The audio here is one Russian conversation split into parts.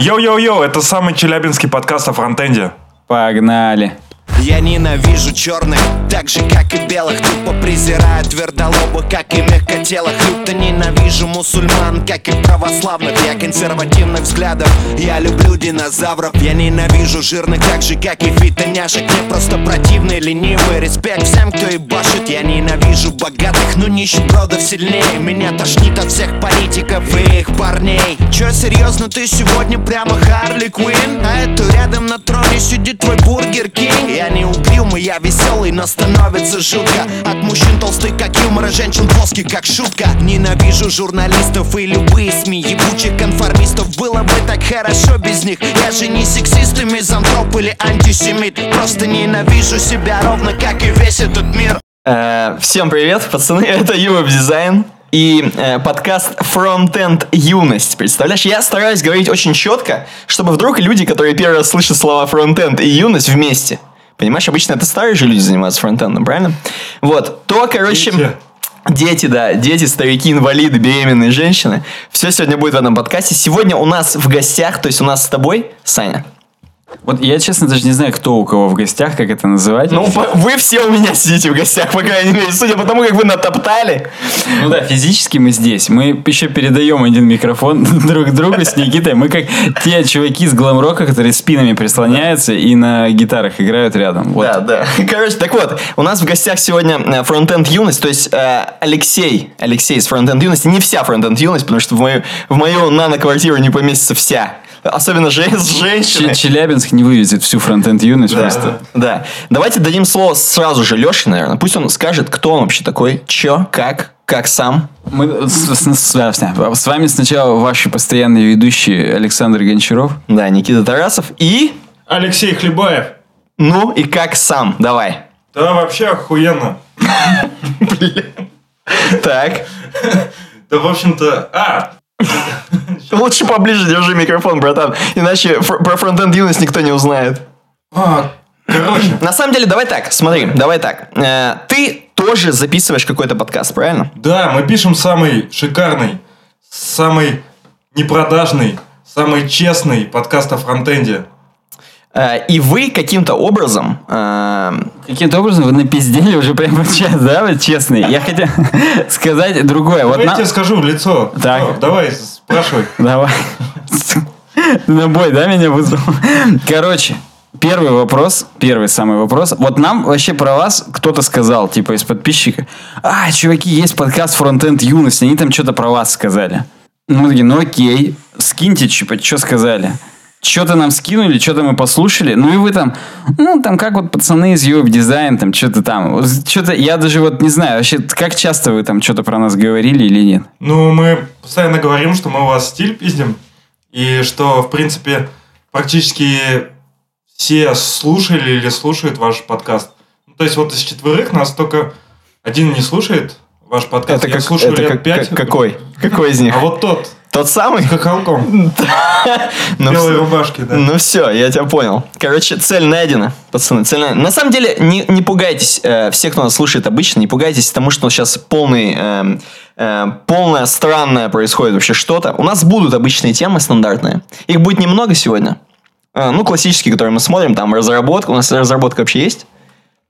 Йоу-йоу-йоу, это самый челябинский подкаст о фронтенде. Погнали. Я ненавижу черных, так же как и белых. Тупо презираю твердолобых, как и мягкотелых. Люто ненавижу мусульман, как и православных. Я консервативных взглядов, я люблю динозавров. Я ненавижу жирных, так же как и фитоняшек. Мне просто противный, ленивый Респект всем, кто ебашит. Я ненавижу богатых, но нищебродов сильнее. Меня тошнит от всех политиков и их парней. Чё, серьезно, ты сегодня прямо Харли Квин? А это рядом на троне сидит твой Бургер Кинг Я не угрюмый, я веселый, но становится жутко. От мужчин толстый, как юмор, а женщин плоский, как шутка. Ненавижу журналистов и любые СМИ Ебучих конформистов, было бы так хорошо без них. Я же не сексист и мизантроп или антисемит. Просто ненавижу себя ровно, как и весь этот мир. Э, Всем привет, пацаны, это Ювеб Дизайн. И э, подкаст Frontend Юность. Представляешь, я стараюсь говорить очень четко, чтобы вдруг люди, которые первый раз слышат слова Frontend и Юность вместе, понимаешь, обычно это старые же люди занимаются фронтендом, правильно? Вот, то, короче... Дети. Дети, да, дети, старики, инвалиды, беременные женщины. Все сегодня будет в этом подкасте. Сегодня у нас в гостях, то есть у нас с тобой, Саня. Вот я, честно, даже не знаю, кто у кого в гостях, как это называть. Ну, вы все у меня сидите в гостях, по крайней мере, судя по тому, как вы натоптали. Ну да, физически мы здесь. Мы еще передаем один микрофон друг другу с Никитой. Мы как те чуваки с гламрока, которые спинами прислоняются и на гитарах играют рядом. Вот. Да, да. Короче, так вот, у нас в гостях сегодня э, фронтенд юность, то есть э, Алексей, Алексей из фронтенд юности, не вся фронтенд юность, потому что в мою, в мою нано-квартиру не поместится вся. Особенно же, с женщиной. Челябинск не вывезет всю фронтенд юность Да, просто. да. Давайте дадим слово сразу же Леше, наверное. Пусть он скажет, кто он вообще такой, чё, как, как сам. Мы с, с- с- с вами сначала ваши постоянные ведущие Александр Гончаров. Да, Никита Тарасов. И, Алексей Хлебаев. ну, и как сам. Давай. Да, вообще охуенно. Так. Да, в общем-то... А, Лучше поближе держи микрофон, братан. Иначе про фронтенд юность никто не узнает. а, короче. На самом деле, давай так, смотри, давай так. Э, ты тоже записываешь какой-то подкаст, правильно? Да, мы пишем самый шикарный, самый непродажный, самый честный подкаст о фронтенде. Э, и вы каким-то образом... э, Каким-то образом вы напиздели уже прямо сейчас, да, вот честный. Я хотел сказать другое. Вот Давай я на- тебе скажу в лицо. Так. Давай, спрашивай. Давай. На бой, да, меня вызвал? Короче, первый вопрос, первый самый вопрос. Вот нам вообще про вас кто-то сказал, типа из подписчика, а, чуваки, есть подкаст Фронтенд Юность, они там что-то про вас сказали. Ну, такие, ну окей, скиньте, типа, что сказали. Что-то нам скинули, что-то мы послушали. Ну и вы там, ну там как вот пацаны из Юб Дизайн, там что-то там. Что-то, я даже вот не знаю, вообще, как часто вы там что-то про нас говорили или нет? Ну, мы постоянно говорим, что мы у вас стиль пиздим, и что, в принципе, практически все слушали или слушают ваш подкаст. Ну, то есть, вот из четверых нас только один не слушает ваш подкаст. Я слушаю это лет как- пять. как- какой? Какой из них? А вот тот, Тот самый? хохолком, Ну, белой всё. рубашке, да. Ну все, я тебя понял. Короче, цель найдена, пацаны, цель найдена. На самом деле, не, не пугайтесь, э, все, кто нас слушает обычно, не пугайтесь тому, что сейчас полный, эм, э, полное странное происходит вообще что-то. У нас будут обычные темы стандартные. Их будет немного сегодня. Э, ну, классические, которые мы смотрим, там разработка. У нас разработка вообще есть?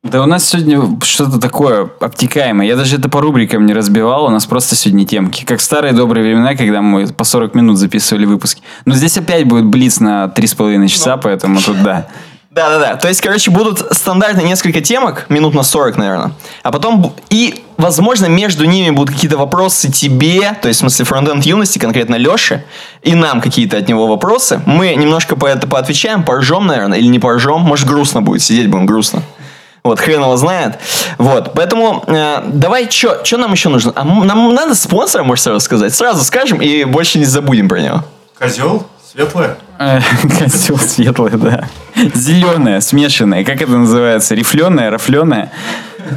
Да у нас сегодня что-то такое обтекаемое. Я даже это по рубрикам не разбивал. У нас просто сегодня темки. Как старые добрые времена, когда мы по 40 минут записывали выпуски. Но здесь опять будет блиц на 3,5 часа, поэтому тут да. Да-да-да. То есть, короче, будут стандартные несколько темок, минут на 40, наверное. А потом... И, возможно, между ними будут какие-то вопросы тебе, то есть, в смысле, фронтенд юности, конкретно Леше, и нам какие-то от него вопросы. Мы немножко по это поотвечаем, поржем, наверное, или не поржем. Может, грустно будет, сидеть будем грустно. Вот, хрен его знает. Вот, поэтому э, давай, что нам еще нужно? А нам надо спонсора, можешь сразу сказать? Сразу скажем и больше не забудем про него. Козел, светлая. Э, Козел светлый, да. Зеленое, смешанное. Как это называется? Рифленое, рафленое.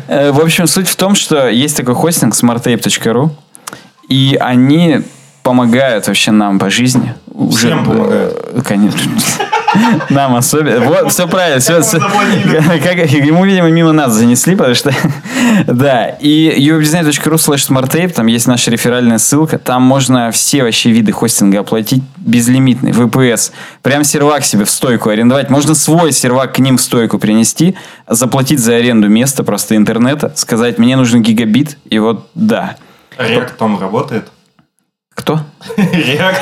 Э, В общем, суть в том, что есть такой хостинг smarttape.ru. И они помогают вообще нам по жизни. Всем помогают. э, Конечно. Нам особенно. Вот, все правильно. Все, Как ему, видимо, мимо нас занесли, потому что... да. И uwebdesign.ru slash smarttape, там есть наша реферальная ссылка. Там можно все вообще виды хостинга оплатить безлимитный, VPS. Прям сервак себе в стойку арендовать. Можно свой сервак к ним в стойку принести, заплатить за аренду места просто интернета, сказать, мне нужен гигабит, и вот да. React там работает? Кто? React.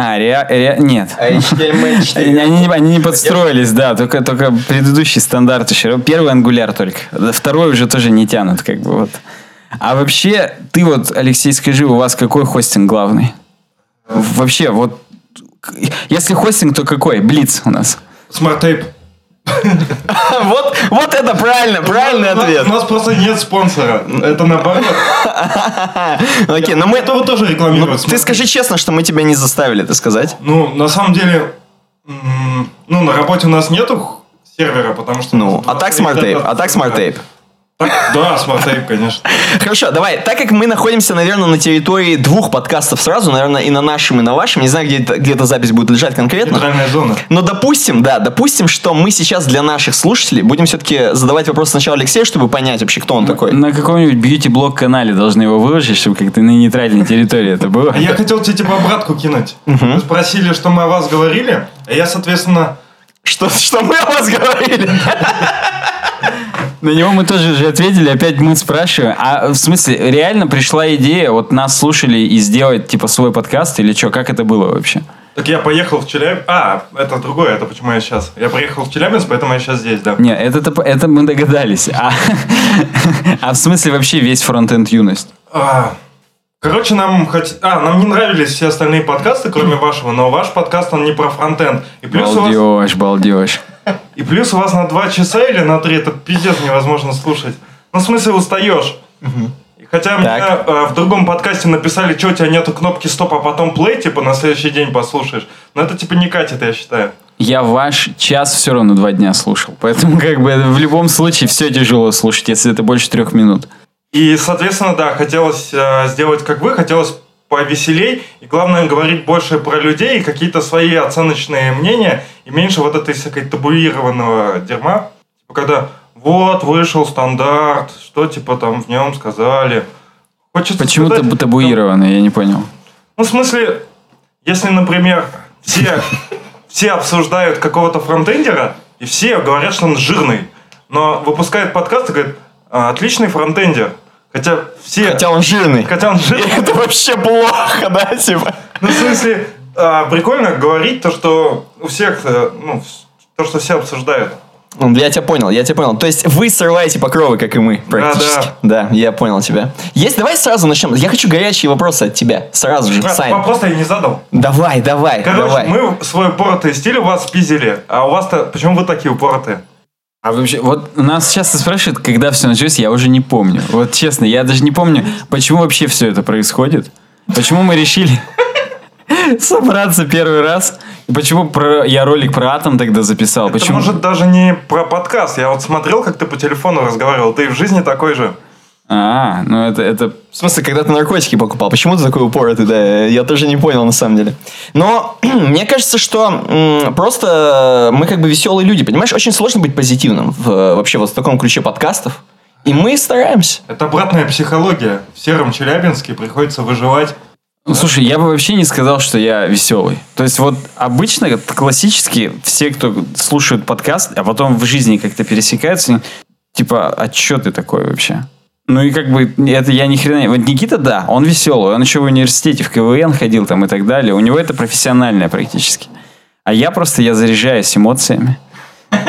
А, ре, ре- нет. HTML4. Они, они не- они не подстроились, да, только, только предыдущий стандарт еще. Первый ангуляр только. Второй уже тоже не тянут, как бы вот. А вообще, ты вот, Алексей, скажи, у вас какой хостинг главный? Вообще, вот, если хостинг, то какой? Блиц у нас. Tape. Вот, вот это правильно, правильный ответ. У нас просто нет спонсора. Это наоборот. Окей, но мы... Это тоже ну, рекламировать. ты скажи честно, что мы тебя не заставили это сказать. Ну, на самом деле, ну, на работе у нас нету сервера, потому что... Ну, а так Tape, а так. Так, Да, Tape, конечно. Хорошо, давай. Так как мы находимся, наверное, на территории двух подкастов сразу, наверное, и на нашем, и на вашем, не знаю, где, где эта запись будет лежать конкретно. Нейтральная зона. Но допустим, да, допустим, что мы сейчас для наших слушателей будем все-таки задавать вопрос сначала Алексею, чтобы понять вообще, кто он такой. На каком-нибудь бьюти-блог канале должны его выложить, чтобы как-то на нейтральной территории это было. А я хотел тебе типа обратку кинуть. Вы спросили, что мы о вас говорили, а я, соответственно, Что, что мы о вас говорили? На него мы тоже же ответили, опять мы спрашиваем. А в смысле, реально пришла идея, вот нас слушали и сделать типа свой подкаст или что, как это было вообще? так я поехал в Челябинск. А, это другое, это почему я сейчас. Я приехал в Челябинск, поэтому я сейчас здесь, да. Не, это, это, мы догадались. А, а в смысле вообще весь фронтенд юность? А, Короче, нам хот... а, нам не нравились все остальные подкасты, кроме вашего, но ваш подкаст, он не про фронтенд. И плюс, у вас, Балдеж, балдеж. И плюс у вас на два часа или на три, это пиздец невозможно слушать. Ну, в смысле, устаешь. И Хотя мне Так. э, в другом подкасте написали, что у тебя нету кнопки стоп, а потом плей, типа на следующий день послушаешь. Но это типа не катит, я считаю. Я ваш час все равно два дня слушал. Поэтому как бы в любом случае все тяжело слушать, если это больше трех минут. И, соответственно, да, хотелось э, сделать как вы, хотелось повеселей, и главное говорить больше про людей какие-то свои оценочные мнения, и меньше вот этой всякой табуированного дерьма. Типа, когда вот, вышел стандарт, что типа там в нем сказали. Хочется Почему сказать, табу- табуировано, я не понял. Ну, в смысле, если, например, все, все обсуждают какого-то фронтендера, и все говорят, что он жирный, но выпускает подкаст и говорит, «А, отличный фронтендер. Хотя все... Хотя он жирный. Хотя он жирный. Это вообще плохо, да, типа? Ну, в смысле, а, прикольно говорить то, что у всех, э, ну, то, что все обсуждают. Ну, Я тебя понял, я тебя понял. То есть вы срываете покровы, как и мы, практически. Да, я понял тебя. Есть, давай сразу начнем. Я хочу горячие вопросы от тебя. Сразу же, Сань. Вопрос я не задал. Давай, давай, Короче, давай. мы свой упоротый стиль у вас спиздили, а у вас-то... Почему вы такие упоротые? А вообще, вот нас часто спрашивают, когда все началось, я уже не помню. Вот честно, я даже не помню, почему вообще все это происходит. Почему мы решили собраться первый раз. Почему про, я ролик про атом тогда записал. Это почему? может даже не про подкаст. Я вот смотрел, как ты по телефону разговаривал. Ты в жизни такой же. А, ну это, это В смысле, когда ты наркотики покупал? Почему ты такой упоротый? Да, я тоже не понял на самом деле. Но мне кажется, что м, просто мы как бы веселые люди, понимаешь? Очень сложно быть позитивным в, вообще вот в таком ключе подкастов. И мы стараемся. Это обратная психология. В сером Челябинске приходится выживать. Ну, слушай, я бы вообще не сказал, что я веселый. То есть вот обычно, классически, все, кто слушают подкаст, а потом в жизни как-то пересекаются, типа, а что ты такой вообще? Ну и как бы это я ни хрена... Вот Никита, да, он веселый, он еще в университете в КВН ходил там и так далее. У него это профессиональное практически. А я просто, я заряжаюсь эмоциями.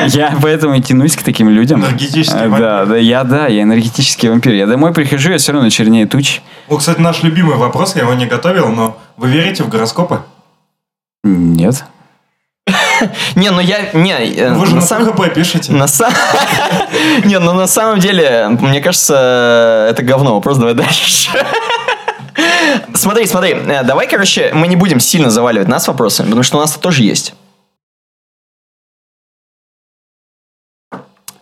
Я поэтому и тянусь к таким людям. Энергетический А, вампир. Да, да, я, да, я энергетический вампир. Я домой прихожу, я все равно чернее туч. Ну, кстати, наш любимый вопрос, я его не готовил, но вы верите в гороскопы? Нет. Не, ну я... Не, э, Вы же на самом- ПХП пишете. На самом... Не, ну на самом деле, мне кажется, это говно. Вопрос давай дальше. Смотри, смотри, э, давай, короче, мы не будем сильно заваливать нас вопросами, потому что у нас тоже есть.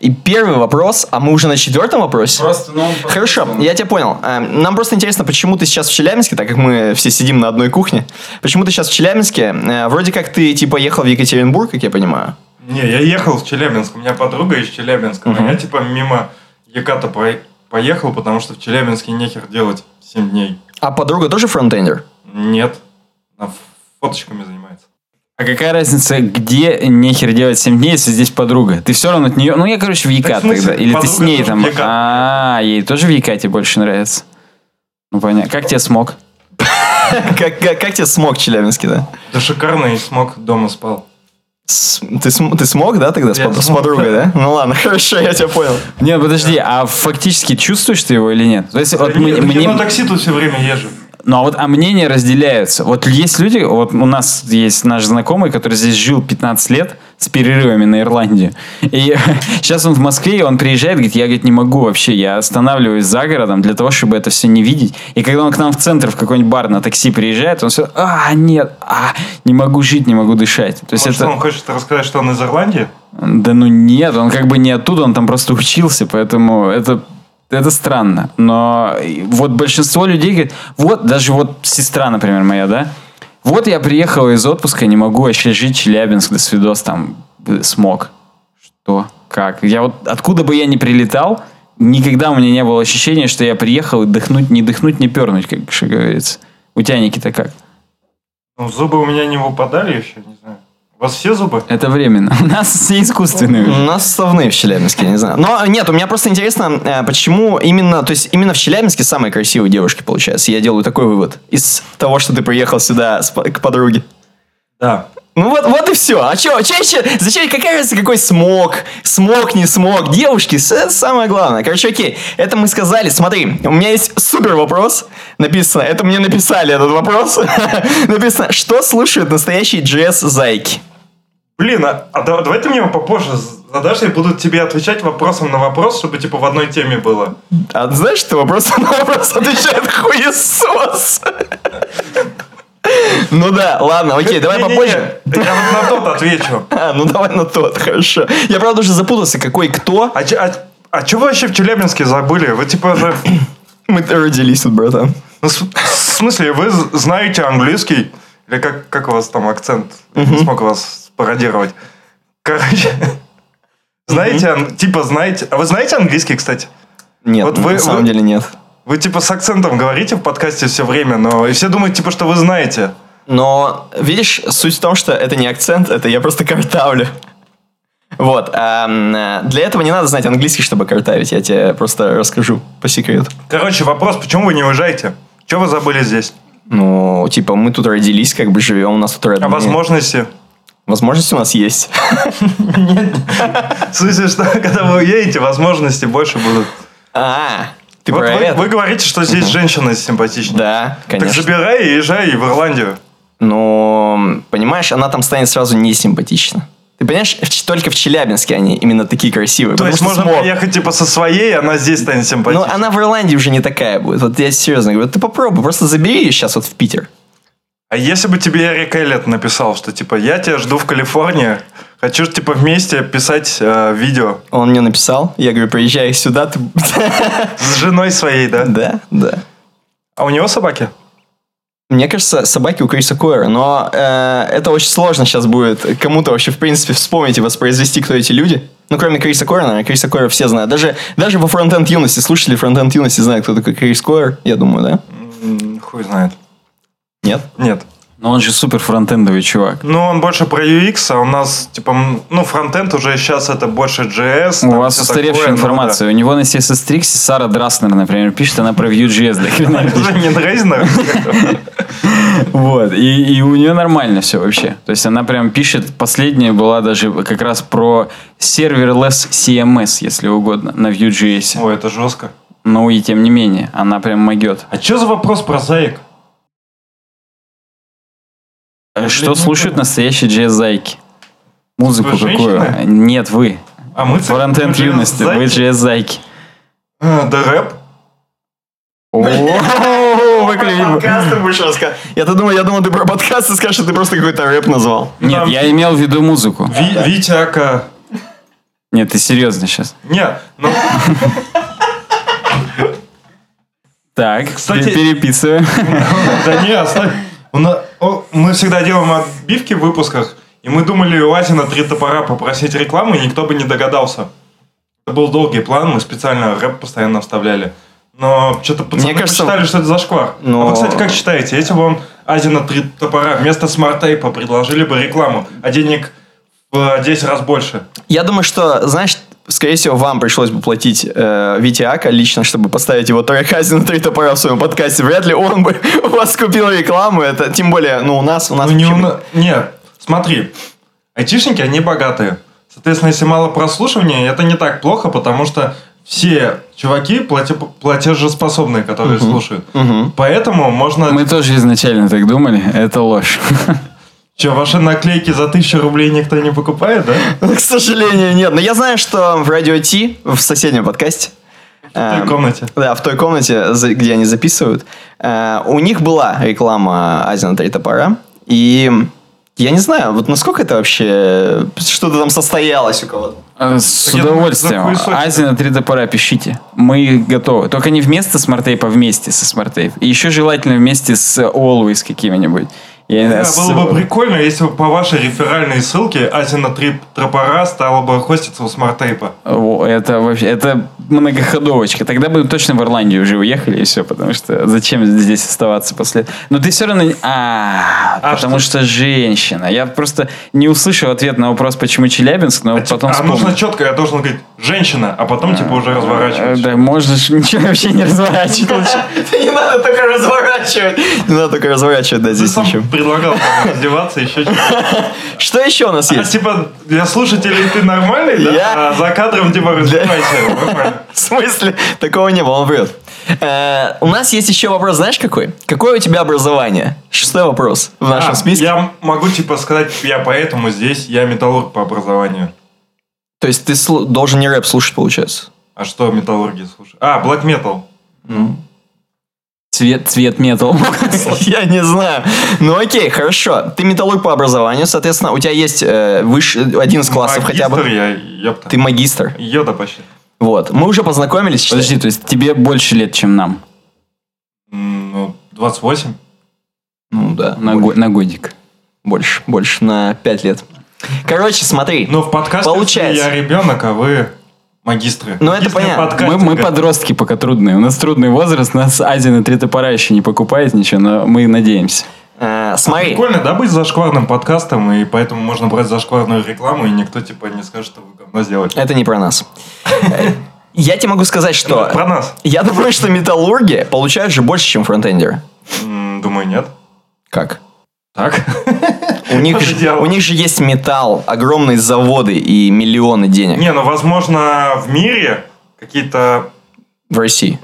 И первый вопрос, а мы уже на четвертом вопросе? Просто, ну, он Хорошо, я тебя понял. Эм, Нам просто интересно, почему ты сейчас в Челябинске, так как мы все сидим на одной кухне. Почему ты сейчас в Челябинске? Э, Вроде как ты, типа, ехал в Екатеринбург, как я понимаю. Не, я ехал в Челябинск, у меня подруга из Челябинска, но я типа мимо Еката по- поехал, потому что в Челябинске нехер делать 7 дней. А подруга тоже фронтендер? Нет, она фоточками занимается. А какая разница, где нехер делать 7 дней, если здесь подруга? Ты все равно от нее... Ну, я, короче, в смысле, тогда. Или ты с ней там... А, ей тоже в Екате больше нравится. Ну, понятно. Как тебе смог? Как, как, как тебе смог в Челябинске, да? Да шикарно, и смог, дома спал. С- ты, см- ты смог, да, тогда с, Я под- с смог, подругой, да? Ну ладно, хорошо, я тебя понял. Нет, подожди, а фактически чувствуешь ты его или нет? То есть, вот мы- так мне- Я на такси тут все время езжу. Ну, а вот а мнения разделяются. Вот есть люди, вот у нас есть наш знакомый, который здесь жил 15 лет с перерывами на Ирландию. И сейчас он в Москве, и он приезжает, говорит, я, говорит, не могу вообще, я останавливаюсь за городом для того, чтобы это все не видеть. И когда он к нам в центр, в какой-нибудь бар на такси приезжает, он все, а, нет, а, не могу жить, не могу дышать. То есть Может, это... он хочет рассказать, что он из Ирландии? Да ну нет, он как бы не оттуда, он там просто учился, поэтому это, это странно. Но вот большинство людей говорит, вот даже вот сестра, например, моя, да, вот я приехала из отпуска, не могу вообще жить Челябинск, до свидос, там э, смог. Что? Как? Я вот откуда бы я ни прилетал, никогда у меня не было ощущения, что я приехал дыхнуть, не дыхнуть, не пернуть, как что говорится. У тебя, Никита, как? Ну, зубы у меня не выпадали еще, не знаю. У вас все зубы? Это временно. У нас все искусственные. У нас вставные в Челябинске, я не знаю. Но нет, у меня просто интересно, э, почему именно, то есть именно в Челябинске самые красивые девушки получаются. Я делаю такой вывод из того, что ты приехал сюда к подруге. Да. Ну вот, вот и все. А что, чаще, зачем, какая разница, какой смог, смог, не смог, девушки, это самое главное. Короче, окей, это мы сказали. Смотри, у меня есть супер вопрос, написано, это мне написали этот вопрос, написано, что слушают настоящие джесс-зайки? Блин, а, а да- давай ты мне попозже задашь, я буду тебе отвечать вопросом на вопрос, чтобы типа в одной теме было. А знаешь, что вопрос на вопрос отвечает хуесос? Ну да, ладно, окей, давай попозже. Я вот на тот отвечу. А, ну давай на тот, хорошо. Я правда уже запутался, какой кто. А, а, а вы вообще в Челябинске забыли? Вы типа. Мы родились тут, братан. Ну, в смысле, вы знаете английский? Или как, как у вас там акцент? Не смог вас пародировать. Короче, знаете, ан- типа знаете... А вы знаете английский, кстати? Нет, Вот на вы- самом вы- деле нет. Вы типа с акцентом говорите в подкасте все время, но и все думают, типа, что вы знаете. Но, видишь, суть в том, что это не акцент, это я просто картавлю. Вот. э, для этого не надо знать английский, чтобы картавить. Я тебе просто расскажу по секрету. Короче, вопрос, почему вы не уезжаете? Что вы забыли здесь? Ну, типа, мы тут родились, как бы живем, у нас тут родные. А возможности? Возможности у нас есть. В смысле, что когда вы уедете, возможности больше будут. А, ты Вот про вы, это? вы говорите, что здесь женщина симпатичная. Да, Так конечно. забирай и езжай в Ирландию. Но, понимаешь, она там станет сразу не симпатична. Ты понимаешь, только в Челябинске они именно такие красивые. То есть можно смог. приехать типа со своей, она здесь станет Ну, симпатичной. она в Ирландии уже не такая будет. Вот я серьезно говорю, ты попробуй, просто забери ее сейчас вот в Питер. А если бы тебе Эрик Эллиот написал, что типа я тебя жду в Калифорнии, хочу типа вместе писать э, видео Он мне написал, я говорю, приезжай сюда, ты... с женой своей, да? Да, да. А у него собаки? Мне кажется, собаки у Криса Койера, но э, это очень сложно сейчас будет кому-то вообще, в принципе, вспомнить и воспроизвести, кто эти люди. Ну, кроме Криса Койера, наверное, Криса Койера все знают. Даже, даже во фронтенд юности, слушатели фронтенд юности знают, кто такой Крис Койер, я думаю, да? Хуй знает. Нет? Нет. Но он же супер фронтендовый чувак. Ну, он больше про UX, а у нас, типа, ну, фронтенд уже сейчас это больше JS. У вас устаревшая такое, ну, информация. У него на CSS Tricks Сара Драснер, например, пишет, она про Vue.js. да. Уже не Дрейзнер? Вот. И, и у нее нормально все вообще. То есть она прям пишет, последняя была даже как раз про serverless CMS, если угодно, на Vue.js. Ой, это жестко. Ну и тем не менее, она прям могет. А что за вопрос про заек? Что слушают настоящие JS-зайки? Музыку Вы какую? женщины? Нет, вы. А мы Фронтенд юности, вы? JS-зайки. А, Да рэп? О, выключи. Подкасты будешь рассказывать. Я-то думал, я думал, ты про подкасты скажешь, что ты просто какой-то рэп назвал. Нет, я имел в виду музыку. Ви- Витяка. Нет, ты серьезно сейчас. Нет, ну, Так, Кстати- пе- переписываю. да не, оставь. О, Мы всегда делаем отбивки в выпусках, и мы думали у Азино три топора попросить рекламу, и никто бы не догадался. Это был долгий план, мы специально рэп постоянно вставляли. Но что-то пацаны Мне кажется, посчитали, что это зашквар. но- А вы, кстати, как считаете, если бы вам Азино три топора вместо SmartApe а предложили бы рекламу, а денег в 10 раз больше? Я думаю, что, знаешь, скорее всего, вам пришлось бы платить э, Вите АК лично, чтобы поставить его трек Азино три топора в своем подкасте. Вряд ли он бы у вас купил рекламу. Это тем более, ну, у нас, у нас Ну, не, у на- Нет, смотри, айтишники, они богатые. Соответственно, если мало прослушивания, это не так плохо, потому что все чуваки плате- платежеспособные, которые слушают. Мгм. Поэтому можно... Мы тоже изначально так думали, это ложь. Че, ваши наклейки за тысячу рублей никто не покупает, да? К сожалению, нет. Но я знаю, что в Радио Ти, в соседнем подкасте, В той эм, комнате. Да, в той комнате, где они записывают. э, у них была реклама Азино Три Топора. И я не знаю, вот насколько это вообще что-то там состоялось у кого-то. Э, С Так удовольствием. захуесосить. Азино 3 топора пишите. Мы готовы. Только не вместо SmartApe а, а вместе со смарт-тейп. И еще желательно вместе с Always какими-нибудь. Я не знаю, Да, с- было бы прикольно, если бы по вашей реферальной ссылке Азино три топора стала бы хоститься у SmartApe а. О, Это вообще, это многоходовочка. Тогда бы точно в Ирландию уже уехали и все, потому что зачем здесь оставаться после... Но ты все равно... не- А, А потому что? женщина. Я просто не услышал ответ на вопрос, почему Челябинск, но потом а вспомнил. нужно четко, я должен говорить женщина, а потом типа уже Э, разворачивать. Да, можешь ничего вообще не разворачивать. Не надо только разворачивать. Не надо только разворачивать, да, здесь ничего. предлагал раздеваться еще Что еще у нас есть? типа для слушателей ты нормальный, да? А за кадром типа раздевайся. В смысле? Такого не было, он врет. Э, У нас есть еще вопрос, знаешь какой? Какое у тебя образование? Шестой вопрос в нашем А, списке. Я могу типа сказать, я поэтому здесь, я металлург по образованию. То есть ты должен не рэп слушать, получается? А что металлурги слушают? А, black metal. Цвет, цвет метал. Я не знаю. Ну окей, хорошо. Ты металлург по образованию, соответственно, у тебя есть э, выше, один из классов хотя Магистр бы. я, ёпта. Ты магистр. Йода почти. Вот. Мы уже познакомились. считай. Подожди, то есть тебе больше лет, чем нам? Ну, 28. Ну да. На, го- на годик. Больше, больше, на 5 лет. Короче, смотри. Но в подкасте Получается. я ребенок, а вы магистры. Ну, это понятно. Мы, мы подростки пока трудные. У нас трудный возраст, нас Азия на три топора еще не покупает ничего, но мы надеемся. э, смотри. Прикольно, да, быть зашкварным подкастом, и поэтому можно брать зашкварную рекламу, и никто типа не скажет, что вы говно сделали. Это не про нас. Э, Я тебе могу сказать, что... Про нас. Я думаю, что металлурги получают же больше, чем фронтендеры. Думаю, нет. Как? Так. У них, же, у них же есть металл, огромные заводы и миллионы денег Не, ну, возможно, в мире какие-то... в России.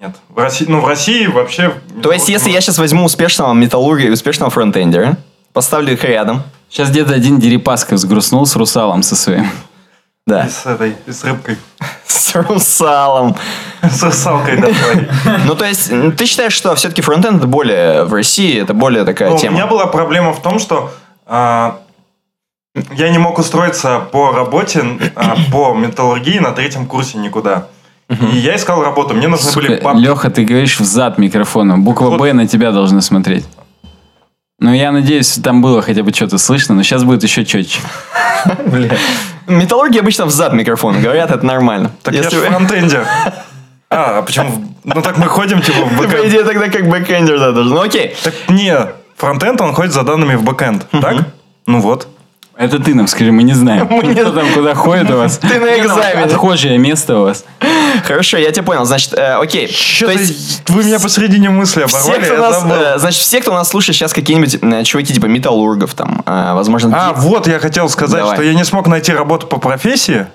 Нет. В России, ну, в России вообще... То есть, если я сейчас возьму успешного металлурга и успешного фронтендера, поставлю их рядом, Сейчас где-то один Дерипаска взгрустнул с русалом со своим. да, С этой, с рыбкой. с русалом. С русалкой, да. Ну, то есть, ты считаешь, что все-таки фронтенд это более в России, это более такая Ну, у тема? меня была проблема в том, что я не мог устроиться по работе, а, по металлургии на третьем курсе никуда. И я искал работу. Мне нужны были папки. Леха, ты говоришь в зад микрофона. Буква Вот. Б на тебя должна смотреть. Ну, я надеюсь, там было хотя бы что-то слышно, но сейчас будет еще четче. Металлурги обычно в зад микрофона говорят, это нормально. Так я же фронтендер. А, а почему? в- Ну так мы ходим, типа, в Ты, по идее, тогда как бэкэндер, да, должен. Ну, окей. Так не, фронтенд, он ходит за данными в бэкэнд. Так? Ну вот. Это ты нам скажи, мы не знаем. не Кто там куда ходит у вас? Ты на экзамене. Отхожее место у вас. Хорошо, я тебя понял. Значит, э, окей. Что То есть, вы меня посередине мысли все, оборвали, кто я нас, забыл. э, значит, все, кто нас слушает сейчас, какие-нибудь э, чуваки типа металлургов, там, э, возможно, А, ди- вот я хотел сказать, Давай. что я не смог найти работу по профессии,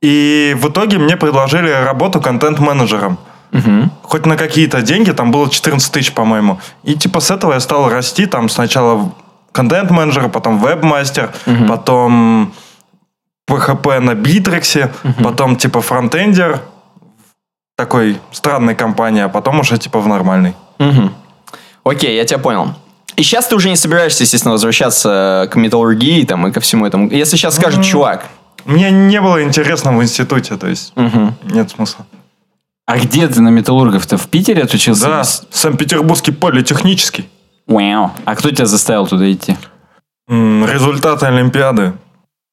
и в итоге мне предложили работу контент-менеджером. Хоть на какие-то деньги, там было 14 тысяч, по-моему. И типа с этого я стал расти, там сначала контент-менеджер, потом веб-мастер, потом PHP на Битрексе, потом типа фронтендер такой странной компании, а потом уже типа в нормальной. Мгм. Окей, я тебя понял. И сейчас ты уже не собираешься, естественно, возвращаться к металлургии там, и ко всему этому. Если сейчас скажет чувак, Мне не было интересно в институте, то есть Мгм. нет смысла. А где ты на металлургов-то? В Питере отучился? Да, Санкт-Петербургский политехнический. Вау. А кто тебя заставил туда идти? М, Результаты Олимпиады.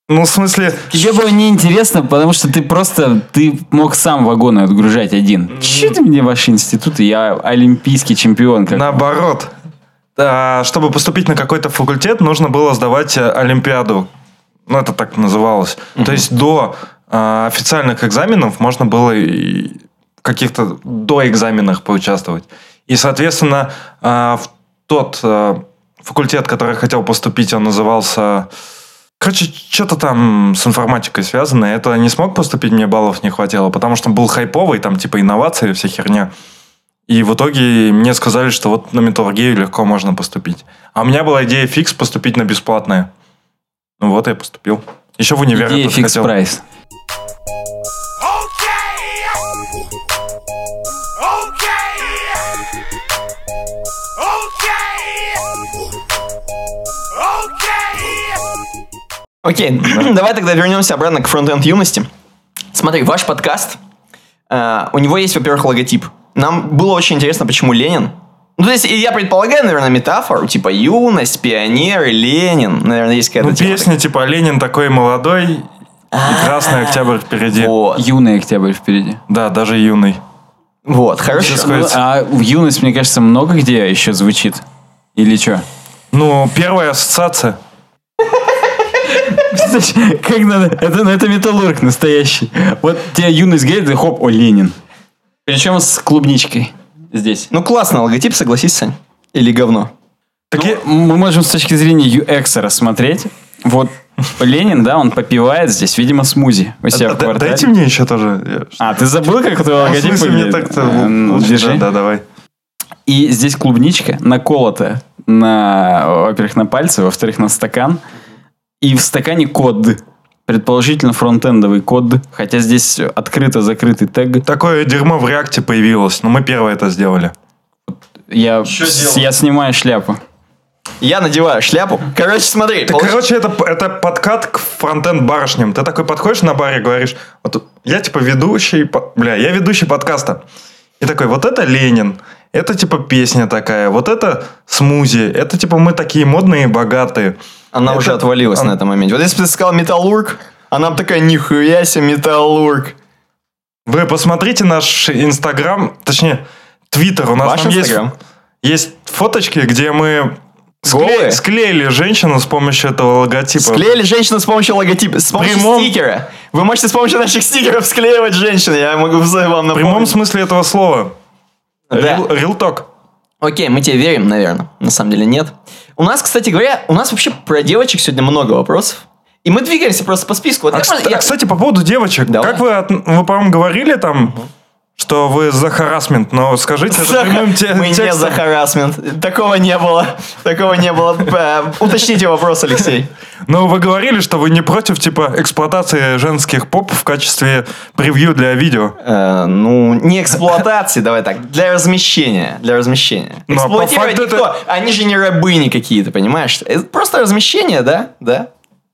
Ну, в смысле, Тебе было неинтересно, потому что ты просто, ты мог сам вагоны отгружать один. Че ты мне ваши институты? Я олимпийский чемпион. Как... наоборот. Да, чтобы поступить на какой-то факультет, нужно было сдавать э, Олимпиаду. Ну, это так называлось. То есть до э, официальных экзаменов можно было и каких-то до экзаменах поучаствовать. И, соответственно, э, в тот э, факультет, который я хотел поступить, он назывался... Короче, что-то там с информатикой связано. Это не смог поступить, мне баллов не хватило, потому что был хайповый, там типа инновации, вся херня. И в итоге мне сказали, что вот на металлургию легко можно поступить. А у меня была идея фикс поступить на бесплатное. Ну вот я поступил. Еще в универ Идея фикс хотел. прайс. Окей, давай тогда вернемся обратно к фронтенд юности. Смотри, ваш подкаст, э, у него есть, во-первых, логотип. Нам было очень интересно, почему Ленин. Ну, то есть, я предполагаю, наверное, метафору, типа юность, пионер, и Ленин. Наверное, есть какая-то Ну, тема. песня типа «Ленин такой молодой, и красный октябрь впереди». Вот, Юный октябрь впереди. Да, даже юный. вот, хорошо. Ну, а в юность, мне кажется, много где еще звучит. Или что? Ну, первая ассоциация. Как надо? Это, ну, это металлург настоящий. Вот тебе юность говорит, и хоп, о, Ленин. Причем с клубничкой здесь. Ну, классно, логотип, согласись, Сань. Или говно. Какие... Ну, мы можем с точки зрения UX рассмотреть. Вот Ленин, да, он попивает здесь, видимо, смузи у себя А, в квартале. Дайте мне еще тоже. Я- А, ты забыл, как твой Ну, в логотип смысле, так-то Э, ну, лучше. держи. Да, да, давай. И здесь клубничка наколотая на, во-первых, на пальцы, во-вторых, на стакан. И в стакане код. Предположительно, фронтендовый код. Хотя здесь открыто-закрытый тег. Такое дерьмо в реакте появилось, но мы первые это сделали. Я, с- я снимаю шляпу. Я надеваю шляпу. Короче, смотри. Так, получ- короче, это, это подкат к фронтенд барышням. Ты такой подходишь на баре и говоришь, вот я типа ведущий, по- бля, я ведущий подкаста. И такой, вот это Ленин, это типа песня такая, вот это смузи, это типа мы такие модные и богатые. Она Это- уже отвалилась он- на этом моменте. Вот если бы ты сказал металлург, она бы такая, нихуя себе металлург. Вы посмотрите наш инстаграм, точнее, твиттер. У нас Ваш там есть, Инстаграм? есть фоточки, где мы скле- склеили женщину с помощью этого логотипа. Склеили женщину с помощью логотипа, с помощью Прямом- стикера. Вы можете с помощью наших стикеров склеивать женщин, я могу вам В прямом напомнить. смысле этого слова. Да. Talk. Окей, мы тебе верим, наверное. На самом деле нет. У нас, кстати говоря, у нас вообще про девочек сегодня много вопросов. И мы двигаемся просто по списку. Вот А, я я- а, кстати, по поводу девочек. Давай. Как вы, вы, по-моему, говорили там, что вы за харасмент, но скажите это прямым те- Мы не текстом. за харасмент. Такого не было. Такого не было. Э, Уточните вопрос, Алексей. Но вы говорили, что вы не против, типа, эксплуатации женских поп в качестве превью для видео. Э, ну, не эксплуатации, давай так, для размещения, для размещения. Ну, а по Эксплуатировать факту никто, они же не рабыни какие-то, понимаешь? Это просто размещение, да? Да.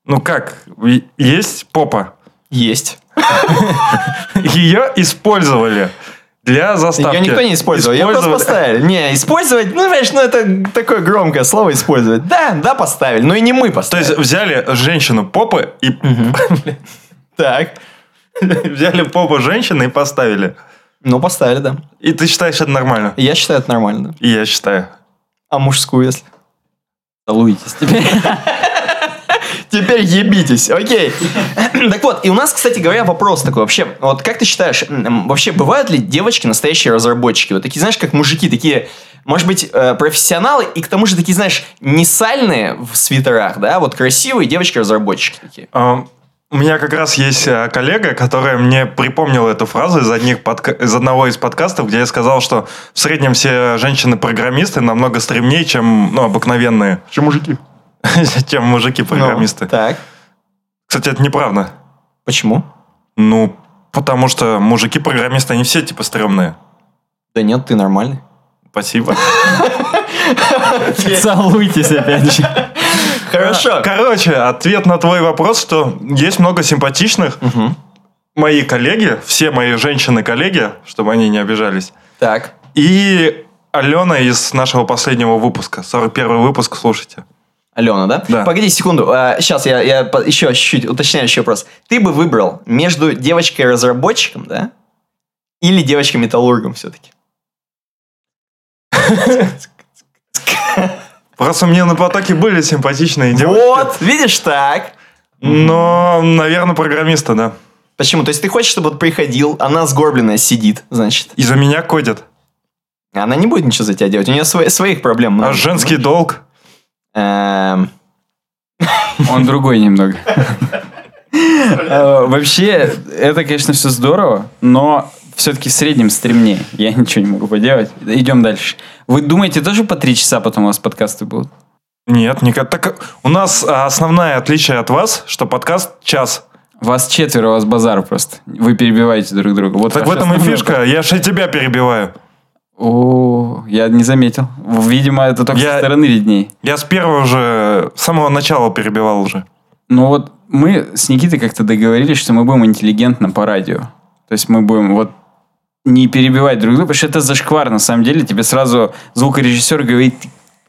Ну как, и- есть попа. Есть. Ее использовали для заставки. Ее никто не использовал, ее просто поставили. Не, использовать, ну, понимаешь, ну, это такое громкое слово использовать. Да, да, поставили, но и не мы То поставили. есть взяли женщину попы и Так, взяли попу женщины и поставили. ну, поставили, да. И ты считаешь это нормально? Я считаю, это нормально, да. И я считаю. А мужскую, если? Целуйтесь теперь. Теперь ебитесь, окей. так вот, и у нас, кстати говоря, вопрос такой вообще. Вот как ты считаешь, вообще бывают ли девочки настоящие разработчики? Вот такие, знаешь, как мужики, такие, может быть, э, профессионалы, и к тому же такие, знаешь, не сальные в свитерах, да, вот красивые девочки-разработчики такие. А, У меня как раз есть э, коллега, которая мне припомнила эту фразу из, одних подка- из одного из подкастов, где я сказал, что в среднем все женщины-программисты намного стремнее, чем ну, обыкновенные. Чем мужики. Чем мужики-программисты. Ну, так, Кстати, это неправда. почему? Ну, потому что мужики-программисты, они все типа стрёмные. Да нет, ты нормальный. Спасибо. Целуйтесь опять же. Хорошо. Короче, ответ на твой вопрос, что есть много симпатичных. Мои коллеги, все мои женщины-коллеги, чтобы они не обижались. Так. И Алена из нашего последнего выпуска, 41 выпуск, слушайте. Алена, да? Да. Погоди секунду. сейчас я, я еще чуть-чуть уточняющий вопрос. Ты бы выбрал между девочкой-разработчиком, да? Или девочкой-металлургом все-таки? Просто мне на потоке были симпатичные девушки. Вот, видишь так. Но, наверное, программиста, да. Почему? То есть ты хочешь, чтобы вот приходил, она сгорбленная сидит, значит. И за меня кодят. Она не будет ничего за тебя делать. У нее свои- своих проблем. А много. женский долг? Эм, Он другой немного. Э, Вообще, это, конечно, все здорово, но все-таки в среднем стремнее. Я ничего не могу поделать. Идем дальше. Вы думаете, тоже по три часа потом у вас подкасты будут? Нет, никак. Так у нас а, основное отличие от вас, что подкаст час. Вас четверо, у вас базар просто. Вы перебиваете друг друга. Вот Так в этом и фишка. Я же и тебя перебиваю. О, я не заметил. Видимо, это только Я- со стороны видней. Я с первого же, с самого начала перебивал уже. Ну вот мы с Никитой как-то договорились, что мы будем интеллигентно по радио. То есть мы будем вот не перебивать друг друга, потому что это зашквар на самом деле. Тебе сразу звукорежиссер говорит,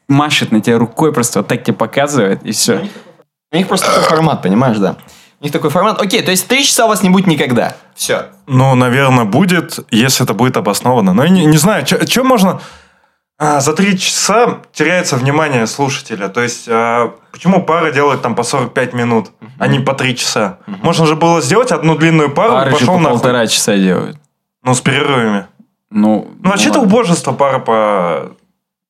машет на тебя рукой, просто вот так тебе показывает, и все. у них просто такой формат, понимаешь, да? У них такой формат. Окей, то есть три часа у вас не будет никогда. Все. Ну, наверное, будет, если это будет обосновано. Но я не, не знаю, что можно... А, за три часа теряется внимание слушателя. То есть, а, почему пара делает там по 45 минут, а не по три часа? Можно же было сделать одну длинную пару, Пары же пошел по нахуй. полтора часа делают. Ну, с перерывами. Ну, Ну, вообще-то ладно. убожество пара по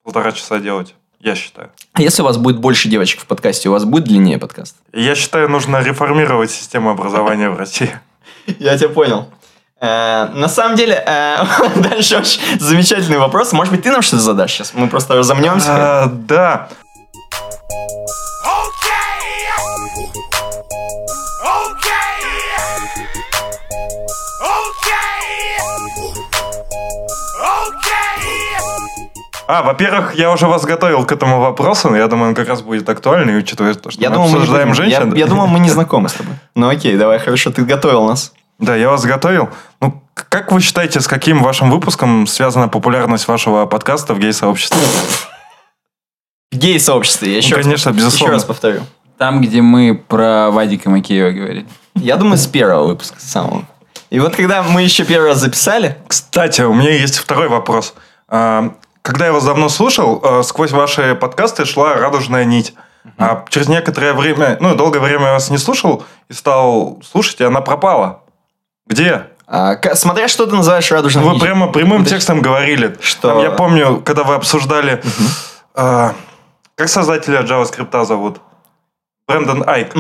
полтора часа делать, я считаю. А если у вас будет больше девочек в подкасте, у вас будет длиннее подкаст? Я считаю, нужно реформировать систему образования в России. Я тебя понял. Э, На самом деле, э, дальше очень замечательный вопрос. Может быть, ты нам что-то задашь сейчас? Мы просто разомнемся. А, Да. А, во-первых, я уже вас готовил к этому вопросу, я думаю, он как раз будет актуальный, учитывая то, что Я мы думал, мы не обсуждаем я- женщин. Я думал, мы не знакомы с тобой. Ну окей, давай, хорошо, ты готовил нас. Да, я вас готовил. Ну, как вы считаете, с каким вашим выпуском связана популярность вашего подкаста в гей-сообществе? В гей-сообществе, я еще, Ну, конечно, раз, безусловно. еще раз повторю. Там, где мы про Вадика Макеева говорили. Я думаю, с первого выпуска, с самого. И вот когда мы еще первый раз записали, Кстати, у меня есть второй вопрос. Когда я вас давно слушал, а, сквозь ваши подкасты шла радужная нить. А через некоторое время, ну, долгое время я вас не слушал и стал слушать, и она пропала. Где? а, смотря что ты называешь радужным Ну, Вы прямо прямым Подожди. текстом говорили. Что? Там я помню, когда вы обсуждали... а, как создателя JavaScript зовут? Брэндон Айк.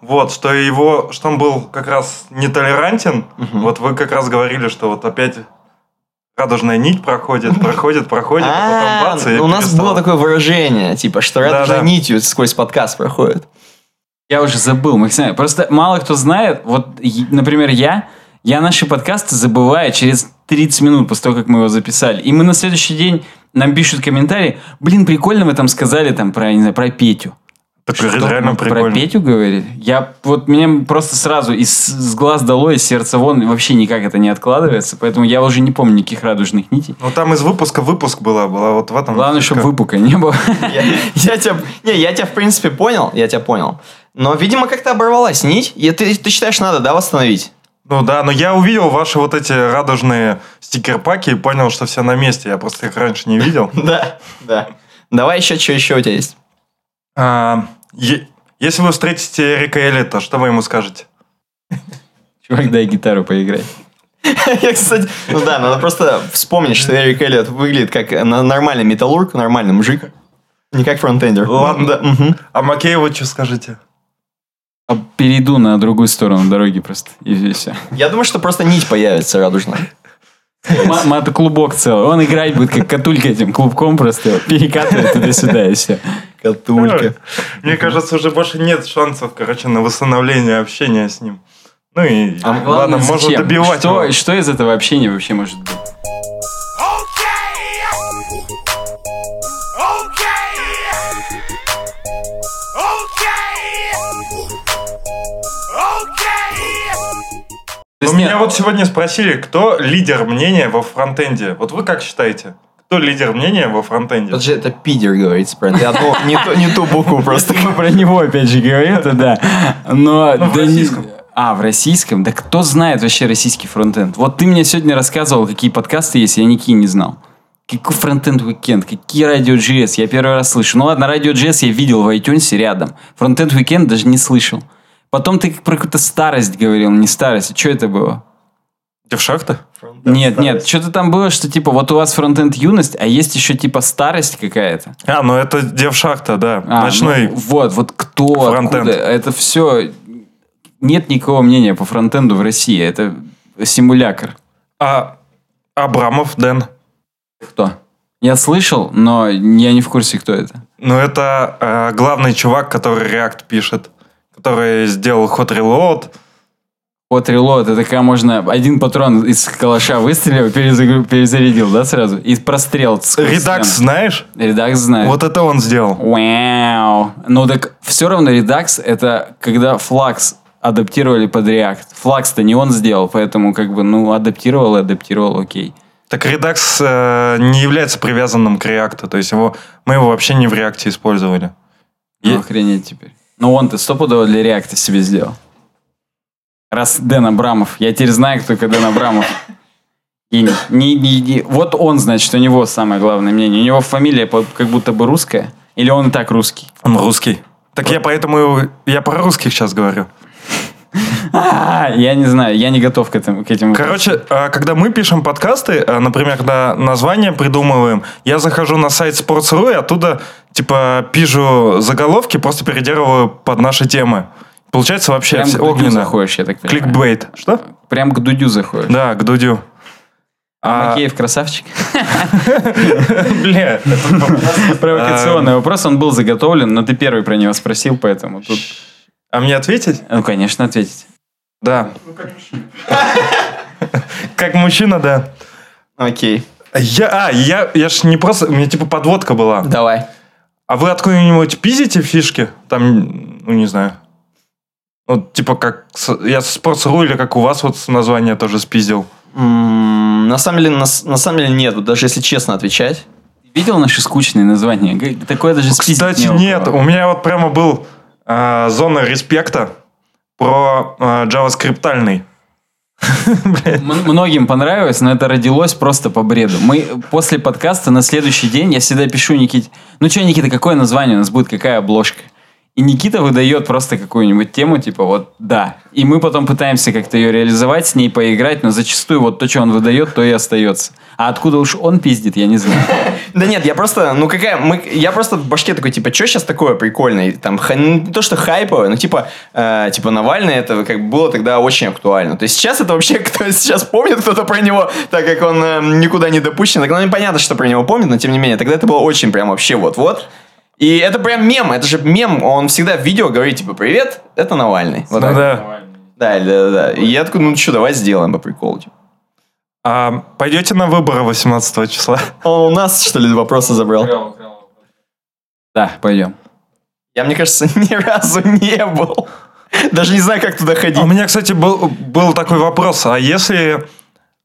Вот, что его, что он был как раз нетолерантен. Вот вы как раз говорили, что вот опять радужная нить проходит, проходит, проходит, а А, потом бац, и у нас перестало. было такое выражение, типа, что Да, радужной да. нитью сквозь подкаст проходит. Я уже забыл, Максим. Просто мало кто знает. Вот, например, я, я наши подкасты забываю через 30 минут после того, как мы его записали. И мы на следующий день нам пишут комментарии. Блин, прикольно вы там сказали там про, не знаю, про Петю. Так Что, реально мы Про прикольно. Петю говорили? Я вот мне просто сразу из с глаз дало, из сердца вон, вообще никак это не откладывается, поэтому я уже не помню никаких радужных нитей. Ну там из выпуска выпуск была, была вот в этом. Главное, чтобы выпука не было. Я, я тебя, не, я тебя в принципе понял, я тебя понял. Но, видимо, как-то оборвалась нить, и ты, ты считаешь, надо, да, восстановить? Ну да, но я увидел ваши вот эти радужные стикер-паки и понял, что все на месте. Я просто их раньше не видел. Да, да. Давай еще, что еще у тебя есть? А, е- Если вы встретите Эрика Эллита, что вы ему скажете? Чувак, дай гитару поиграть. Я, кстати, ну да, надо просто вспомнить, что Эрик Эллиот выглядит как на- нормальный металлург, нормальный мужик. Не как фронтендер. Ладно. Да, мгм. А Макееву что скажете? А Перейду на другую сторону дороги просто, и все. Я думаю, что просто нить появится радужная. Мотоклубок целый. Он играть будет как катулька этим клубком просто. Перекатывает туда-сюда и все. Катулька. Мне кажется, уже больше нет шансов, короче, на восстановление общения с ним. Ну и А ладно, можно добивать Что, его. что из этого общения вообще может быть? Ну, не- меня вот сегодня спросили, кто лидер мнения во фронтенде. Вот вы как считаете? Кто лидер мнения во фронтенде? Это же это пидер говорится, правильно? Я одну- не, ту, не ту букву просто. Про него опять же говорим, то да. Но Ну, в да не-. А, в российском? Да кто знает вообще российский фронтенд? Вот ты мне сегодня рассказывал, какие подкасты есть, я никакие не знал. Какой фронтенд уикенд, какие радио GS, я первый раз слышу. Ну ладно, радио GS я видел в iTunes рядом. Фронтенд уикенд даже не слышал. Потом ты про какую-то старость говорил, не старость. Что это было? Девшахта? нет, нет, что-то там было, что типа вот у вас фронтенд юность, а есть еще типа старость какая-то. А, ну это Девшахта, да. А, Ночной. ну, вот, вот кто, Фронтенд. откуда, это все... Нет никакого мнения по фронтенду в России, это симулятор. А Абрамов, Дэн. Кто? Я слышал, но я не в курсе, кто это. Ну это э, главный чувак, который React пишет. Который сделал Hot Reload. Вот релот, это когда можно один патрон из калаша выстрелил, перезагру- перезарядил, да, сразу? И прострел. стену. знаешь? Redux знает. Вот это он сделал. Вау. Ну так все равно Redux это когда Flux адаптировали под React. Flux-то не он сделал, поэтому как бы, ну, адаптировал и адаптировал, окей. Так Redux э, не является привязанным к React. То есть его, мы его вообще не в React использовали. Ну, охренеть теперь. Ну, он-то стопудово для реакта себе сделал. Раз Дэн Абрамов. Я теперь знаю, кто такой Дэн Абрамов. И не, не- не- вот он, значит, у него самое главное мнение. У него фамилия как будто бы русская. Или он и так русский? Он русский. Так я поэтому... Я про русских сейчас говорю. А, я не знаю, я не готов к этому. К этим Короче, а, когда мы пишем подкасты, а, например, когда название придумываем, я захожу на сайт Sports.ru и оттуда, типа, пишу заголовки, просто переделываю под наши темы. Получается вообще Прям все к Дудю огненно. заходишь, я так понимаю. Кликбейт. Что? Прям к Дудю заходишь. Да, к Дудю. А А, Макеев красавчик. Бля, Провокационный вопрос, он был заготовлен, но ты первый про него спросил, поэтому тут... а мне ответить? Ну, конечно, ответить. Да. Как мужчина, да. Окей, Я, а, я, я ж не просто, у меня типа подводка была. давай. А вы откуда-нибудь пиздите фишки? Там, ну не знаю. Вот типа как, я с Sports.ru или как у вас вот название тоже спиздил. На самом деле, на, на самом деле нет, вот даже если честно отвечать. Видел наши скучные названия? Такое даже спиздить Кстати, не нет, у меня вот прямо был а, зона респекта про а, JavaScript-альный. Многим понравилось, но это родилось просто по бреду. Мы после подкаста на следующий день, я всегда пишу Никите, ну что, Никита, какое название у нас будет, какая обложка? И Никита выдает просто какую-нибудь тему, типа вот да. И мы потом пытаемся как-то ее реализовать, с ней поиграть, но зачастую вот то, что он выдает, то и остается. А откуда уж он пиздит, я не знаю. Да нет, я просто, ну какая, мы, я просто в башке такой, типа, что сейчас такое прикольное? И Там, ну, не то, что хайповое, но типа, э, типа Навальный, это как бы было тогда очень актуально. То есть сейчас это вообще, кто сейчас помнит кто-то про него, так как он э, никуда не допущен. Так, ну, непонятно, что про него помнит, но тем не менее, тогда это было очень прям вообще вот-вот. И это прям мем, это же мем, он всегда в видео говорит, типа, привет, это Навальный. Вот Ну. Да, да, да, да. И я такой, ну что, давай сделаем по приколу. типа. А пойдете на выборы 18 числа? Он у нас, что ли, вопросы забрал? Да, пойдем. Я, мне кажется, ни разу не был. Даже не знаю, как туда ходить. А У меня, кстати, был, был такой вопрос. А если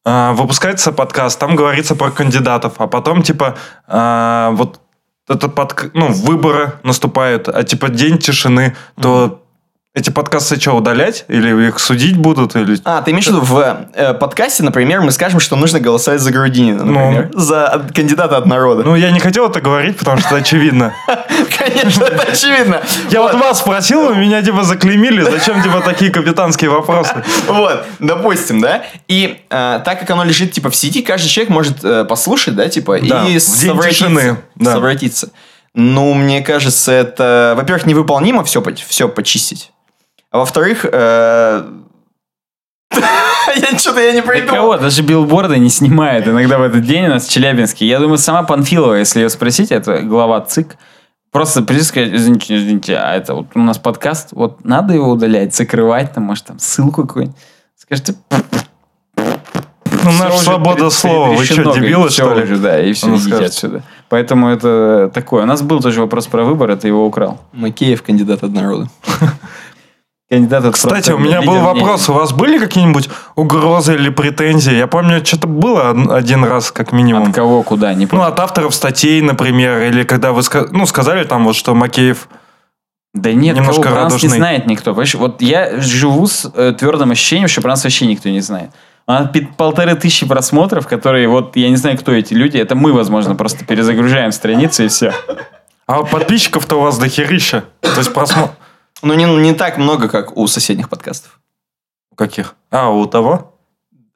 а, выпускается подкаст, там говорится про кандидатов, а потом, типа, а, вот это подк... ну, выборы наступают, а типа день тишины, то эти подкасты что, удалять? Или их судить будут? Или... А, ты имеешь в виду, в э, подкасте, например, мы скажем, что нужно голосовать за Грудинина, Ну. например. За от- кандидата от народа. Ну, я не хотел это говорить, потому что это очевидно. Конечно, это очевидно. Я вот вас спросил, вы меня типа заклеймили, зачем типа такие капитанские вопросы? Вот, допустим, да. И э, так как оно лежит типа в сети, каждый человек может э, послушать, да, типа, и совратиться. Совратиться. Ну, мне кажется, это, во-первых, невыполнимо все, все почистить. А во-вторых, э, я что-то я не Да придумал. кого? Даже билборды не снимает иногда в этот день у нас в Челябинске. Я думаю, сама Панфилова, если ее спросить, это глава ЦИК, просто придет сказать, извините, извините, а это вот у нас подкаст, вот надо его удалять, закрывать, там, может, там ссылку какую-нибудь. Скажите, Ну, наша свобода слова. Вы что, дебилы, что ли? уже, да, и все, Он идите скажет. отсюда. Поэтому это такое. У нас был тоже вопрос про выбор, это его украл. Макеев кандидат от народа. Кандидат от Кстати, у меня был вопрос. У вас были какие-нибудь угрозы или претензии? Я помню, что-то было од- один раз, как минимум. От кого, куда, не Ну, помню. от авторов статей, например, или когда вы ну, сказали там вот, что Макеев... Да нет, Немножко кого Бранс не радужный. знает никто. Понимаешь? Вот я живу с э, твердым ощущением, что Бранс вообще никто не знает. А пи- полторы тысячи просмотров, которые вот, я не знаю, кто эти люди, это мы, возможно, просто перезагружаем страницу и все. А вот подписчиков-то у вас дохерища. То есть просмотр... Ну, не, не так много, как у соседних подкастов. У каких? А, у того?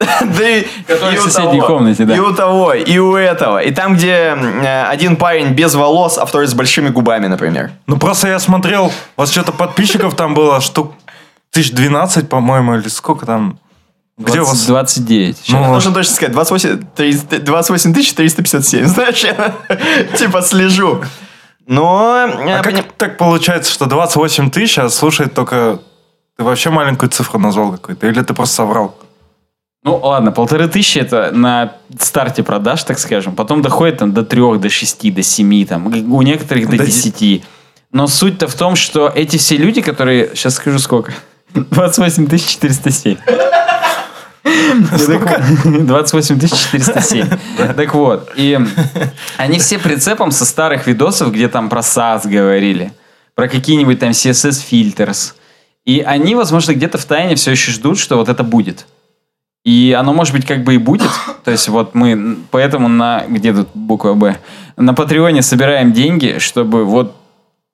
Да и, Который и в у соседней того, комнате, да. И у того, и у этого. И там, где э, один парень без волос, а второй с большими губами, например. Ну, просто я смотрел, у вас что-то подписчиков там было штук тысяч 12, по-моему, или сколько там? Где у 20 вас? 29. Ну, должен точно сказать, 28, 300 28 357. Знаешь, я типа слежу. Но... э, А как поним- так получается, что 28 тысяч, а слушает только... Ты вообще маленькую цифру назвал какой-то? Или ты просто соврал? Ну ладно, полторы тысячи это на старте продаж, так скажем. Потом доходит там до трех, до шести, до семи, там, у некоторых до До де- десяти. Но суть-то в том, что эти все люди, которые... Сейчас скажу сколько. 28 407. Сколько? 28 407. Так вот, и они все прицепом со старых видосов, где там про SAS говорили, про какие-нибудь там CSS filters. И они, возможно, где-то в тайне все еще ждут, что вот это будет. И оно, может быть, как бы и будет. То есть вот мы поэтому на... Где тут буква «Б»? На Патреоне собираем деньги, чтобы вот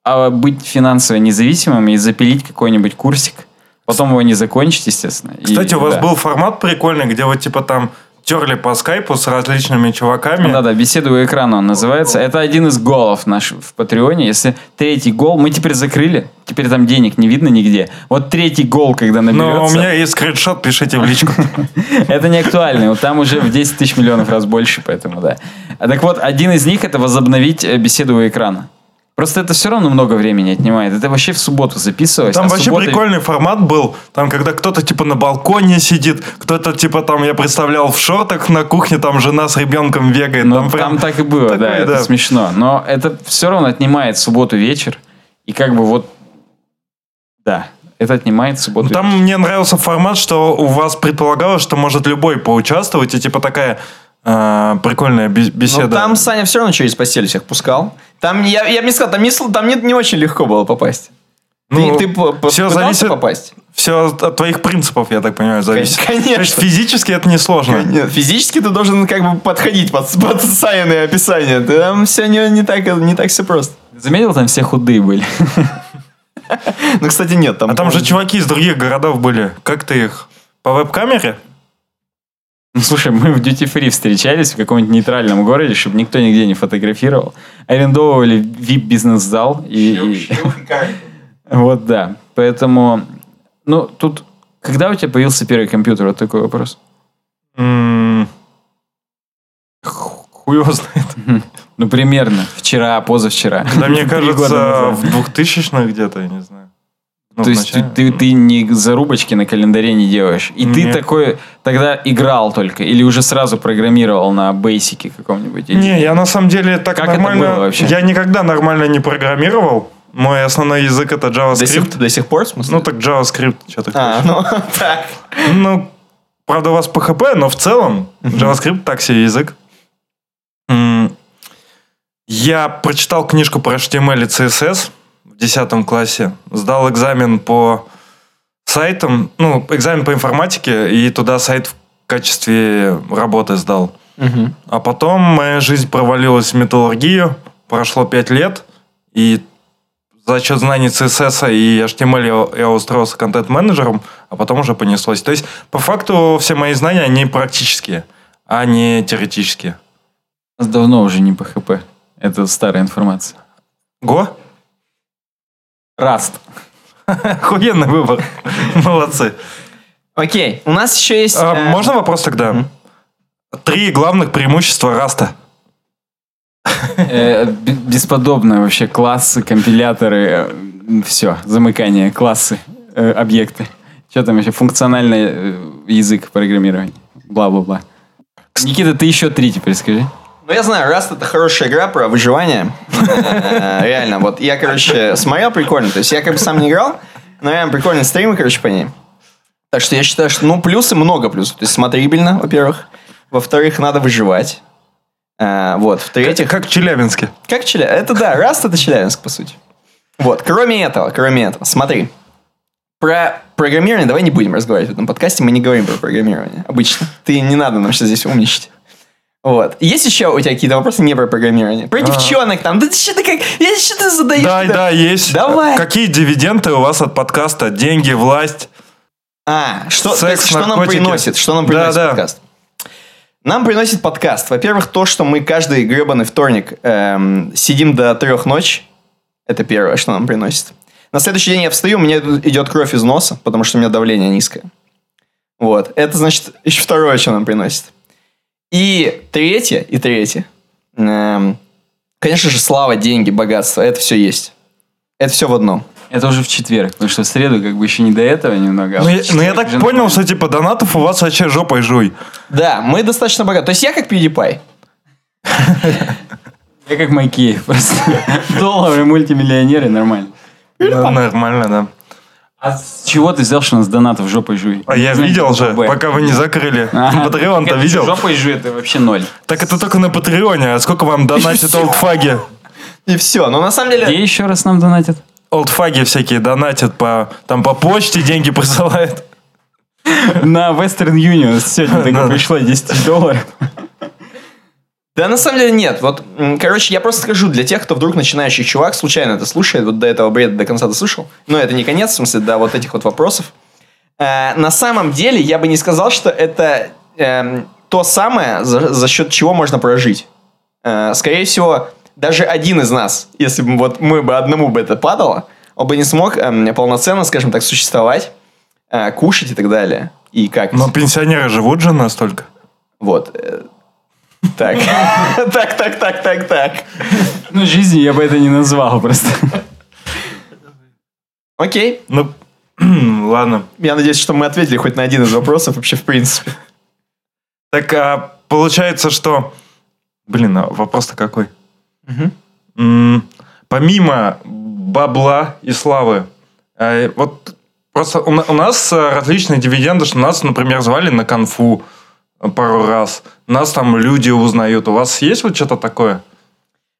а, быть финансово независимым и запилить какой-нибудь курсик. Потом его не закончить, естественно. И- Кстати, у вас да. был формат прикольный, где вы типа там терли по скайпу с различными чуваками. Ну Да-да, беседа у экрана он называется. Это один из голов наш в Патреоне. Если третий гол, мы теперь закрыли, теперь там денег не видно нигде. Вот третий гол, когда наберется, у меня есть скриншот, пишите в личку. это не актуально. Там уже в 10 тысяч миллионов раз больше, поэтому да. Так вот, один из них это возобновить э, беседу у экрана. Просто это все равно много времени отнимает. Это вообще в субботу записывалось. Там а вообще суббота- прикольный формат был. Там, когда кто-то типа на балконе сидит, кто-то типа там, я представлял, в шортах на кухне, там жена с ребенком бегает. Ну, там, там, прям так и было, да, такое, это да. смешно. Но это все равно отнимает субботу вечер. И как бы вот, да, это отнимает субботу Ну, Там мне нравился формат, что у вас предполагалось, что может любой поучаствовать, и типа такая э, прикольная бе- Но беседа. Ну, там Саня все равно через постель всех пускал. Там, я, я бы не сказал, там не, там не, не очень легко было попасть. Ну, ты ты пытался зависит- попасть? Все от, твоих принципов, я так понимаю, зависит. Конечно. То есть физически это несложно. Нет, физически ты должен как бы подходить под, под Санины описание. Там все не, не, так, не так все просто. Заметил, там все худые были. Ну, кстати, нет. Там, А там же чуваки из других городов были. Как ты их? По веб-камере? Ну, слушай, мы в Duty Free встречались в каком-нибудь нейтральном городе, чтобы никто нигде не фотографировал. Арендовывали VIP-бизнес-зал. И, и- Вот да. Поэтому, ну, тут... Когда у тебя появился первый компьютер? Вот такой вопрос. Хуй его знает. Ну, примерно. Вчера, позавчера. Да мне кажется, в 2000-х где-то, я не знаю. Ну, То есть ты, начале. ты, ты не зарубочки на календаре не делаешь. И ты Нет. такой тогда играл только. Или уже сразу программировал на бейсике каком-нибудь. Не, я на самом деле так Как это нормально... было вообще? Я никогда нормально не программировал. Мой основной язык это до JavaScript. сих, до сих пор, в смысле? Ну так JavaScript, что ты а, ну, так. Ну, правда, у вас PHP, но в целом JavaScript так себе язык. Я прочитал книжку про HTML и CSS в 10 классе, сдал экзамен по сайтам, ну, экзамен по информатике, и туда сайт в качестве работы сдал. Мгм. А потом моя жизнь провалилась в металлургию, прошло 5 лет, и за счет знаний CSS и HTML я- я устроился контент-менеджером, а потом уже понеслось. То есть, по факту, все мои знания, они практические, а не теоретические. У нас давно уже не PHP. Это старая информация. Го? Раст. Охуенный выбор. Молодцы. Окей, у нас еще есть... А, э, можно вопрос тогда? Три главных преимущества Раста. Э, Бесподобно вообще. Классы, компиляторы. Все. Замыкание. Классы. э, Объекты. Что там еще? Функциональный э, язык программирования. Бла-бла-бла. Никита, ты еще три теперь скажи. Ну, я знаю, Rust это хорошая игра про выживание. Реально, вот я, короче, смотрел, прикольно. То есть я как бы сам не играл, Ну, реально прикольные стримы, короче, по ней. Так что я считаю, что, ну, плюсы много плюсов. То есть смотрибельно, во-первых. Во-вторых, надо выживать. А, вот. В-третьих, Как в Челябинске. как Челябинск? Это да, Раст это Челябинск, по сути. Вот, кроме этого, кроме этого, смотри. Про программирование давай не будем разговаривать в этом подкасте, мы не говорим про программирование обычно. Ты не надо нам сейчас здесь умничать. Вот. Есть еще у тебя какие-то вопросы не про программирование? Про девчонок там. Да ты что ты как... Я что ты задаешь? Да, да, есть. Давай. Какие дивиденды у вас от подкаста? Деньги, власть? А, что, то Секс, есть, что нам приносит? Что нам Да, приносит да. подкаст? Нам приносит подкаст. Во-первых, то, что мы каждый гребаный вторник эм, сидим до трех ночи. Это первое, что нам приносит. На следующий день я встаю, у меня идет кровь из носа, потому что у меня давление низкое. Вот. Это, значит, еще второе, что нам приносит. И третье, и третье. эм, конечно же, слава, деньги, богатство. Это все есть. Это все в одном. Это уже в четверг, потому что в среду как бы еще не до этого немного. а Ну, я, ну, я так понял, нормально. что типа донатов у вас вообще жопой жуй. Да, мы достаточно богаты. То есть я как PewDiePie. Я как Макеев просто. Доллары, мультимиллионеры, нормально. Нормально, да. А с чего ты взял, что у нас донатов жопой жуй? А я Знаете, видел же, пока вы не закрыли. Ага. Патреон-то Это видел? Жопой жуй, это вообще ноль. Так это только на Патреоне. А сколько вам донатят олдфаги? И все. Но на самом деле... Где еще раз нам донатят? Олдфаги всякие донатят по... Там по почте деньги присылают. На Western Union сегодня Да. пришло 10 долларов. Да, на самом деле нет. Вот, короче, я просто скажу для тех, кто вдруг начинающий чувак, случайно это слушает, вот до этого бреда до конца дослушал. Но это не конец, в смысле, до вот этих вот вопросов. Э, на самом деле, я бы не сказал, что это эм, то самое, за, за счет чего можно прожить. Э, скорее всего, даже один из нас, если бы вот мы бы одному бы это падало, он бы не смог эм, полноценно, скажем так, существовать, э, кушать и так далее. И как? Но пенсионеры живут же настолько. Вот. Так. Так, так, так, так, так. Ну, жизнью я бы это не назвал просто. Окей. Ну, ладно. Я надеюсь, что мы ответили хоть на один из вопросов вообще в принципе. Так а, получается, что... Блин, а вопрос-то какой? М, Помимо бабла и славы, э, вот просто у, у нас э, различные дивиденды, что нас, например, звали на конфу пару раз. Нас там люди узнают. У вас есть вот что-то такое?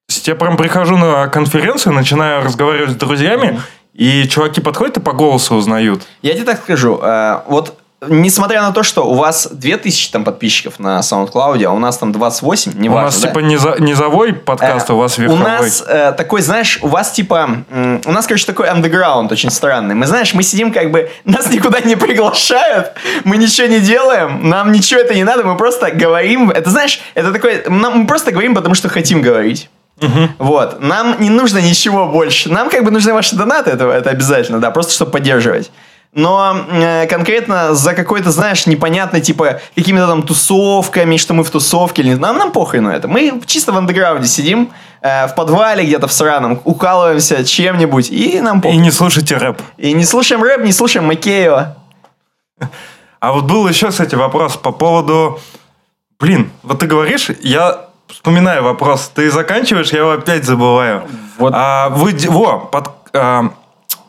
То есть я прям прихожу на конференцию, начинаю разговаривать с друзьями, и чуваки подходят и по голосу узнают. Я тебе так скажу. э, Вот несмотря на то, что у вас 2000 там подписчиков на SoundCloud, а у нас там 28, не у нас типа низа- низовой подкаст, а у вас У верховой. нас э, такой, знаешь, у вас типа... м, у нас, короче, такой андеграунд очень странный. Мы, знаешь, мы сидим как бы... Нас никуда не приглашают, мы ничего не делаем, нам ничего это не надо, мы просто говорим... Это, знаешь, это такой... нам- мы просто говорим, потому что хотим говорить. Вот. Нам не нужно ничего больше. Нам как бы нужны ваши донаты, это, это обязательно, да, просто чтобы поддерживать. Но э, конкретно за какой-то, знаешь, непонятной, типа, какими-то там тусовками, что мы в тусовке или нет, нам, нам похуй на это. Мы чисто в андеграунде сидим, э, в подвале где-то в сраном, укалываемся чем-нибудь, и нам И похуй. не слушайте рэп. И не слушаем рэп, не слушаем Макеева. А вот был еще, кстати, вопрос по поводу... Блин, вот ты говоришь, я вспоминаю вопрос. Ты заканчиваешь, я его опять забываю. Вот. А вы... Во, под, а,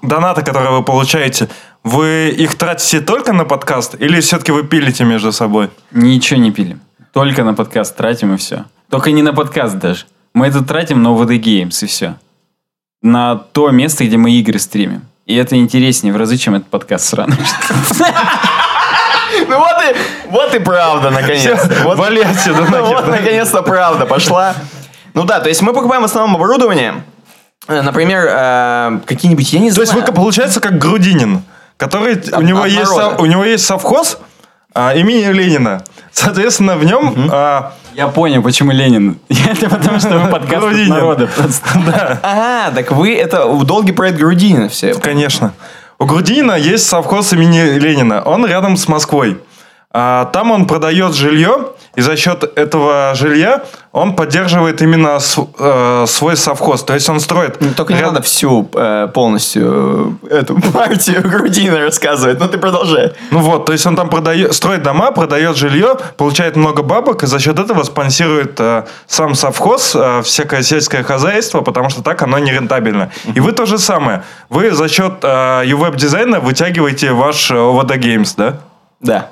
донаты, которые вы получаете, вы их тратите только на подкаст? Или все-таки вы пилите между собой? Ничего не пилим. Только на подкаст тратим и все. Только не на подкаст даже. Мы это тратим на VD Games и все. На то место, где мы игры стримим. И это интереснее в разы, чем этот подкаст сраный. Ну вот и, вот и правда, наконец-то. Вот, Вали отсюда нахер, вот, да? наконец-то правда пошла. Ну да, то есть мы покупаем в основном оборудование. Например, э, какие-нибудь, я не То знаю. есть вы получается как Грудинин, который... у, него от есть, со- у него есть совхоз а, имени Ленина. Соответственно, в нем... а, Я понял, почему Ленин. Это потому, что мы подкаст от Грудинин. народа просто. Ага, так вы это в долгий проект Грудинина все. Конечно. У Грудинина есть совхоз имени Ленина. Он рядом с Москвой. А, там он продает жилье, и за счет этого жилья он поддерживает именно с- э, свой совхоз. То есть он строит... Ну, Только не ряд- надо всю э, полностью э, эту партию грудины рассказывать. Ну ты продолжай. Ну вот, то есть он там продает, строит дома, продает жилье, получает много бабок, и за счет этого спонсирует э, сам совхоз, э, всякое сельское хозяйство, потому что так оно нерентабельно. И вы то же самое. Вы за счет э, UWeb-дизайна вытягиваете ваш э, OVD Games, да? Да.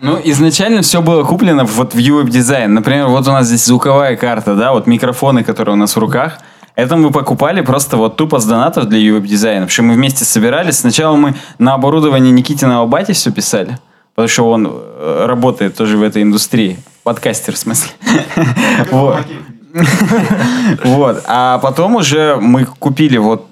Ну, изначально все было куплено вот в UWeb дизайн. Например, вот у нас здесь звуковая карта, да, вот микрофоны, которые у нас в руках. Это мы покупали просто вот тупо с донатов для UWeb дизайна. Что мы вместе собирались. Сначала мы на оборудование Никитиного бати все писали. Потому что он э, работает тоже в этой индустрии. Подкастер, в смысле. Вот. Вот. А потом уже мы купили вот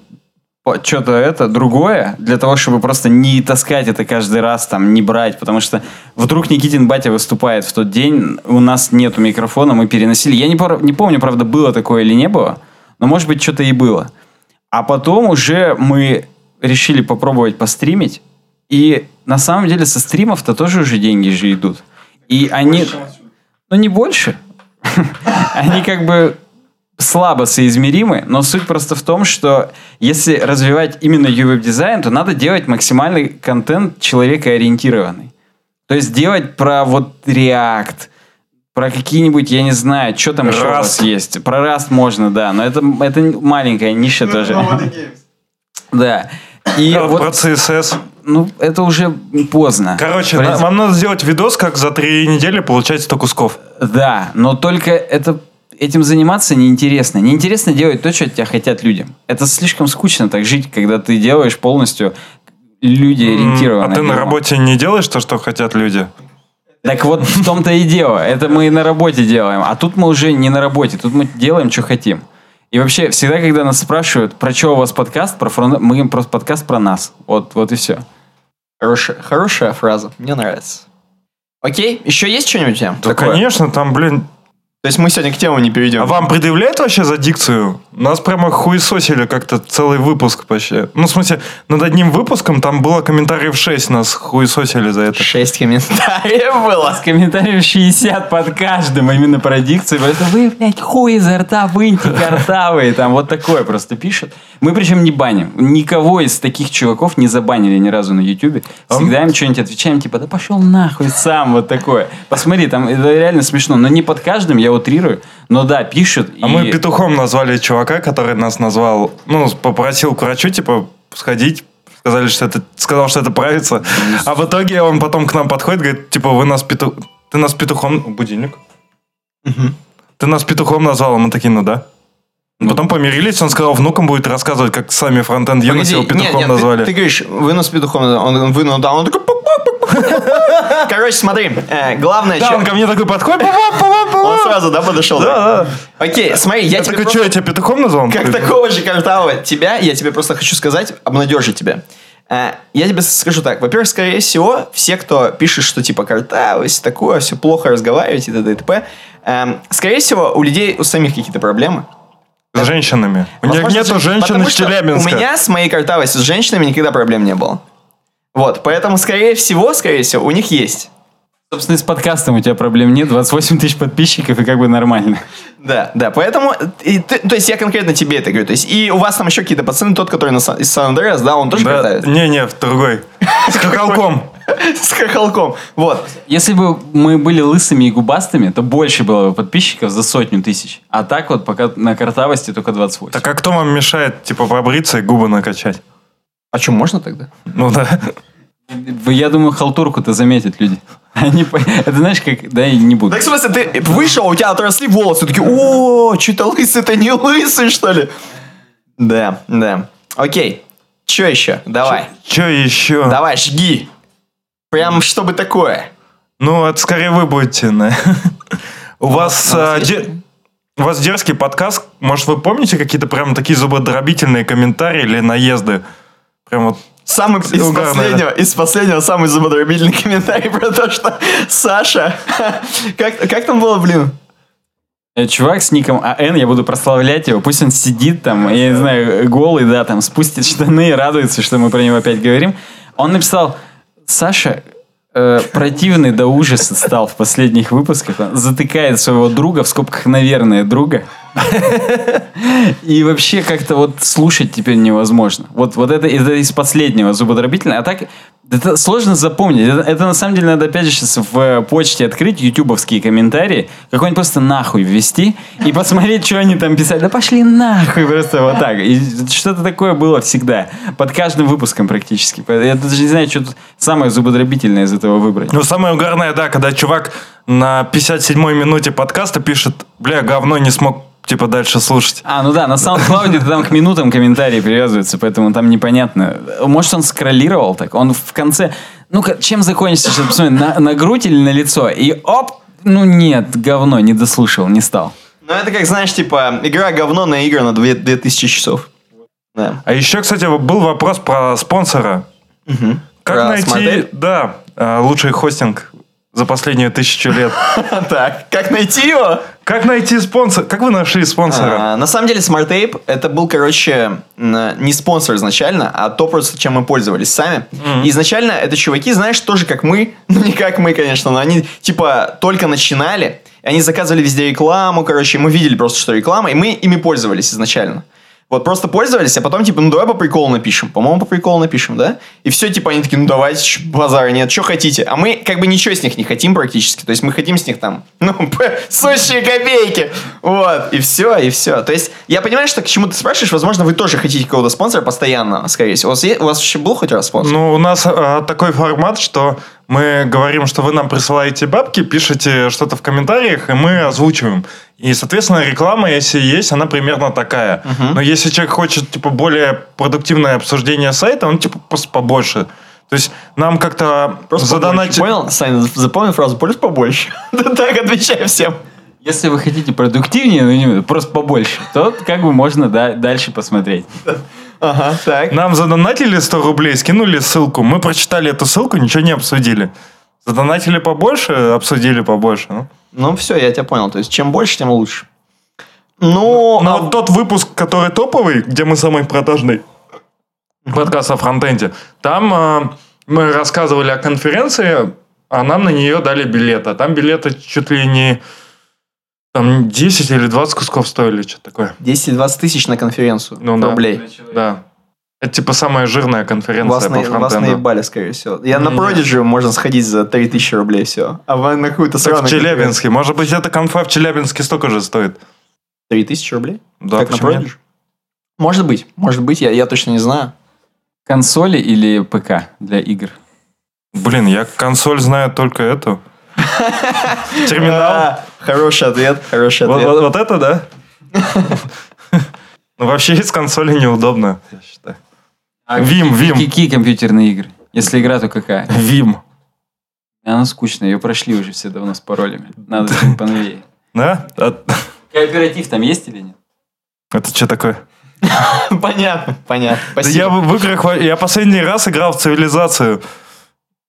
что-то это другое, для того, чтобы просто не таскать это каждый раз, там, не брать, потому что вдруг Никитин батя выступает в тот день, у нас нету микрофона, мы переносили. Я не, пор- не помню, правда, было такое или не было, но, может быть, что-то и было. А потом уже мы решили попробовать постримить, и на самом деле со стримов-то тоже уже деньги же идут. И они... Ну, не больше. Они как бы слабо соизмеримы, но суть просто в том, что если развивать именно UWeb-дизайн, то надо делать максимальный контент человекоориентированный. То есть делать про вот React, про какие-нибудь, я не знаю, что там еще у вас есть. Про Rust можно, да, но это, это маленькая ниша тоже. Да. И А вот Про CSS. ну, это уже поздно. Короче, принципе, вам надо сделать видос, как за три недели получать 100 кусков. Да, но только это этим заниматься неинтересно. Неинтересно делать то, что от тебя хотят людям. Это слишком скучно так жить, когда ты делаешь полностью люди ориентированные. А ты на работе не делаешь то, что хотят люди? Так вот в том-то и дело. Это мы и на работе делаем. А тут мы уже не на работе. Тут мы делаем, что хотим. И вообще, всегда, когда нас спрашивают, про что у вас подкаст, про фронт, мы им просто подкаст про нас. Вот, вот и все. Хорошая, хорошая фраза. Мне нравится. Окей, еще есть что-нибудь у тебя? Да, такое? конечно, там, блин. То есть мы сегодня к темам не перейдем. А вам предъявляют вообще за дикцию? Нас прямо хуесосили как-то целый выпуск вообще. Ну, в смысле, над одним выпуском там было комментариев 6, нас хуесосили за это. Шесть комментариев было. С комментариев 60 под каждым именно про дикцию. Это вы, блядь, хуй изо рта выньте картавые. Там вот такое просто пишут. Мы причем не баним. Никого из таких чуваков не забанили ни разу на Ютубе. Всегда им что-нибудь отвечаем, типа, да пошел нахуй сам, вот такое. Посмотри, там это реально смешно. Но не под каждым, я утрирую. Но да, пишут. А и- мы петухом назвали чувака, который нас назвал, ну, попросил к врачу, типа, сходить. Сказали, что это, сказал, что это правится. А в итоге он потом к нам подходит, говорит, типа, вы нас петух... Ты нас петухом... Будильник. Ты нас петухом назвал, а мы такие, ну да. Потом помирились, он сказал, внукам будет рассказывать, как сами фронтенд Юнос его петухом нет, нет, назвали. Ты, ты говоришь, вынос петухом, он, он вынул, да, он такой... Короче, смотри, э, главное, Да, он ко мне такой подходит, он сразу, да, подошел? Да, да. Окей, смотри, я тебе просто- что, я тебя петухом назвал? Как такого же картавого тебя, я тебе просто хочу сказать, обнадежить тебя. Э, Я тебе скажу так. Во-первых, скорее всего, все, кто пишет, что типа картавость, такое, все плохо разговаривать и т.д. и т.п., эм, скорее всего, у людей у самих какие-то проблемы. С женщинами. У них нету жен- женщин из Челябинска. У меня с моей картавостью с женщинами никогда проблем не было. Вот, поэтому, скорее всего, скорее всего, у них есть. Собственно, и с подкастом у тебя проблем нет. 28 тысяч подписчиков, и как бы нормально. Да, да, поэтому, и ты- то есть я конкретно тебе это говорю, то есть и у вас там еще какие-то пацаны, тот, который на, Сан- из Сан-Андреас, да, он тоже Да, катает? не-не, в другой. С хохолком. С хохолком, вот. Если бы мы были лысыми и губастыми, то больше было бы подписчиков за сотню тысяч. А так вот пока на картавости только 28. Так а кто вам мешает, типа, побриться и губы накачать? А что, можно тогда? Ну да. Я думаю, халтурку-то заметят люди. Они, это знаешь, как... Да, и не буду. Так, в смысле, ты вышел, у тебя отросли волосы, такие, о, что-то лысый, ты не лысый, что ли? Да, да. Окей, что еще? Давай, Че еще? давай, жги. Прям, чтобы такое. Ну, это скорее вы будете. на- У вас... у нас а, де- У вас дерзкий подкаст. Может, вы помните какие-то прям такие зубодробительные комментарии или наезды? Прям вот... Самый из последнего, из последнего самый зубодробительный комментарий про то, что Саша... Как, как там было, блин? Э, Чувак с ником АН, я буду прославлять его. Пусть он сидит там, я не знаю, голый, да, там, спустит штаны и радуется, что мы про него опять говорим. Он написал, Саша, э, противный до ужаса стал в последних выпусках. Он затыкает своего друга, в скобках, наверное, друга. И вообще как-то вот слушать теперь невозможно. Вот, вот это, это из последнего зубодробительного. А так это сложно запомнить. Это, это на самом деле надо опять же сейчас в почте открыть ютубовские комментарии, какой-нибудь просто нахуй ввести и посмотреть, что они там писали. Да пошли нахуй просто вот так. И что-то такое было всегда. Под каждым выпуском практически. Я даже не знаю, что тут самое зубодробительное из этого выбрать. Ну, самое угарное, да, когда чувак на 57-й минуте подкаста пишет, бля, говно не смог типа дальше слушать. А, ну да, на SoundCloud там к минутам комментарии привязываются, поэтому там непонятно. Может, он скроллировал так? Он в конце... Ну, чем закончится, чтобы посмотреть, на, на грудь или на лицо? И оп! Ну нет, говно, не дослушал, не стал. Ну, это как, знаешь, типа, игра говно на игры на 2 2000 часов. Да. А еще, кстати, был вопрос про спонсора. Как Про найти, Smartape? да, э, лучший хостинг за последнюю тысячу лет? Так, как найти его? Как найти спонсор? Как вы нашли спонсора? А, на самом деле, Smart Tape это был, короче, не спонсор изначально, а то просто, чем мы пользовались сами. И изначально это чуваки, знаешь, тоже как мы, ну не как мы, конечно, но они типа только начинали, они заказывали везде рекламу, короче, мы видели просто, что реклама, и мы ими пользовались изначально. Вот просто пользовались, а потом типа, ну давай по приколу напишем. По-моему, по приколу напишем, да? И все, типа, они такие, ну давайте, базара нет, что хотите. А мы как бы ничего с них не хотим практически. То есть мы хотим с них там, ну, сущие копейки. Вот, и все, и все. То есть я понимаю, что к чему ты спрашиваешь, возможно, вы тоже хотите какого-то спонсора постоянно, скорее всего. У вас, у вас вообще был хоть раз спонсор? Ну, у нас э, такой формат, что мы говорим, что вы нам присылаете бабки, пишете что-то в комментариях, и мы озвучиваем. И, соответственно, реклама, если есть, она примерно такая. Но если человек хочет, типа, более продуктивное обсуждение сайта, он, типа, просто побольше. То есть нам как-то Просто задонатить... Понял? Саня, запомнил фразу «просто побольше». Да Так, отвечаю всем. Если вы хотите продуктивнее, ну не просто побольше, то как бы можно да, дальше посмотреть. Ага, так. Нам задонатили 100 рублей, скинули ссылку. Мы прочитали эту ссылку, ничего не обсудили. Задонатили побольше, обсудили побольше. Ну, Ну все, я тебя понял. То есть чем больше, тем лучше. Ну, Но а вот тот выпуск, который топовый, где мы самый продажный подкаст о фронтенде, там э, мы рассказывали о конференции, а нам на нее дали билеты. А там билеты чуть ли не там 10 или 20 кусков стоили, что-то такое. 10-20 тысяч на конференцию Ну да. рублей. Да. Это типа самая жирная конференция Вас, по на, вас фронтенду. наебали, скорее всего. Я на. Prodigy можно сходить за 3000 рублей все. А вы на какую-то сраную в Челябинске. Может быть, эта конфа в Челябинске столько же стоит. 3000 рублей? Да, как на нет? Prodigy? Может быть, может быть, я, я точно не знаю. Консоли или ПК для игр? Блин, я консоль знаю только эту. Терминал. А, Хороший ответ, хороший Вот, ответ. вот- вот это, да? Ну, вообще из консоли неудобно, я считаю. Вим, Вим. Какие компьютерные игры? Если игра, то какая? Вим. Она скучная, ее прошли уже все давно с паролями. Надо поновее. Да? А- Кооператив там есть или нет? Это что такое? Понятно, понятно. Да я в играх... Я последний раз играл в цивилизацию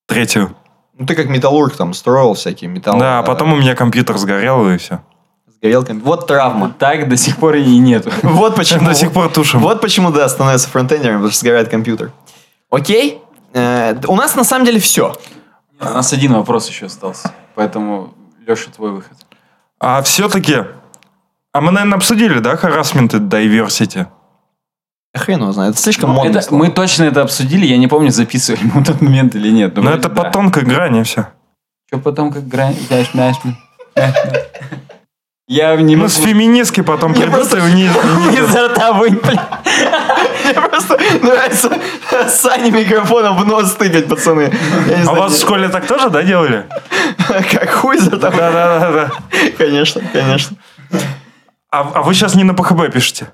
третью. Ну ты как металлург там строил всякие металлы. Да, а потом у меня компьютер сгорел, и все. Сгорел комп- Вот травма. Так до сих пор и нету. Вот почему. До сих пор тушим. Вот почему, да, становится фронтендером, потому что сгорает компьютер. Окей. Э, У нас на самом деле все. У нас один вопрос еще остался. Поэтому, Леша, твой выход. А все-таки... А мы, наверное, обсудили, да, харасмент и diversity? Хрен его знает. Это слишком Ну, модно. это- мы точно это обсудили, я не помню, записывали мы в тот момент или нет. Но это по тонкой грани все. Что потом, как грань... Я не Ну, могу... с феминистки потом придут и вниз. Изо рта вынь. Мне просто нравится Сане микрофоном в нос тыкать, пацаны. А вас в школе так тоже, да, делали? Как хуй рта вынь. Да-да-да. Конечно, конечно. А, а вы сейчас не на ПХБ пишете?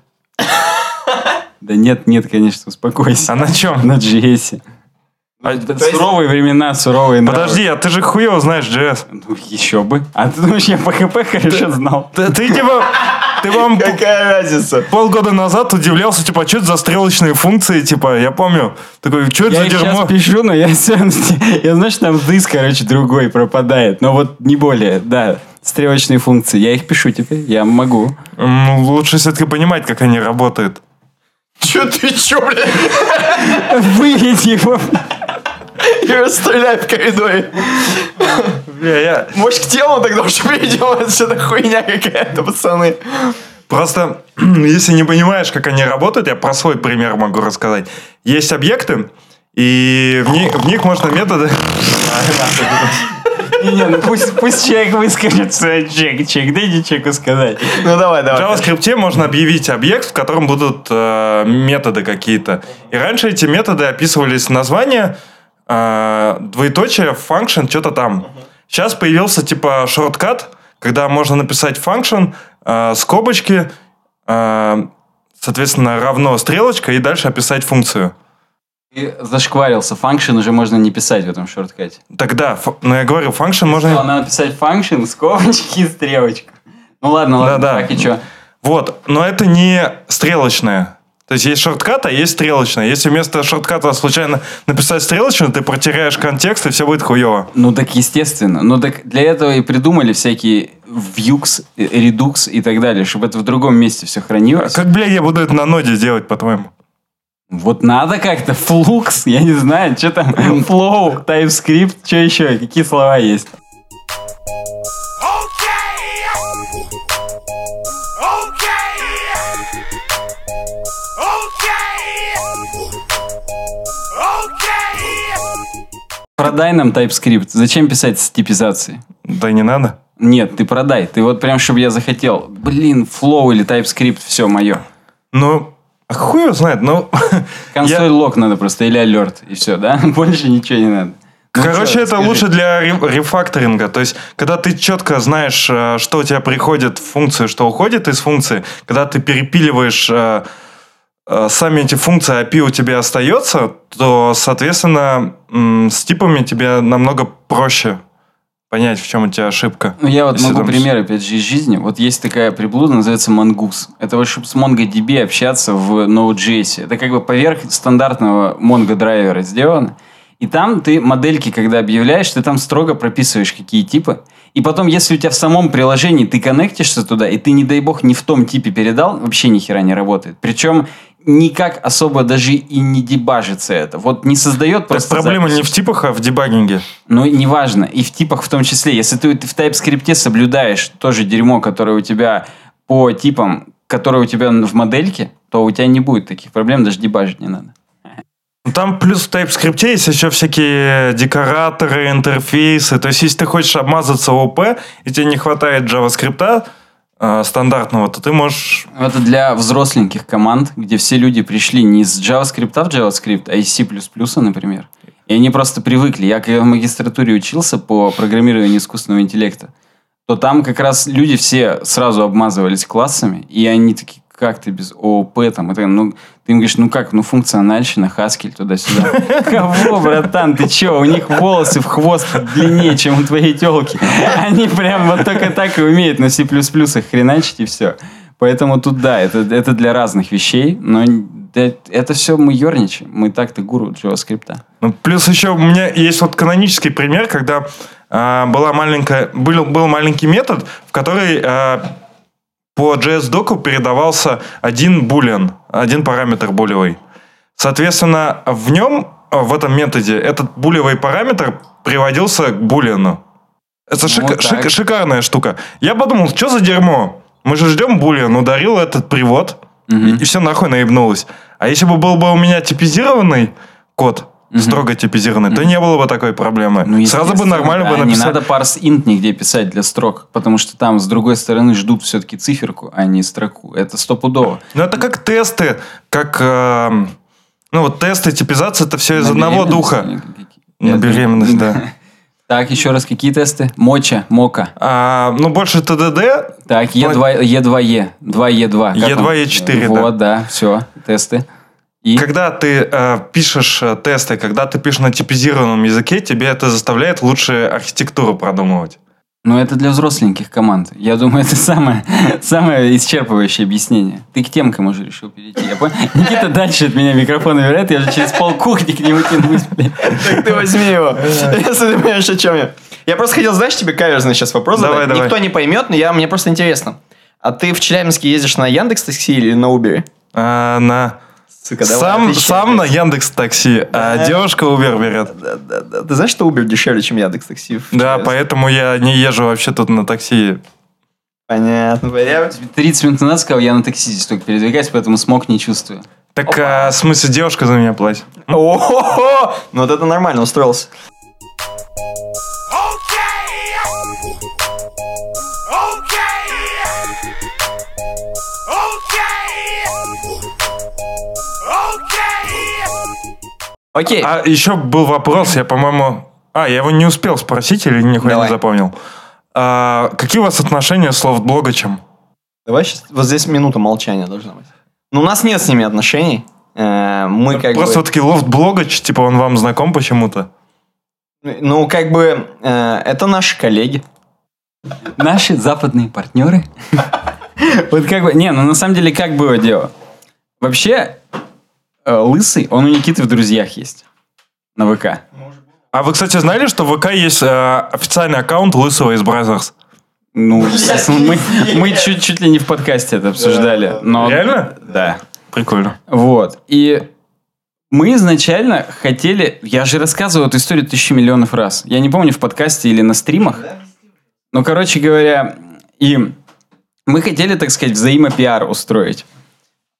Да нет, нет, конечно, успокойся. А на чем? На JS. А, суровые времена, суровые нравы. Подожди, а ты же хуево знаешь JS. Ну, еще бы. А ты думаешь, я ПХП хорошо знал? Ты, ты типа... Ты вам Какая разница? полгода назад удивлялся, типа, а что это за стрелочные функции, типа, я помню. Такой, что это Я за дерьмо? пишу, но я. Я знаю, что там диск, короче, другой пропадает. Но вот не более, да. Стрелочные функции. Я их пишу теперь. Я могу. Лучше все-таки понимать, как они работают. Че ты, че, блядь? Вылить его. И расстреляй в коридоре. Бля, я... Может, к телу тогда уже перейдем? Это что-то хуйня какая-то, пацаны. Просто, если не понимаешь, как они работают, я про свой пример могу рассказать. Есть объекты, и в них, в них можно методы... Не, ну пусть, пусть человек выскажется, человек, человек, дайте человеку сказать. Ну, давай, В давай. JavaScript можно объявить объект, в котором будут э, методы какие-то. И раньше эти методы описывались название, э, двоеточие, function, что-то там. Сейчас появился типа шорткат, когда можно написать function, э, скобочки, э, соответственно, равно стрелочка, и дальше описать функцию. И зашкварился. Function уже можно не писать в этом шорткате. Тогда, ф- ну я говорю, function можно... надо написать function, скобочки и стрелочку. Ну ладно, ладно, Да-да. так и что? Вот, но это не стрелочная. То есть есть шорткат, а есть стрелочная. Если вместо шортката случайно написать стрелочную, ты протеряешь контекст, и все будет хуево. Ну так естественно. Ну так для этого и придумали всякие Vux, э, Redux и так далее, чтобы это в другом месте все А хранилось. как, бля, я буду это на ноде делать, по-твоему? Вот надо как-то. Flux, я не знаю, что там. Flow, TypeScript, что еще, какие слова есть. Продай нам TypeScript. Зачем писать с типизацией? Да не надо. Нет, ты продай. Ты вот прям, чтобы я захотел. Блин, Flow или TypeScript, все мое. Ну, а хуй его знает, ну... Консоль я- лог надо просто, или алерт, и все, да? Больше ничего не надо. Ну Короче, чё, это скажи. лучше для ре- рефакторинга. То есть, когда ты четко знаешь, э, что у тебя приходит в функцию, что уходит из функции, когда ты перепиливаешь э, э, сами эти функции, API у тебя остается, то, соответственно, с типами тебе намного проще понять, в чем у тебя ошибка. Ну, я вот могу там- пример, опять же, из жизни. Вот есть такая приблуда, называется Mongoose. Это вот, чтобы с MongoDB общаться в Node.js. Это как бы поверх стандартного Mongo драйвера сделано. И там ты модельки, когда объявляешь, ты там строго прописываешь, какие типы. И потом, если у тебя в самом приложении ты коннектишься туда, и ты, не дай бог, не в том типе передал, вообще ни хера не работает. Причем никак особо даже и не дебажится это. Вот не создает Так просто проблема запись. не в типах, а в дебагинге. Ну, неважно. И в типах в том числе. Если ты, ты в TypeScript соблюдаешь тоже дерьмо, которое у тебя по типам, которое у тебя в модельке, то у тебя не будет таких проблем, даже дебажить не надо. Ну, Там плюс в TypeScript есть еще всякие декораторы, интерфейсы. То есть, если ты хочешь обмазаться ОП, и тебе не хватает JavaScript э, стандартного, то ты можешь... Это для взросленьких команд, где все люди пришли не из JavaScript в JavaScript, а из C++, например. И они просто привыкли. Я когда в магистратуре учился по программированию искусственного интеллекта, то там как раз люди все сразу обмазывались классами, и они такие, как ты без ООП там? Это, ну, ты им говоришь, ну как, ну функциональщина, Haskell туда-сюда. Кого, братан, ты че? У них волосы в хвост длиннее, чем у твоей телки. Они прям вот только так и умеют на C++ хреначить и все. Поэтому тут да, это, это для разных вещей, но это все мы ерничаем. Мы так-то гуру JavaScript. Ну, плюс еще у меня есть вот канонический пример, когда э, была маленькая, был, был маленький метод, в который э, по JS-доку передавался один буллиан, один параметр булевый. Соответственно, в нем, в этом методе, этот булевый параметр приводился к буллиану. Это Ну, шик- так. шик- шикарная штука. Я подумал, что за дерьмо? Мы же ждем буллиан, ударил этот привод, и, все нахуй наебнулось. А если бы был бы у меня типизированный код, строго типизированный, то не было бы такой проблемы. Ну, Сразу бы нормально бы да, написать. Не надо parse int нигде писать для строк, потому что там с другой стороны ждут все-таки циферку, а не строку. Это стопудово. Ну, это как тесты, как... эм, ну, вот тесты, типизация, это все из На одного духа. На беременность, да. Так, еще раз, какие тесты? Моча, мока. А, ну, больше TDD. Так, E2, E2E, 2E2. как E2, он? E4, да. Вот, да, все, тесты. И Когда ты э, пишешь э, тесты, когда ты пишешь на типизированном языке, тебе это заставляет лучше архитектуру продумывать. Ну, это для взросленьких команд. Я думаю, это самое, самое исчерпывающее объяснение. Ты к темкам уже решил перейти. Я понял? Никита дальше от меня микрофон набирает, я уже через пол кухни к нему тянусь. Так ты возьми его. Если ты понимаешь, о чем я. Я просто хотел, знаешь, тебе каверзный сейчас вопрос Давай, задать. давай. Никто не поймет, но я, мне просто интересно. А ты в Челябинске ездишь на Яндекс Такси или на Uber? А, на... Сука, давай, Сам, отвечай, сам на. Яндекс Такси, а девушка Uber берет. Да, да, да. Ты знаешь, что Uber дешевле, чем Яндекс Такси? Да, поэтому я не езжу вообще тут на такси. Понятно. Я- 30 минут назад сказал, я на такси здесь только передвигаюсь, поэтому смог не чувствую. Так, а, в смысле, девушка за меня платит? О-хо-хо! Ну вот это нормально, устроился. Окей. А еще был вопрос, я, по-моему... А, я его не успел спросить или нихуя Давай. не запомнил. А, какие у вас отношения с лофтблогачем? Давай сейчас, вот здесь минута молчания должна быть. Ну, у нас нет с ними отношений. Э, Мы как Просто бы... вот таки LoftBlog'ач, типа он вам знаком почему-то? Ну, как бы, э, это наши коллеги. Наши западные партнеры. Вот как бы, не, ну на самом деле как было дело? Вообще, Лысый, он у Никиты в друзьях есть. На ВК. А вы, кстати, знали, что в ВК есть э, официальный аккаунт Лысого из Brazzers? Ну, мы, мы чуть, чуть ли не в подкасте это обсуждали. Но, Реально? Да. Прикольно. Вот. И мы изначально хотели... Я же рассказывал эту историю тысячи миллионов раз. Я не помню, в подкасте или на стримах. Ну, короче говоря, и мы хотели, так сказать, взаимопиар устроить.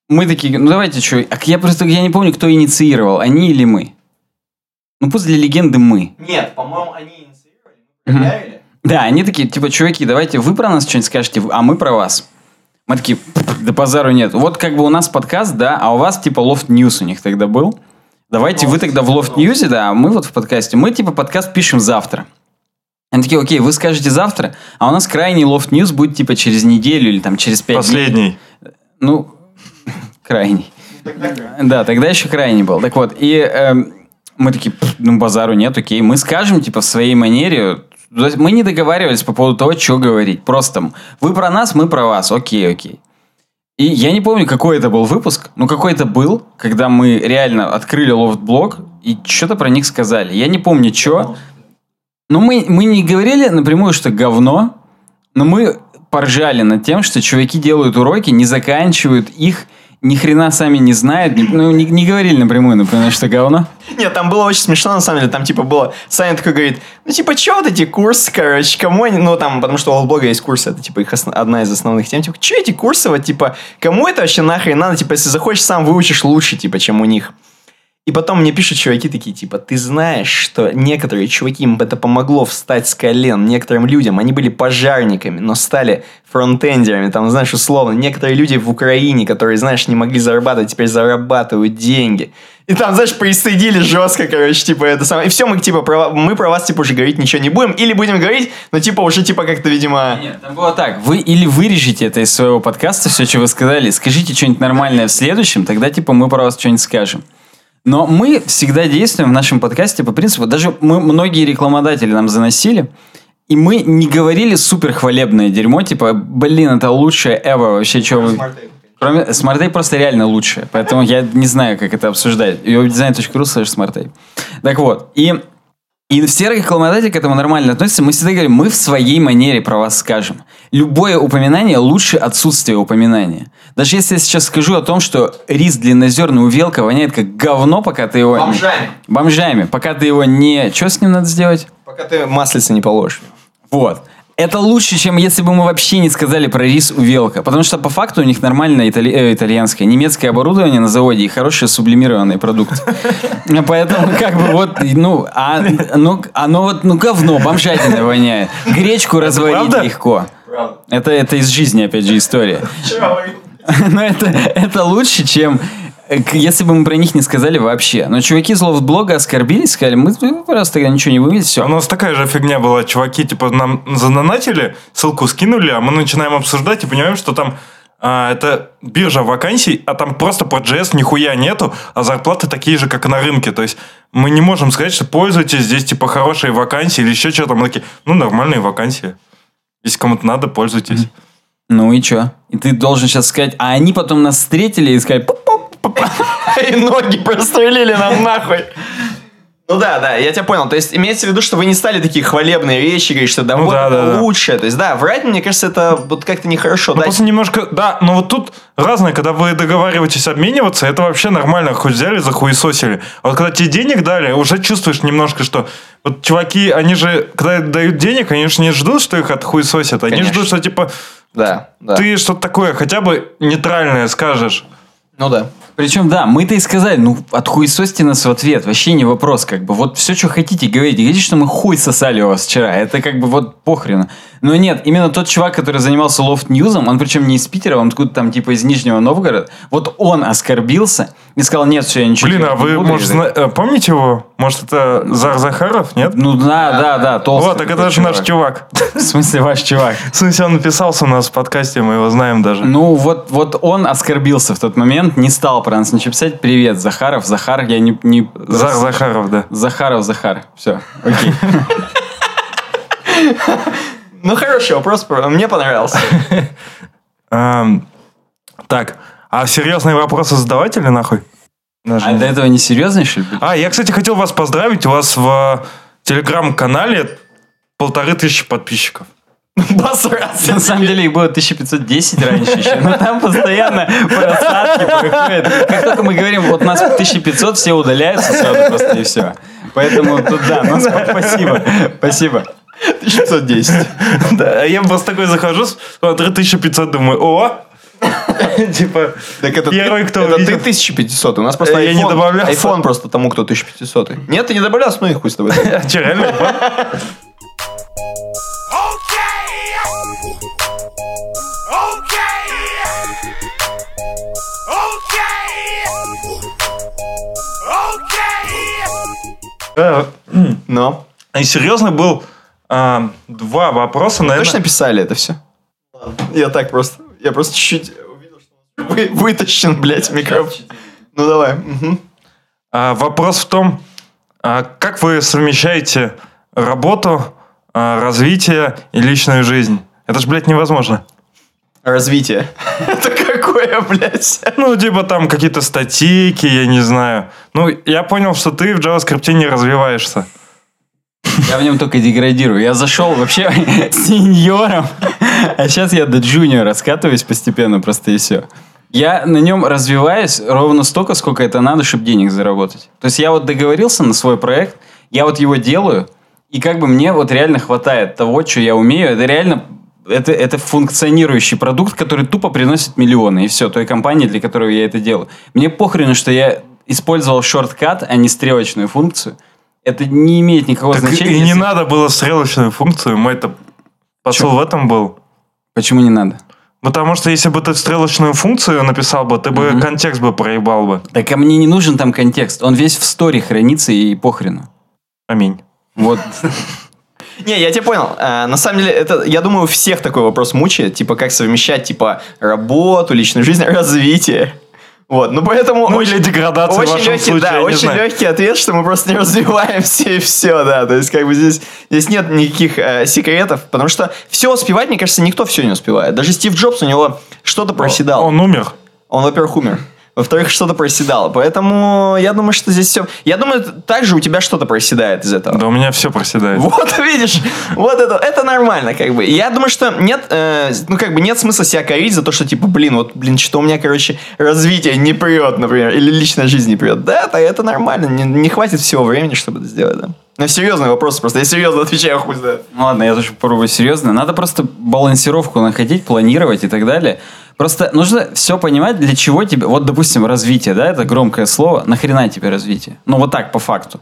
Мы такие, ну давайте что, я просто я не помню, кто инициировал, они или мы. Ну пусть для легенды мы. Нет, по-моему, они инициировали, проявили. Да, они такие, типа, чуваки, давайте вы про нас что-нибудь скажете, а мы про вас. Мы такие, да базару нет. Вот как бы у нас подкаст, да, а у вас типа Loft News у них тогда был. Давайте вы тогда в Loft News, да, а мы вот в подкасте. Мы типа подкаст пишем завтра. Они такие, окей, вы скажете завтра, а у нас крайний Loft News будет типа через неделю или там через пять дней. Последний. Ну, крайний. Да, тогда еще крайний был. Так вот, и эм, мы такие, «Пф, ну, базару нет, окей. Мы скажем, типа, в своей манере. Мы не договаривались по поводу того, что говорить. Просто вы про нас, мы про вас. Окей, окей. И я не помню, какой это был выпуск, но какой-то был, когда мы реально открыли лофт-блог и что-то про них сказали. Я не помню, что. Но мы, мы не говорили напрямую, что говно, но мы поржали над тем, что чуваки делают уроки, не заканчивают их, ни хрена сами не знают, ну, не, не говорили напрямую, например, что говно. Нет, там было очень смешно, на самом деле. Там, типа, было... Саня такой говорит, ну, типа, чё вот эти курсы, короче, кому они... Ну, там, потому что у блога есть курсы, это, типа, их осно- одна из основных тем. Типа, чё эти курсы, вот, типа, кому это вообще нахрен надо? Типа, если захочешь, сам выучишь лучше, типа, чем у них. И потом мне пишут чуваки такие, типа, ты знаешь, что некоторые чуваки, им это помогло встать с колен, некоторым людям, они были пожарниками, но стали фронтендерами, там, знаешь, условно, некоторые люди в Украине, которые, знаешь, не могли зарабатывать, теперь зарабатывают деньги. И там, знаешь, пристыдили жестко, короче, типа, это самое. И все, мы, типа, про- мы про вас, типа, уже говорить ничего не будем, или будем говорить, но, типа, уже, типа, как-то, видимо... Нет, там было так. Вы или вырежете это из своего подкаста, все, что вы сказали, скажите что-нибудь нормальное в следующем, тогда, типа, мы про вас что-нибудь скажем. Но мы всегда действуем в нашем подкасте по принципу, даже мы многие рекламодатели нам заносили, и мы не говорили супер хвалебное дерьмо, типа, блин, это лучшее ever, вообще, что вы... Кроме Smart просто реально лучше, поэтому я не знаю, как это обсуждать. Webdesign.ru slash Smart. Так вот, и, и все рекламодатели к этому нормально относятся. Мы всегда говорим, мы в своей манере про вас скажем. Любое упоминание лучше отсутствия упоминания. Даже если я сейчас скажу о том, что рис длиннозерный у Велка воняет как говно, пока ты его... Бомжами. Бомжами. Пока ты его не... Что с ним надо сделать? Пока ты маслица не положишь. Вот. Это лучше, чем если бы мы вообще не сказали про рис у Велка. Потому что по факту у них нормальное итали- э, итальянское, немецкое оборудование на заводе и хороший сублимированный продукт. Поэтому как бы вот, ну, а, ну, оно вот, ну, говно, бомжатина воняет. Гречку разварить легко. Это, это из жизни, опять же, история. Но это, это лучше, чем если бы мы про них не сказали вообще. Но чуваки из блога оскорбились, сказали, мы просто тогда ничего не вывели, У все. нас такая же фигня была. Чуваки, типа, нам задонатили, ссылку скинули, а мы начинаем обсуждать и понимаем, что там а, это биржа вакансий, а там просто по JS нихуя нету, а зарплаты такие же, как на рынке. То есть мы не можем сказать, что пользуйтесь, здесь типа хорошие вакансии или еще что-то. Мы такие, ну, нормальные вакансии. Если кому-то надо, пользуйтесь. Ну и чё? И ты должен сейчас сказать, а они потом нас встретили и сказали. И ноги прострелили нам нахуй. Ну да, да, я тебя понял. То есть имеется в виду, что вы не стали такие хвалебные вещи, говорить, что да, Ну вот да, это да. То есть да, врать, мне кажется, это вот как-то нехорошо. Ну, да, просто немножко, да, но вот тут разное, когда вы договариваетесь обмениваться, это вообще нормально, хоть взяли, захуесосили. А вот когда тебе денег дали, уже чувствуешь немножко, что вот чуваки, они же, когда дают денег, они же не ждут, что их отхуесосят, они Конечно. ждут, что типа да, да. ты что-то такое хотя бы нейтральное скажешь. Ну да. Причем, да, мы-то и сказали, ну, отхуесосьте нас в ответ, вообще не вопрос, как бы, вот все, что хотите, говорите, говорите, что мы хуй сосали у вас вчера, это как бы вот похрену. Но нет, именно тот чувак, который занимался лофт-ньюзом, он причем не из Питера, он откуда там, типа, из Нижнего Новгорода, вот он оскорбился и сказал, нет, все, я ничего Блин, а вы, буду». может, зна- э, помните его? Может, это Зар Захаров, нет? Ну, да, да, да, толстый. Вот, так это же наш чувак. В смысле, ваш чувак? В смысле, он написался у нас в подкасте, мы его знаем даже. Ну, вот, вот он оскорбился в тот момент, не стал про нас ничего писать. Привет, Захаров, Захар, я не... не... Зар Захаров, да. Захаров, Захар. Все, окей. Ну хороший вопрос, про- мне понравился. Эм, Так, а серьезные вопросы задавать или нахуй? Даже А не до этого не серьезно, что ли? А, я, кстати, хотел вас поздравить. У вас в телеграм-канале полторы тысячи подписчиков. Басраться. На самом деле их было 1510 раньше еще, но там постоянно просадки происходят. Как только мы говорим, вот нас 1500, все удаляются сразу просто и все. Поэтому тут да, ну сп- спасибо, спасибо. 1510. Да, я просто такой захожу, смотрю 1500, думаю, о! Типа, Так это первый, кто это ты увидел. 1500. У нас просто Э, я не добавлялся. iPhone просто тому, кто 1500. Нет, ты не добавлялся, ну и хуй с тобой. Че, реально? Э, Но. И серьезно был а, два вопроса, наверное. Точно писали это все? Я так просто. Я просто чуть-чуть увидел, что вы- вытащен, блядь, микрофон. Ну давай. А, вопрос в том, а, как вы совмещаете работу, а, развитие и личную жизнь? Это ж, блядь, невозможно. Развитие. Это какое, блядь? Ну, типа там какие-то статейки, я не знаю. Ну, я понял, что ты в JavaScript не развиваешься. Я в нем только деградирую. Я зашел вообще сеньором, а сейчас я до джуниора скатываюсь постепенно просто и все. Я на нем развиваюсь ровно столько, сколько это надо, чтобы денег заработать. То есть я вот договорился на свой проект, я вот его делаю, и как бы мне вот реально хватает того, что я умею. Это реально это, это функционирующий продукт, который тупо приносит миллионы, и все, той компании, для которой я это делаю. Мне похрену, что я использовал шорткат, а не стрелочную функцию. Это не имеет никакого Так значения. и не если- надо было стрелочную функцию, мой-то посыл в этом был. Почему не надо? Потому что если бы ты стрелочную функцию написал бы, ты бы контекст бы проебал бы. Так а мне не нужен там контекст. Он весь в сторе хранится и похрену. Аминь. Вот. Не, я тебя понял. А, на самом деле, это, я думаю, у всех такой вопрос мучает. Типа, как совмещать, типа, работу, личную жизнь, развитие. Вот, ну поэтому... Ну, или деградация в очень вашем легкий, случае, да, очень знаю. легкий ответ, что мы просто не развиваемся и все, да. То есть, как бы здесь, здесь нет никаких э, секретов, потому что все успевать, мне кажется, никто все не успевает. Даже Стив Джобс, у него что-то проседал. Он умер. Он, во-первых, умер. Во-вторых, что-то проседало. Поэтому я думаю, что здесь все... Я думаю, также у тебя что-то проседает из этого. Да у меня все проседает. Вот, видишь, вот это, это нормально, как бы. Я думаю, что нет, э, ну, как бы нет смысла себя корить за то, что, типа, блин, вот, блин, что у меня, короче, развитие не прет, например, или личная жизнь не прет. Да, это, это нормально, не, не хватит всего времени, чтобы это сделать, да. Но серьезный вопрос просто, я серьезно отвечаю, хуй знает. Ну ладно, я тоже попробую серьезно. Надо просто балансировку находить, планировать и так далее. Просто нужно все понимать, для чего тебе... Вот, допустим, развитие, да, это громкое слово. Нахрена тебе развитие? Ну вот так, по факту.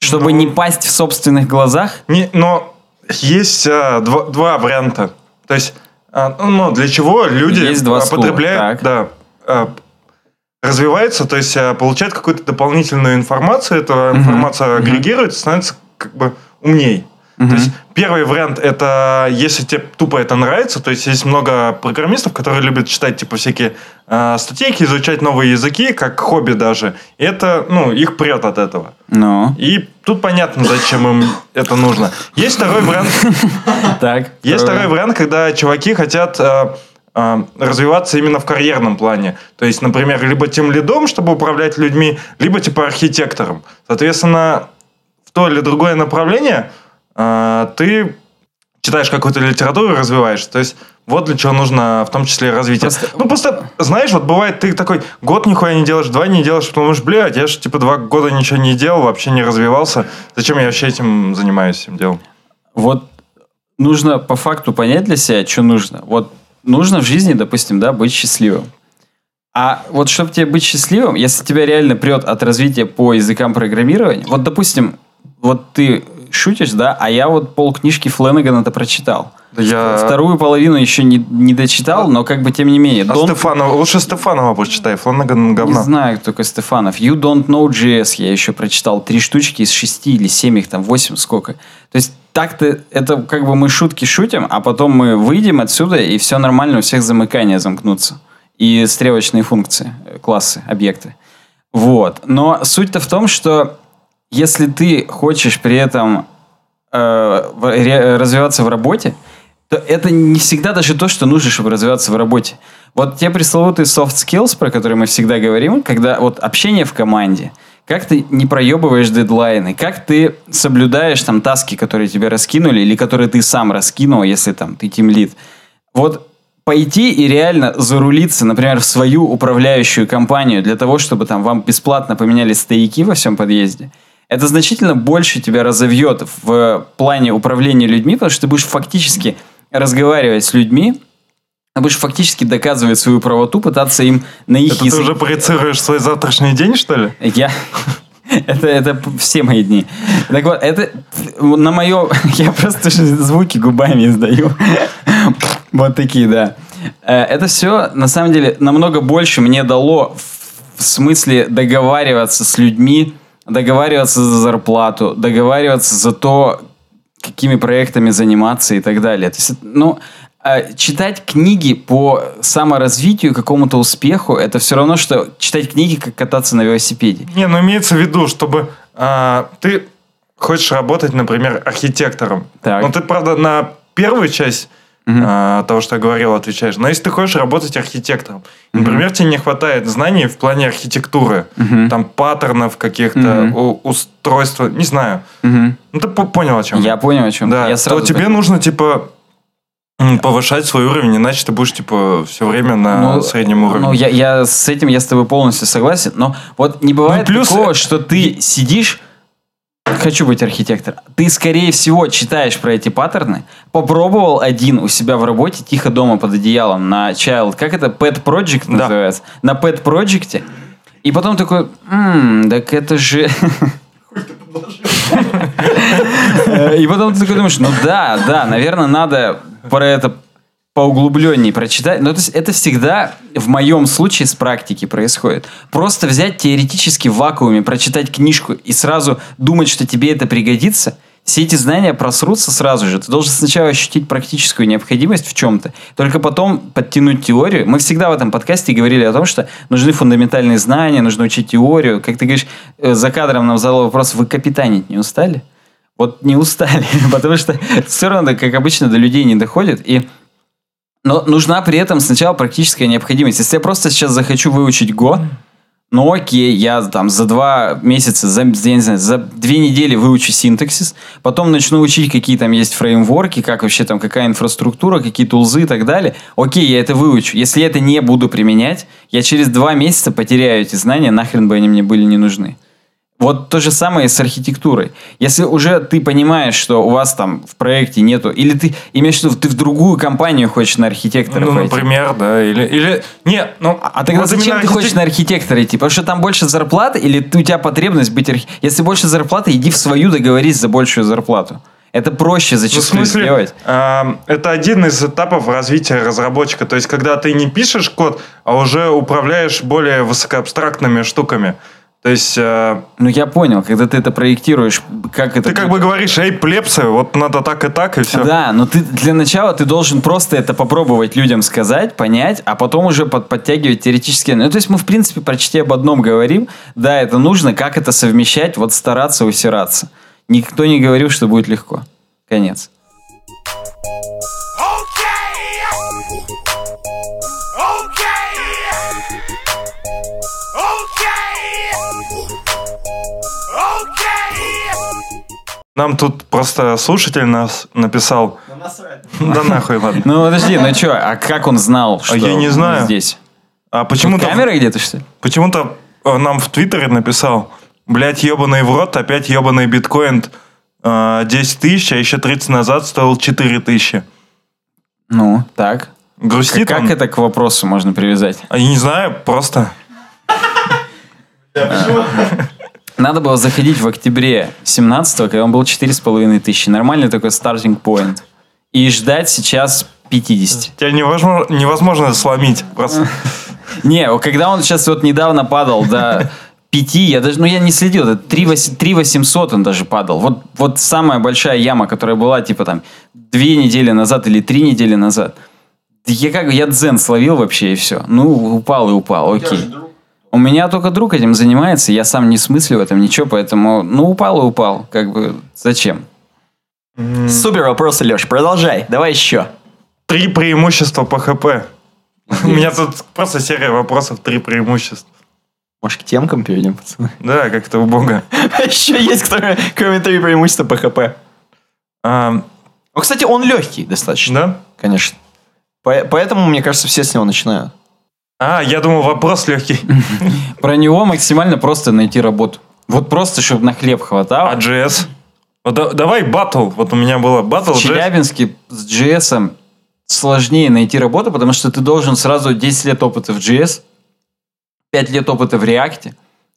Чтобы Ну. не пасть в собственных глазах. Не, но есть а, два, два варианта. То есть, а, ну, для чего люди Есть два потребляют, так. да, а, развиваются, то есть получают какую-то дополнительную информацию, эта информация агрегируется, становится как бы умней. То есть первый вариант это если тебе тупо это нравится, то есть есть много программистов, которые любят читать типа всякие а, статейки, изучать новые языки, как хобби даже. И это, ну, их прет от этого. Ну, И тут понятно, зачем им это нужно. Есть второй вариант. так. Есть второй вариант, когда чуваки хотят э, э, развиваться именно в карьерном плане. То есть, например, либо тем лидом, чтобы управлять людьми, либо типа архитектором. Соответственно, в то или другое направление, э, ты читаешь какую-то литературу и развиваешься. То есть вот для чего нужно в том числе развитие. Просто- Ну, просто, знаешь, вот бывает, ты такой год нихуя не делаешь, два не делаешь, потому что, блядь, я же типа два года ничего не делал, вообще не развивался. Зачем я вообще этим занимаюсь, этим делом? Вот нужно по факту понять для себя, что нужно. Вот нужно в жизни, допустим, да, быть счастливым. А вот чтобы тебе быть счастливым, если тебя реально прет от развития по языкам программирования, вот, допустим, вот ты шутишь, да, а я вот пол книжки Фленнегана-то прочитал. Я... Вторую половину еще не, не дочитал, но как бы тем не менее. А Don't- Стефанова, лучше Стефанова почитай, Фланаган Не говно. знаю, кто такой Стефанов. You Don't Know JS я еще прочитал. Три штучки из шести или семь, их там восемь, сколько. То есть так-то это как бы мы шутки шутим, а потом мы выйдем отсюда, и все нормально, у всех замыкания замкнутся. И стрелочные функции, классы, объекты. Вот. Но суть-то в том, что если ты хочешь при этом э, развиваться в работе, то это не всегда даже то, что нужно, чтобы развиваться в работе. Вот те пресловутые soft skills, про которые мы всегда говорим, когда вот общение в команде, как ты не проебываешь дедлайны, как ты соблюдаешь там таски, которые тебе раскинули, или которые ты сам раскинул, если там ты тимлид. Вот пойти и реально зарулиться, например, в свою управляющую компанию для того, чтобы там вам бесплатно поменяли стояки во всем подъезде, это значительно больше тебя разовьет в плане управления людьми, потому что ты будешь фактически разговаривать с людьми, а будешь фактически доказывать свою правоту, пытаться им на их Это ты уже проецируешь свой завтрашний день, что ли? я... Это, это все мои дни. Так вот, это на мое... Я просто звуки губами издаю. Вот такие, да. Э, Это все, на самом деле, намного больше мне дало в смысле договариваться с людьми, договариваться за зарплату, договариваться за то, какими проектами заниматься и так далее. То есть, ну, э, читать книги по саморазвитию, какому-то успеху, это все равно, что читать книги, как кататься на велосипеде. Не, ну имеется в виду, чтобы а, ты хочешь работать, например, архитектором. Так. Но ты, правда, на первую часть а, того, что я говорил, отвечаешь. Но если ты хочешь работать архитектором, например, тебе не хватает знаний в плане архитектуры, там паттернов каких-то, Мгм. у- устройства, не знаю. Мгм. Ну ты по- понял, о чем Я понял, о чем. Да, я сразу то тебе так- нужно, типа, повышать свой уровень, иначе ты будешь, типа, все время на Ну, среднем уровне. Ну, я, я с этим я с тобой полностью согласен, но вот не бывает Ну, плюс- такого, что ты сидишь, хочу быть архитектором, ты, скорее всего, читаешь про эти паттерны, попробовал один у себя в работе, тихо дома под одеялом, на Child, как это, Pet Project Да. называется, на Pet Project, и потом такой, «М, так это же... И потом ты такой думаешь, ну да, да, наверное, надо про это поуглубленнее прочитать. Но то есть это всегда в моем случае с практики происходит. Просто взять теоретически в вакууме, прочитать книжку и сразу думать, что тебе это пригодится, все эти знания просрутся сразу же. Ты должен сначала ощутить практическую необходимость в чем-то, только потом подтянуть теорию. Мы всегда в этом подкасте говорили о том, что нужны фундаментальные знания, нужно учить теорию. Как ты говоришь, э, за кадром нам задал вопрос, вы капитанить не устали? Вот не устали, потому что все равно, как обычно, до людей не доходит. И но нужна при этом сначала практическая необходимость. Если я просто сейчас захочу выучить Go, ну окей, я там за два месяца, за, я не знаю, за две недели выучу синтаксис, потом начну учить, какие там есть фреймворки, как вообще там, какая инфраструктура, какие тулзы и так далее. Окей, я это выучу. Если я это не буду применять, я через два месяца потеряю эти знания, нахрен бы они мне были не нужны. Вот то же самое с архитектурой. Если уже ты понимаешь, что у вас там в проекте нету, или ты имеешь в виду, ты в другую компанию хочешь на архитектора Ну, пойти. например, да, или... или... Не, ну... А тогда вот зачем ты хочешь на архитектора идти? Потому что там больше зарплаты, или ты- у тебя потребность быть архи... Если больше зарплаты, иди в свою договорись за большую зарплату. Это проще Ну, в зачастую смысле, сделать. а, это один из этапов развития разработчика. То есть, когда ты не пишешь код, а уже управляешь более высокоабстрактными штуками. То есть, а, Ну, я понял, когда ты это проектируешь, как это... ты как бы говоришь, эй, плепсы, вот надо так и так, и все. Да, но ты для начала ты должен просто это попробовать людям сказать, понять, а потом уже под, подтягивать теоретически. Ну, то есть мы, в принципе, почти об одном говорим. Да, это нужно, как это совмещать, вот стараться усираться. Никто не говорил, что будет легко. Конец. Нам тут просто слушатель нас написал. Да нахуй, ладно. Ну подожди, ну что, а как он знал, что я не знаю. здесь? А почему-то камера где-то, что ли? почему-то э, нам в Твиттере написал, блядь, ебаный в рот, опять ебаный биткоин э, 10 тысяч, а еще 30 назад стоил 4 тысячи. Ну, так. Грустит как он? это к вопросу можно привязать? А Я не знаю, просто... Надо было заходить в октябре 17 когда он был 4,5 тысячи. Нормальный такой стартинг point. И ждать сейчас 50. Тебя невозможно, невозможно сломить. Просто. Не, когда он сейчас вот недавно падал до 5, я даже, ну я не следил, это 3, 800 он даже падал. Вот, вот самая большая яма, которая была типа там 2 недели назад или 3 недели назад. Я как, я дзен словил вообще и все. Ну, упал и упал, окей. У меня только друг этим занимается, я сам не смыслю в этом ничего, поэтому, ну, упал и упал. Как бы, зачем? Супер вопрос, Леш. Продолжай. Давай еще. Три преимущества по ХП. У меня тут просто серия вопросов, три преимущества. Может, к темкам перейдем, пацаны? Да, как-то у бога. А еще есть, кроме три преимущества по ХП. Ну, кстати, он легкий достаточно. да? Конечно. По- Поэтому, мне кажется, все с него начинают. А, я думал, вопрос легкий. Про него максимально просто найти работу. Вот просто, чтобы на хлеб хватало. А JS? Вот да- давай батл. Вот у меня было батл В JS. Челябинске с JS сложнее найти работу, потому что ты должен сразу 10 лет опыта в JS, 5 лет опыта в React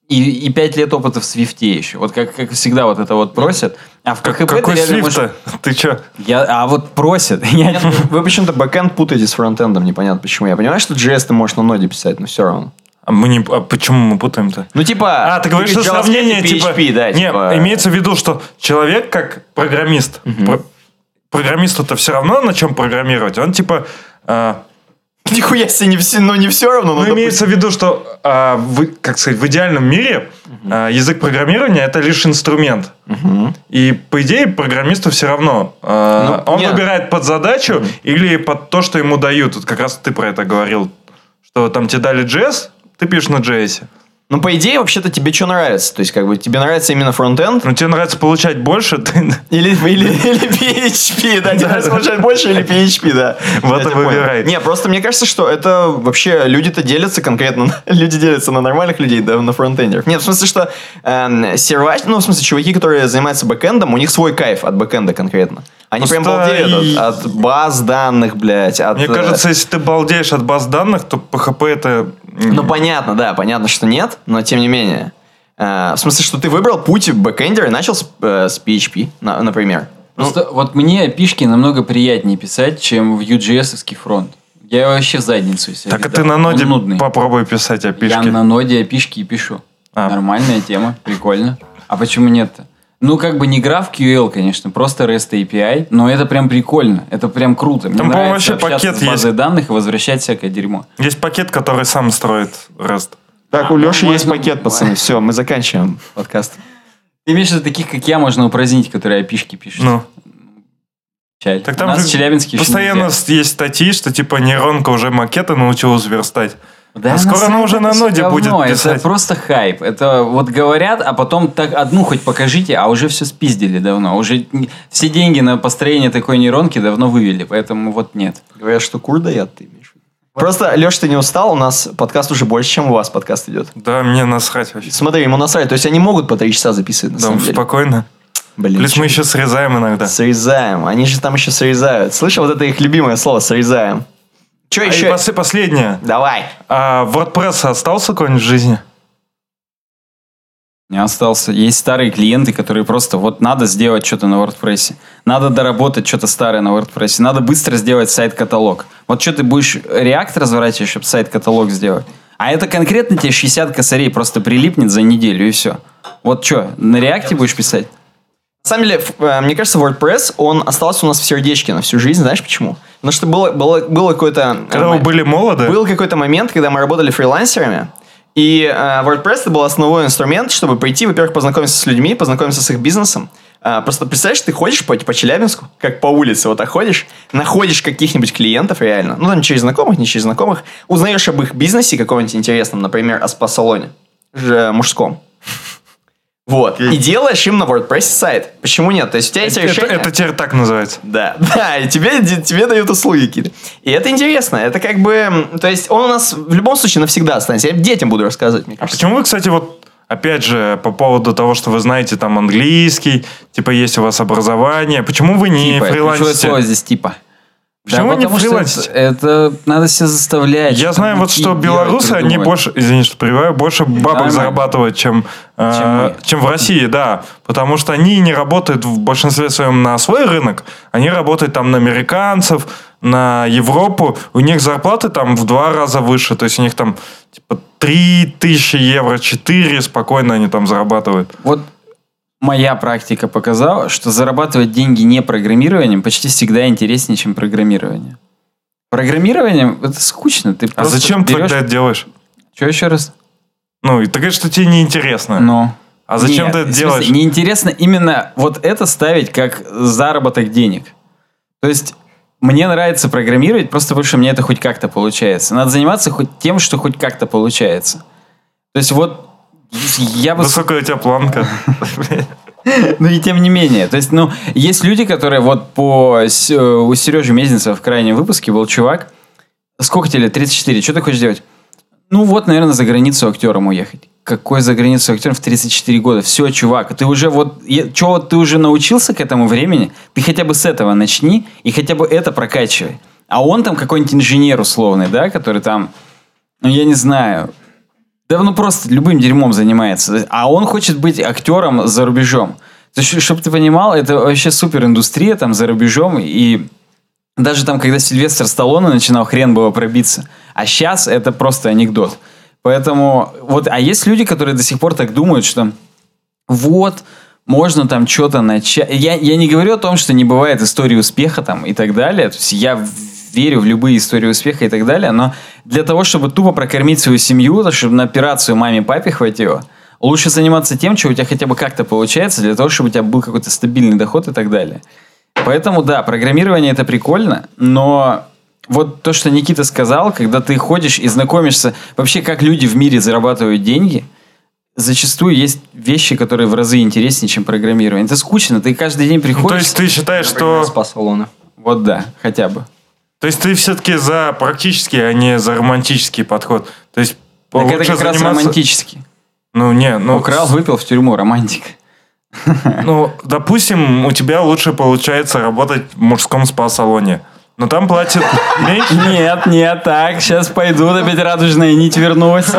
и, и 5 лет опыта в Swift еще. Вот как, как всегда вот это вот просят. А в КХП ты Какой свифт можешь- Ты чё? Я, а вот просят. Я- Нет, вы почему-то бэкэнд путаете с фронтендом, непонятно почему. Я понимаю, что JS ты можешь на ноде писать, но все равно. А мы не... а почему мы путаем-то? Ну, типа... А, ты говоришь, что сравнение, типа... PHP, да, Не, типа... имеется в виду, что человек как программист, про- программисту-то все равно на чем программировать. Он типа... а, Нихуя себе, не все, ну не все равно. Ну, но имеется в виду, что, а, в, как сказать, в идеальном мире а, язык программирования это лишь инструмент. И, по идее, программисту все равно. а, Ну, он нет. выбирает под задачу или под то, что ему дают. Вот как раз ты про это говорил. Что там тебе дали JS, ты пишешь на JS. Ну, по идее, вообще-то тебе что нравится? То есть, как бы, тебе нравится именно фронтенд? Но тебе нравится получать больше, ты... Или, или, или PHP, да, тебе нравится получать больше или PHP, да. Вот и выбирай. Не, просто мне кажется, что это вообще люди-то делятся конкретно, люди делятся на нормальных людей, да, на фронтендеров. Нет, в смысле, что эм, сервач, ну, в смысле, чуваки, которые занимаются бэкэндом, у них свой кайф от бэкэнда конкретно. Они прям балдеют от, от баз данных, блядь, от... Мне э, кажется, если ты балдеешь от баз данных, то PHP это... Ну, понятно, да, понятно, что нет, но тем не менее. Э, в смысле, что ты выбрал путь бэкэндера и начал с, э, с PHP, на- например. Ну, Просто вот мне апишки намного приятнее писать, чем в Vue.js фронт. Я вообще в задницу себе Так а видал. ты на Он ноде нудный. попробуй писать Я апишки. на ноде апишки и пишу. А. Нормальная тема, прикольно. А почему нет-то? Ну, как бы не GraphQL, конечно, просто REST API, но это прям прикольно, это прям круто. Мне Там, нравится вообще пакет с базой есть. данных и возвращать всякое дерьмо. Есть пакет, который сам строит REST. Так, у Леши есть пакет, пацаны. Все, мы заканчиваем подкаст. Ты имеешь в виду таких, как я, можно упразднить, которые опишки пишут? Ну, Печаль. так У там нас же в Челябинске постоянно есть статьи, что типа нейронка уже макеты научилась верстать. Да, А скоро на она уже на ноде будет писать. Это просто хайп. Это вот говорят, а потом так одну хоть покажите, а уже все спиздили давно. Уже все деньги на построение такой нейронки давно вывели, поэтому вот нет. Говорят, что кур дает, ты имеешь? Просто, Леш, ты не устал? У нас подкаст уже больше, чем у вас подкаст идет. Да, мне насрать вообще. Смотри, ему насрать. То есть они могут по три часа записывать, на Да, самом деле. спокойно. Блин, Плюс мы еще срезаем иногда. Срезаем. Они же там еще срезают. Слышал, вот это их любимое слово, срезаем. Че А и еще? пос- последнее. Давай. А WordPress остался какой-нибудь в жизни? Не остался. Есть старые клиенты, которые просто вот надо сделать что-то на WordPress. Надо доработать что-то старое на WordPress. Надо быстро сделать сайт-каталог. Вот что ты будешь React разворачивать, чтобы сайт-каталог сделать? А это конкретно тебе 60 косарей просто прилипнет за неделю и все. Вот что, на React будешь писать? На самом деле, э, мне кажется, WordPress, он остался у нас в сердечке на всю жизнь. Знаешь почему? Потому что было, было, было какое-то... э, Когда вы были молоды? Был какой-то момент, когда мы работали фрилансерами, и э, WordPress это был основной инструмент, чтобы пойти, во-первых, познакомиться с людьми, познакомиться с их бизнесом. А, просто представляешь, ты ходишь по, по Челябинску, как по улице, вот так ходишь, находишь каких-нибудь клиентов реально, ну там через знакомых, не через знакомых, узнаешь об их бизнесе каком-нибудь интересном, например, о спа-салоне, мужском. Вот. И делаешь им на WordPress сайт. Почему нет? То есть у тебя есть Это, решение. это теперь так называется. Да, да, и тебе, тебе дают услуги какие-то. И это интересно. Это как бы... То есть он у нас в любом случае навсегда останется. Я детям буду рассказывать, мне А кажется. почему вы, кстати, вот опять же, по поводу того, что вы знаете там английский, типа есть у вас образование, почему вы не Типа, фрилансите? слово здесь типа. Почему вы не фрилансите? это, это надо себя заставлять. Я знаю вот, что белорусы, они больше, извини, что прерываю, больше бабок Нормально. зарабатывают, чем, э, Чем мы. чем в России, да. Потому что они не работают в большинстве своем на свой рынок, они работают там на американцев, на Европу. У них зарплаты там в два раза выше, то есть у них там типа 3 тысячи евро, 4 спокойно они там зарабатывают. Вот моя практика показала, что зарабатывать деньги не программированием почти всегда интереснее, чем программирование. Программирование это скучно. Ты А зачем ты берешь- тогда это делаешь? Что еще раз? Ну, и ты говоришь, что тебе неинтересно. Ну. А зачем Нет, ты это в смысле, делаешь? Неинтересно именно вот это ставить как заработок денег. То есть мне нравится программировать просто потому, что мне это хоть как-то получается. Надо заниматься хоть тем, что хоть как-то получается. То есть вот я бы... Высокая у тебя планка. Ну и тем не менее. То есть, ну, есть люди, которые вот по... Э, У Сережи Мезенцева в крайнем выпуске был чувак. Сколько тебе лет? 34. Что ты хочешь делать? Ну вот, наверное, за границу актером уехать. Какой за границу актером в 34 года? Все, чувак, ты уже вот... Вот ты уже научился к этому времени? Ты хотя бы с этого начни и хотя бы это прокачивай. А он там какой-нибудь инженер условный, да, который там, ну я не знаю, да ну просто любым дерьмом занимается. А он хочет быть актером за рубежом. Чтобы ты понимал, это вообще супер индустрия там за рубежом. И даже там, когда Сильвестр Сталлоне начинал, хрен было пробиться. А сейчас это просто анекдот. Поэтому вот, а есть люди, которые до сих пор так думают, что вот, можно там что-то начать. Я, я не говорю о том, что не бывает истории успеха там и так далее. То есть я верю в любые истории успеха и так далее, но для того, чтобы тупо прокормить свою семью, то, чтобы на операцию маме и папе хватило, лучше заниматься тем, что у тебя хотя бы как-то получается, для того, чтобы у тебя был какой-то стабильный доход и так далее. Поэтому, да, программирование это прикольно, но вот то, что Никита сказал, когда ты ходишь и знакомишься вообще, как люди в мире зарабатывают деньги, зачастую есть вещи, которые в разы интереснее, чем программирование. Это скучно, ты каждый день Ну, приходишь... то есть ты считаешь, что... Спа-салона. Вот да, хотя бы. То есть ты все-таки за практический, а не за романтический подход. То есть Так это лучше как раз заниматься- романтически. Ну, не, ну... Украл, выпил в тюрьму, романтика. Ну, допустим, у тебя лучше получается работать в мужском спа-салоне. Но там платят меньше. Нет, нет, так, сейчас пойду, опять радужная нить вернулась.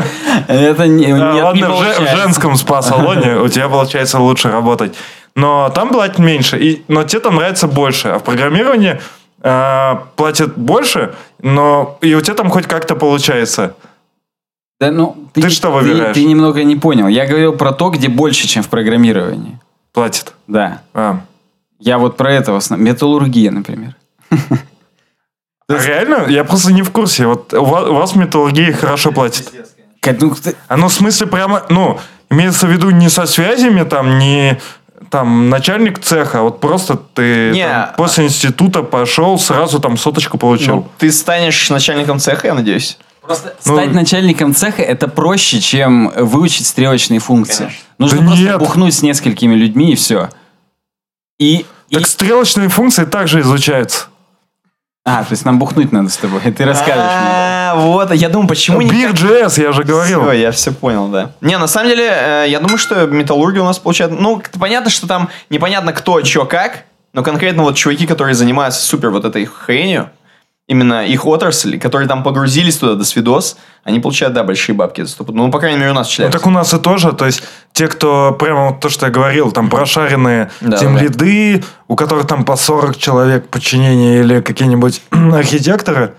Это не, А, нет, не Ладно, в же- в женском спа-салоне у тебя получается лучше работать. Но там платят меньше, и, но тебе там нравится больше. А в программировании э, платят больше, но и у тебя там хоть как-то получается. Да, ну, Ты что выбираешь? Ты, немного не понял. Я говорил про то, где больше, чем в программировании. Платят. Да. А. Я вот про это в основном. Металлургия, например. А реально? Я просто не в курсе. Вот у вас, у вас в металлургии хорошо платят. Как, ну, ты- А ну, в смысле, прямо, ну, имеется в виду не со связями, там, не там начальник цеха, вот просто ты Не, там, а- после института пошел, сразу там соточку получил. Ну, ты станешь начальником цеха, я надеюсь. Просто Ну, стать начальником цеха это проще, чем выучить стрелочные функции. Нужно Да просто нет. бухнуть с несколькими людьми и все. И, и- Так стрелочные функции также изучаются. А, то есть нам бухнуть надо с тобой, ты расскажешь мне. А, вот, я думаю, почему не Big.js, я же говорил. Все, я все понял, да. Не, на самом деле, э, я думаю, что металлургия у нас получается... Ну, понятно, что там непонятно кто, что, как, но конкретно вот чуваки, которые занимаются супер вот этой хренью, именно их отрасль, которые там погрузились туда до свидос, они получают, да, большие бабки за стопу. Ну, по крайней мере, у нас в Ну, так у нас и тоже, то есть те, кто прямо вот то, что я говорил, там прошаренные Да, тимлиды, у которых там по 40 человек подчинения или какие-нибудь архитекторы,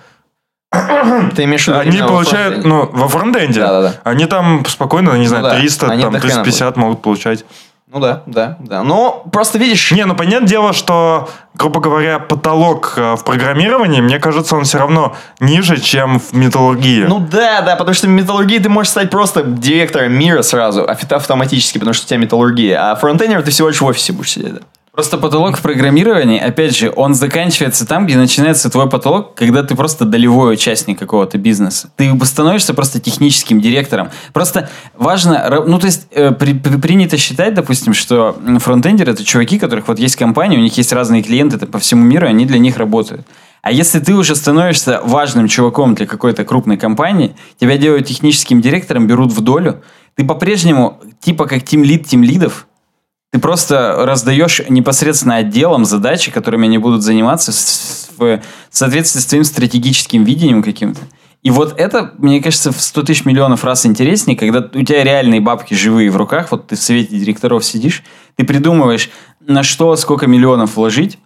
Ты имеешь в виду они во получают, фронтенде? ну, во фронтенде, Да-да-да. они там спокойно, не знаю, Ну да, 300, они там, до хрена 350 могут получать. Ну да, да, да. Но просто видишь... Не, ну понятное дело, что, грубо говоря, потолок э, в программировании, мне кажется, он все равно ниже, чем в металлургии. Ну да, да, потому что в металлургии ты можешь стать просто директором мира сразу, авто- автоматически, потому что у тебя металлургия. А фронтендер ты всего лишь в офисе будешь сидеть, да. Просто потолок в программировании, опять же, он заканчивается там, где начинается твой потолок, когда ты просто долевой участник какого-то бизнеса. Ты становишься просто техническим директором. Просто важно, ну то есть э, при- при- принято считать, допустим, что фронтендеры это чуваки, которых вот есть компания, у них есть разные клиенты это по всему миру, они для них работают. А если ты уже становишься важным чуваком для какой-то крупной компании, тебя делают техническим директором, берут в долю, ты по-прежнему типа как тимлид тимлидов, ты просто раздаешь непосредственно отделам задачи, которыми они будут заниматься в соответствии с твоим стратегическим видением каким-то. И вот это, мне кажется, в 100 тысяч миллионов раз интереснее, когда у тебя реальные бабки живые в руках, вот ты в совете директоров сидишь, ты придумываешь, на что, сколько миллионов вложить,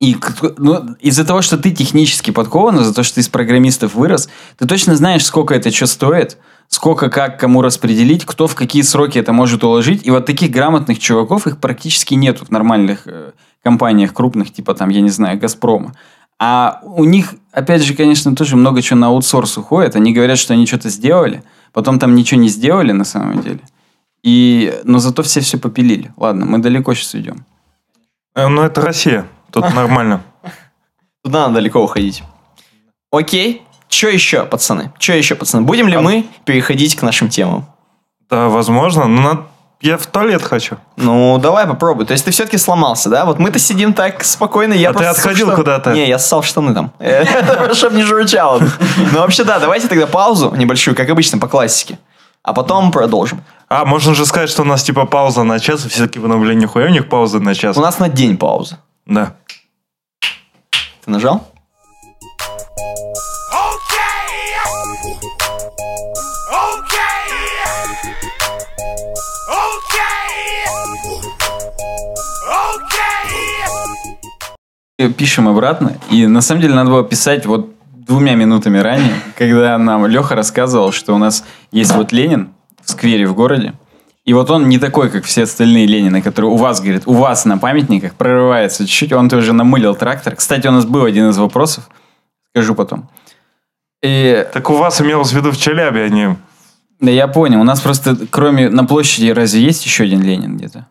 и ну, из-за того, что ты технически подкован, из-за того, что ты из программистов вырос, ты точно знаешь, сколько это что стоит, сколько, как, кому распределить, кто в какие сроки это может уложить. И вот таких грамотных чуваков, их практически нету в нормальных э, компаниях крупных, типа там, я не знаю, Газпрома. А у них, опять же, конечно, тоже много чего на аутсорс уходит. Они говорят, что они что-то сделали, потом там ничего не сделали на самом деле. И, но зато все все попилили. Ладно, мы далеко сейчас идем. Э, Ну, это Россия. Тут нормально. Туда надо далеко уходить. Окей. Че еще, пацаны? Че еще, пацаны? Будем ли мы переходить к нашим темам? Да, возможно. Но надо- я в туалет хочу. Ну, давай попробуй. То есть ты все-таки сломался, да? Вот мы-то сидим так спокойно. Я А ты отходил что- куда-то? Не, я ссал в штаны там. Чтобы не журчало. Ну, вообще, да, давайте тогда паузу небольшую, как обычно, по классике. А потом продолжим. А, можно же сказать, что у нас типа пауза на час, и все таки в нихуя у них пауза на час. У нас на день пауза. Да. Ты нажал? Пишем обратно. И на самом деле надо было писать вот двумя минутами ранее, когда нам Леха рассказывал, что у нас есть вот Ленин в сквере в городе. И вот он не такой, как все остальные Ленины, которые у вас, говорит, у вас на памятниках прорывается чуть-чуть. Он тоже намылил трактор. Кстати, у нас был один из вопросов. Скажу потом. И Так у вас имелось в виду в Челябе, а не... да я понял. У нас просто, кроме на площади, разве есть еще один Ленин где-то?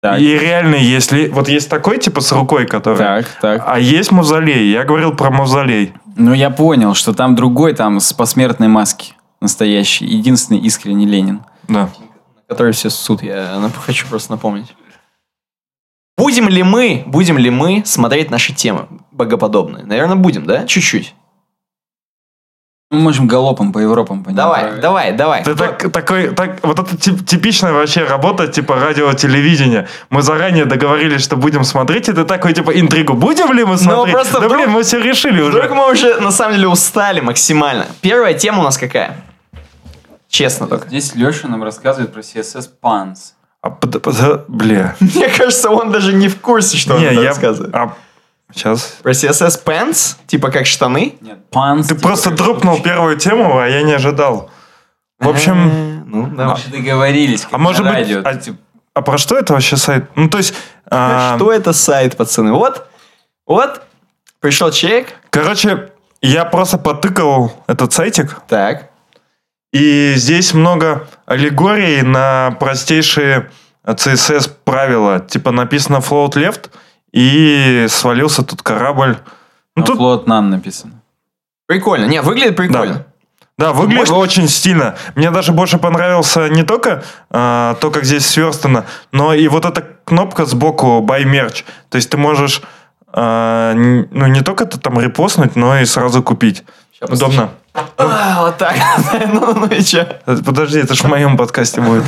Так, И реально, если... Вот есть такой, типа, с рукой, который... так, так. А есть мавзолей. Я говорил про мавзолей. Ну, я понял, что там другой, там с посмертной маски настоящий. Единственный искренний Ленин. Да. Который все ссут. Я хочу просто напомнить. Будем ли мы, будем ли мы смотреть наши темы богоподобные? Наверное, будем, да? Чуть-чуть. Мы можем галопом по Европам по ним Давай, править. давай, давай. Ты так, такой, так, вот это тип- типичная вообще работа, типа радио-телевидения. Мы заранее договорились, что будем смотреть, и ты такой, типа, интригу, будем ли мы смотреть? просто да вдруг- блин, мы все решили Вдруг уже. мы уже на самом деле устали максимально. Первая тема у нас какая? Честно только. Здесь Леша нам рассказывает про CSS Pants. А, под- под- бля. Мне кажется, он даже не в курсе, что он Не, я... рассказывает. А, сейчас. Про CSS Pants? Типа как штаны? Нет, Pants. Ты просто дропнул первую тему, а я не ожидал. В общем, Э, Ну, Мы давай. же договорились. а может быть... а, Типа, а про что это вообще сайт? Ну, то есть... а, Что это сайт, пацаны? Вот, вот, пришел человек. Короче, я просто потыкал этот сайтик, Так. и здесь много аллегорий на простейшие CSS правила. Типа написано float left, и свалился тут корабль. Ну, на тут, Float None написано. Прикольно. Не, выглядит прикольно. да, выглядит Может- очень стильно. Мне даже больше понравился не только а, то, как здесь сверстано, но и вот эта кнопка сбоку buy merch. То есть ты можешь а, н- ну, не только это там репостнуть, но и сразу купить. Щас Удобно. А, вот так. ну, ну и? Э, Подожди, это ж в моем подкасте будет.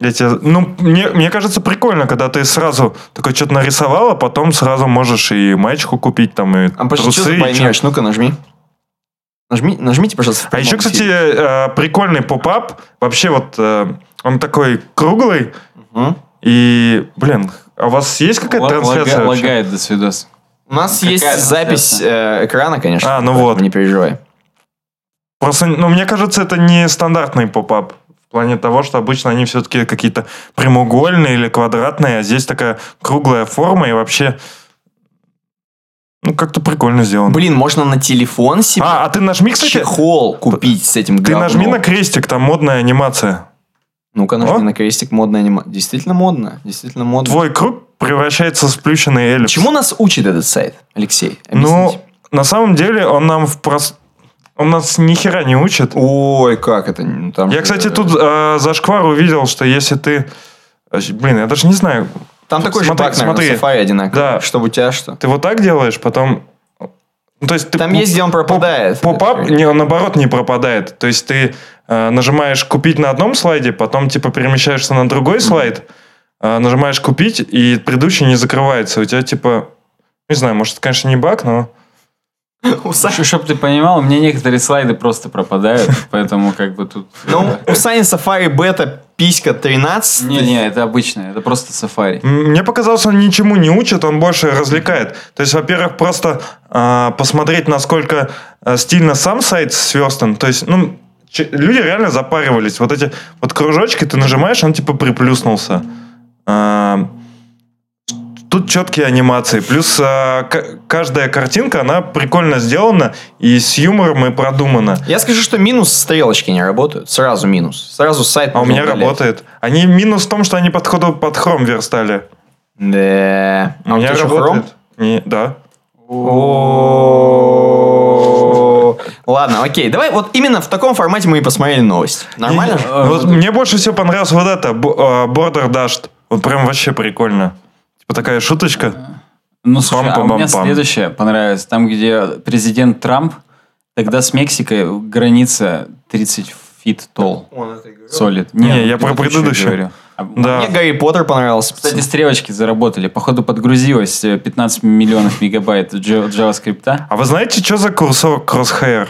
Я тебе- ну, мне, мне кажется, прикольно, когда ты сразу такой что-то нарисовал, а потом сразу можешь и маечку купить, там, и А подожди, что трусы. ты поймешь? Ну-ка, нажми. Нажми, нажмите, пожалуйста. А еще, кстати, э, прикольный pop-up. Вообще вот э, он такой круглый. Мгм. И, блин, а у вас есть какая-то трансляция лага-? Лагает до свидос. У нас Какая есть трансляция? запись э, экрана, конечно. А, ну вот. Не переживай. Просто, ну, мне кажется, это не стандартный pop-up. В плане того, что обычно они все-таки какие-то прямоугольные или квадратные, а здесь такая круглая форма и вообще... Ну, как-то прикольно сделано. Блин, можно на телефон себе А, а ты нажми, кстати, чехол купить с этим ты говном. нажми на крестик, там модная анимация. Ну-ка, О. нажми на крестик, модная анима. Действительно модно, действительно модно. Твой круг превращается в сплющенный эллипс. Чему нас учит этот сайт, Алексей? Ну, Объясните. на самом деле, он нам в прос... Он нас ни хера не учит. Ой, как это? Ну, там Я, же- кстати, тут э, зашквар увидел, что если ты... э, Блин, я даже не знаю. Там такой же смотри, баг, наверное, смотри. Safari одинаковый. Да. Чтобы у тебя что? Ты вот так делаешь, потом... Ну, то есть ты Там есть, где он пропадает. Поп-ап, не, он наоборот не пропадает. То есть ты э, нажимаешь купить на одном слайде, потом типа перемещаешься на другой слайд, э, нажимаешь купить, и предыдущий не закрывается. У тебя типа... Не знаю, может, это, конечно, не баг, но... Чтобы ты понимал, у меня некоторые слайды просто пропадают, поэтому как бы тут... Ну, у Сани Safari бета писька 13. Не-не, это обычное, это просто сафари. Мне показалось, он ничему не учит, он больше развлекает. То есть, во-первых, просто э, посмотреть, насколько э, стильно сам сайт сверстан. То есть, ну, люди реально запаривались. Вот эти вот кружочки ты нажимаешь, он типа приплюснулся. Тут четкие анимации. Плюс а, к- каждая картинка, она прикольно сделана и с юмором и продумана. Я скажу, что минус стрелочки не работают. Сразу минус. Сразу сайт А у меня удалять. работает. Они минус в том, что они подходу под хром верстали. Да. А у меня работает. Не, да. Ладно, окей. Давай вот именно в таком формате мы и посмотрели новость. Нормально? Вот мне больше всего понравилось вот это, а, border dashed. Вот прям вообще прикольно. Типа такая шуточка. Ну, слушай, а у меня следующее понравилось. Там, где президент Трамп, тогда с Мексикой граница 30 feet tall. Солид. Не, я про говорю. А, Да. Мне Гарри Поттер понравился. Кстати, стрелочки заработали. Походу, подгрузилось э, 15 миллионов мегабайт JavaScript. А вы знаете, что за курсор Crosshair?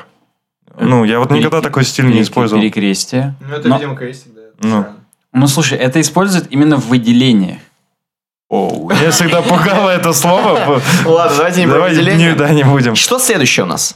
Ну, я вот никогда такой стиль не использовал. Перекрестие. Ну, это, видимо, крестик, да. Ну. Ну, слушай, это используют именно в выделениях. Оу. Меня всегда пугало это слово. Ладно, давайте не выделение. не, да, не будем. Что следующее у нас?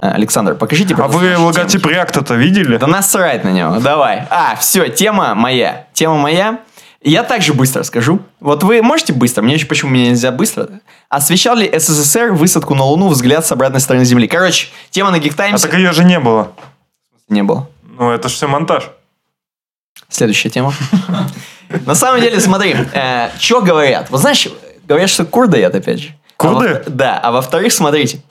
А, Александр, покажите, А вы логотип React-то видели? Да насрать на него, давай. А, все, тема моя. Тема моя. Я также быстро скажу. Вот вы можете быстро, мне еще почему мне нельзя быстро. Освещал ли СССР высадку на Луну взгляд с обратной стороны Земли? Короче, тема на А Geek так ее же не было. не было. Ну, это же все монтаж. Следующая тема. На самом деле, смотри, что говорят? Вот знаешь, говорят, что курдает, опять же. А Курды? Да, а во-вторых, смотрите.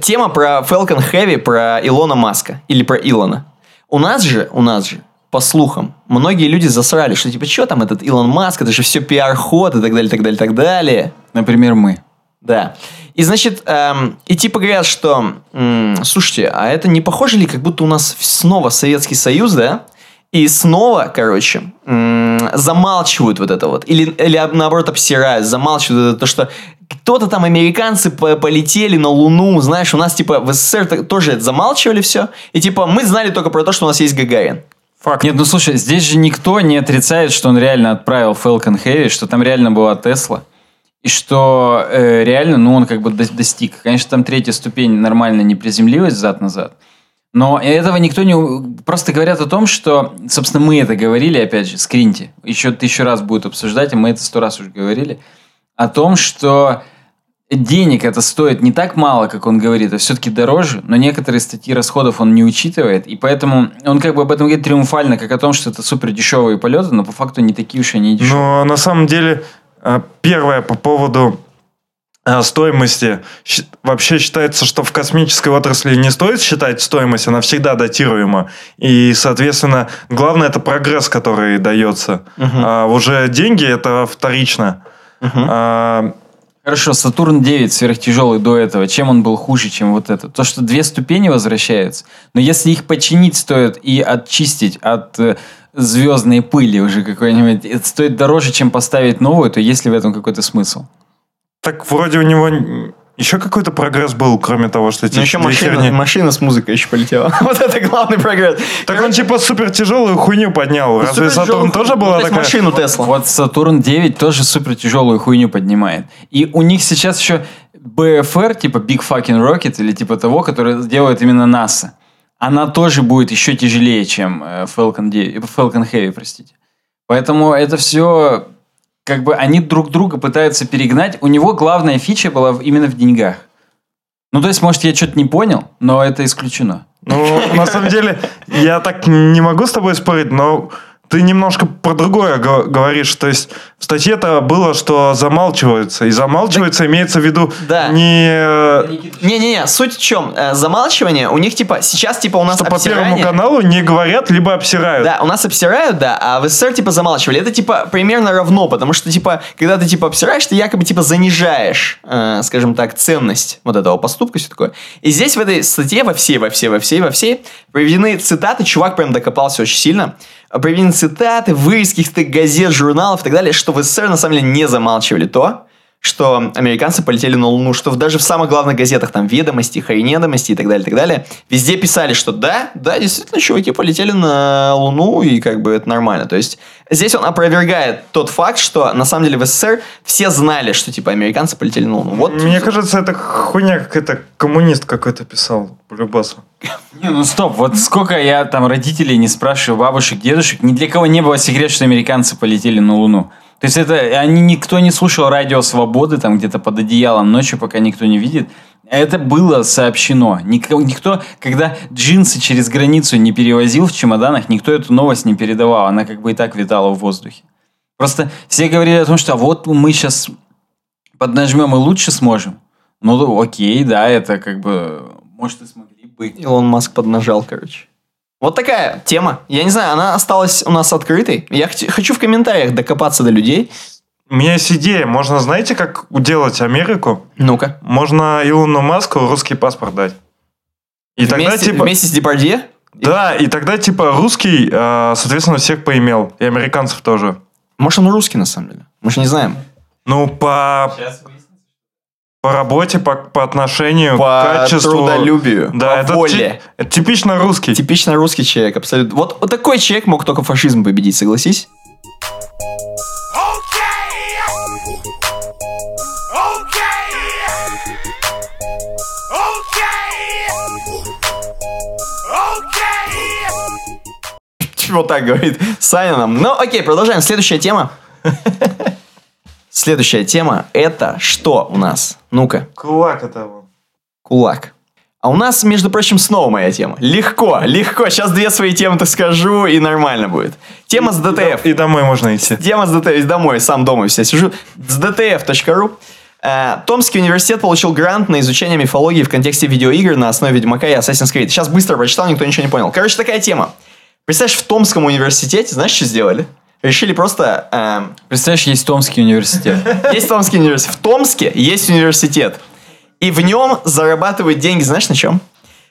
Тема про Falcon Heavy, про Илона Маска. Или про Илона. У нас же, у нас же, по слухам, многие люди засрали, что типа, что там этот Илон Маск, это же все пиар-ход и так далее, так далее, так далее. Например, мы. Да. И значит, эм, и типа говорят, что, м, слушайте, а это не похоже ли, как будто у нас снова Советский Союз, да? И снова, короче, м, замалчивают вот это вот. Или, или об- наоборот обсирают, замалчивают это, то, что кто-то там, американцы по- полетели на Луну, знаешь, у нас типа в СССР тоже это замалчивали все. И типа мы знали только про то, что у нас есть Гагарин. Факт. Нет, ну слушай, здесь же никто не отрицает, что он реально отправил Falcon Heavy, что там реально была Тесла. И что э, реально, ну, он как бы до- достиг. Конечно, там третья ступень нормально не приземлилась зад-назад. Но этого никто не... Просто говорят о том, что... Собственно, мы это говорили, опять же, скриньте. Еще тысячу раз будет обсуждать, и мы это сто раз уже говорили. О том, что денег это стоит не так мало, как он говорит, а все-таки дороже, но некоторые статьи расходов он не учитывает, и поэтому он как бы об этом говорит триумфально, как о том, что это супер дешевые полеты, но по факту не такие уж и не дешевые. Но на самом деле, э, первое по поводу э, стоимости. Вообще считается, что в космической отрасли не стоит считать стоимость, она всегда датируема. И, соответственно, главное это прогресс, который дается. А уже деньги это вторично. А, Хорошо, Сатурн 9 сверхтяжелый до этого. Чем он был хуже, чем вот это? То, что две ступени возвращаются. Но если их починить стоит и очистить от э, звездной пыли уже какой-нибудь, это стоит дороже, чем поставить новую, то есть ли в этом какой-то смысл? так вроде у него еще какой-то прогресс был, кроме того, что эти Ну, еще машина, херни. машина с музыкой еще полетела. Вот это главный прогресс. Так он типа супер тяжелую хуйню поднял. Разве Сатурн тоже была Вот такая? машину Тесла. Вот Сатурн 9 тоже супер тяжелую хуйню поднимает. И у них сейчас еще BFR, типа Big Fucking Rocket, или типа того, который делает именно НАСА. Она тоже будет еще тяжелее, чем э, Falcon, 9, э, Falcon Heavy, простите. Поэтому это все как бы они друг друга пытаются перегнать. У него главная фича была именно в деньгах. Ну, то есть, может, я что-то не понял, но это исключено. Ну, на самом деле, я так не могу с тобой спорить, но ты немножко про другое го- говоришь. То есть в статье-то было, что замалчивается. И замалчивается имеется в виду Да. не... э, Не-не-не, суть в чем? Э, замалчивание, у них типа, сейчас типа у нас Что по обсирание. Первому каналу не говорят, либо обсирают. Да, у нас обсирают, да, а в СССР типа замалчивали. Это типа примерно равно, потому что типа, когда ты типа обсираешь, ты якобы типа занижаешь, э, скажем так, ценность вот этого поступка, все такое. И здесь в этой статье во всей, во всей, во всей, во всей приведены цитаты, чувак прям докопался очень сильно, приведены цитаты, вырезки газет, журналов и так далее, что в СССР на самом деле не замалчивали то, что американцы полетели на Луну, что даже в самых главных газетах, там, «Ведомости», «Хайнедомости» и так далее, и так далее, везде писали, что да, да, действительно, чуваки полетели на Луну, и как бы это нормально. То есть здесь он опровергает тот факт, что на самом деле в СССР все знали, что, типа, американцы полетели на Луну. Вот, Мне кажется, это хуйня какая-то коммунист какой-то писал, Любасу. Не, ну стоп, вот сколько я там родителей не спрашиваю, бабушек, дедушек, ни для кого не было секрет, что американцы полетели на Луну. То есть это, они, никто не слушал радио Свободы там где-то под одеялом ночью, пока никто не видит. Это было сообщено. Никто, никто, когда джинсы через границу не перевозил в чемоданах, никто эту новость не передавал. Она как бы и так витала в воздухе. Просто все говорили о том, что «А вот мы сейчас поднажмем и лучше сможем. Ну, окей, да, это как бы, может, и смогли бы. Илон Маск поднажал, короче. Вот такая тема. Я не знаю, она осталась у нас открытой. Я хочу в комментариях докопаться до людей. У меня есть идея. Можно, знаете, как уделать Америку? Ну-ка. Можно Илону Маску русский паспорт дать. И тогда, вместе, типа... вместе с Депардье? Да, и тогда, типа, русский, э, соответственно, всех поимел. И американцев тоже. Может, он русский, на самом деле. Мы же не знаем. Ну, по, по работе, по, по отношению, По к качеству. трудолюбию, Да, по это, воле. ти- типично русский. Типично русский человек, абсолютно. Вот, вот такой человек мог только фашизм победить, согласись? Вот так говорит Саня нам. Ну, окей, продолжаем. Следующая тема. Следующая тема это что у нас? Ну-ка, Кулак это вон. кулак. А у нас, между прочим, снова моя тема. Легко, легко. Сейчас две свои темы-то скажу, и нормально будет. Тема с DTF. И домой можно идти. Тема с DTF. Домой, сам дома все сижу. С dtf.ru. Э, Томский университет получил грант на изучение мифологии в контексте видеоигр на основе Ведьмака и Assassin's Creed. Сейчас быстро прочитал, никто ничего не понял. Короче, такая тема. Представляешь, в Томском университете, знаешь, что сделали? Решили просто... эм, Представляешь, есть Томский университет. есть Томский университет. В Томске есть университет. И в нем зарабатывают деньги, знаешь, на чем?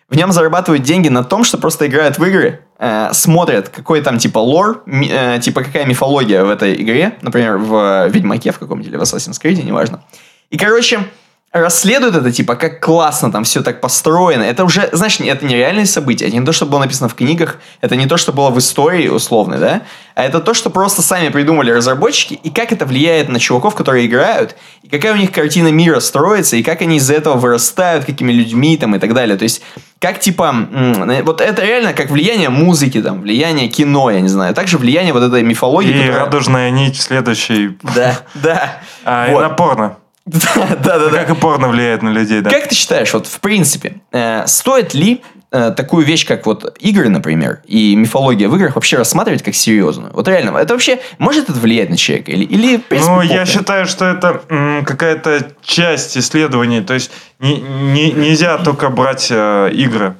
В нем зарабатывают деньги на том, что просто играют в игры, э, смотрят, какой там типа лор, ми- э, типа какая мифология в этой игре, например, в Ведьмаке в каком-нибудь или в Assassin's Creed, неважно. И, короче, расследуют это, типа, как классно там все так построено. Это уже, знаешь, это не реальные события, это не то, что было написано в книгах, это не то, что было в истории условной, да, а это то, что просто сами придумали разработчики, и как это влияет на чуваков, которые играют, и какая у них картина мира строится, и как они из-за этого вырастают, какими людьми там и так далее. То есть, как типа, вот это реально как влияние музыки, там, влияние кино, я не знаю, также влияние вот этой мифологии. И которая- радужная нить следующий. Да, да. А, и Вот. на порно. Да, да, да. Как и порно влияет на людей, да. Как ты считаешь, вот в принципе, э, стоит ли э, такую вещь, как вот игры, например, и мифология в играх вообще рассматривать как серьезную? Вот реально, это вообще может это влиять на человека? Или, или в принципе, Ну, я считаю, что это какая-то часть исследований. То есть не- не- нельзя только брать э, игры.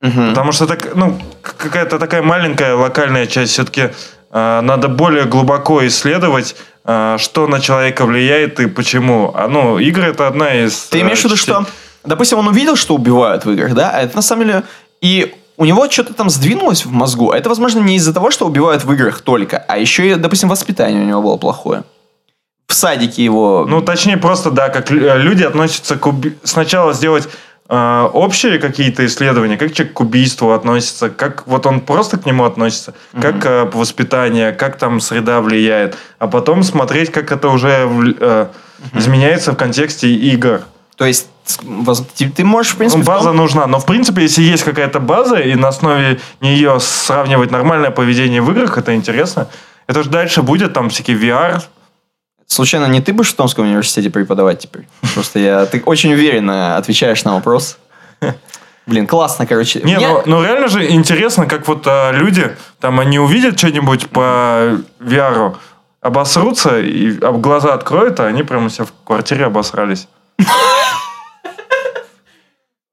Мгм. Потому что так, ну, какая-то такая маленькая локальная часть. Все-таки надо более глубоко исследовать, э, что на человека влияет и почему. А, ну, игры это одна из... Ты имеешь в виду, э, что, допустим, он увидел, что убивают в играх, да, а это на самом деле... И у него что-то там сдвинулось в мозгу. А это, возможно, не из-за того, что убивают в играх только, а еще и, допустим, воспитание у него было плохое. В садике его... Ну, точнее, просто, да, как лю- люди относятся к уби- Сначала сделать э, общие какие-то исследования, как человек к убийству относится, как вот он просто к нему относится, как э, воспитание, как там среда влияет, а потом смотреть, как это уже вл- э, изменяется в контексте игр. То есть ты, можешь, в принципе... В том- база нужна, но в принципе, если есть какая-то база, и на основе нее сравнивать нормальное поведение в играх, это интересно. Это же дальше будет там всякий VR, Случайно не ты будешь в Томском университете преподавать теперь? Просто я... Ты очень уверенно отвечаешь на вопрос. Блин, классно, короче. Не, Мне- ну, ну реально же интересно, как вот а, люди, там, они увидят что-нибудь по VR, обосрутся, и об глаза откроют, а они прямо себе в квартире обосрались.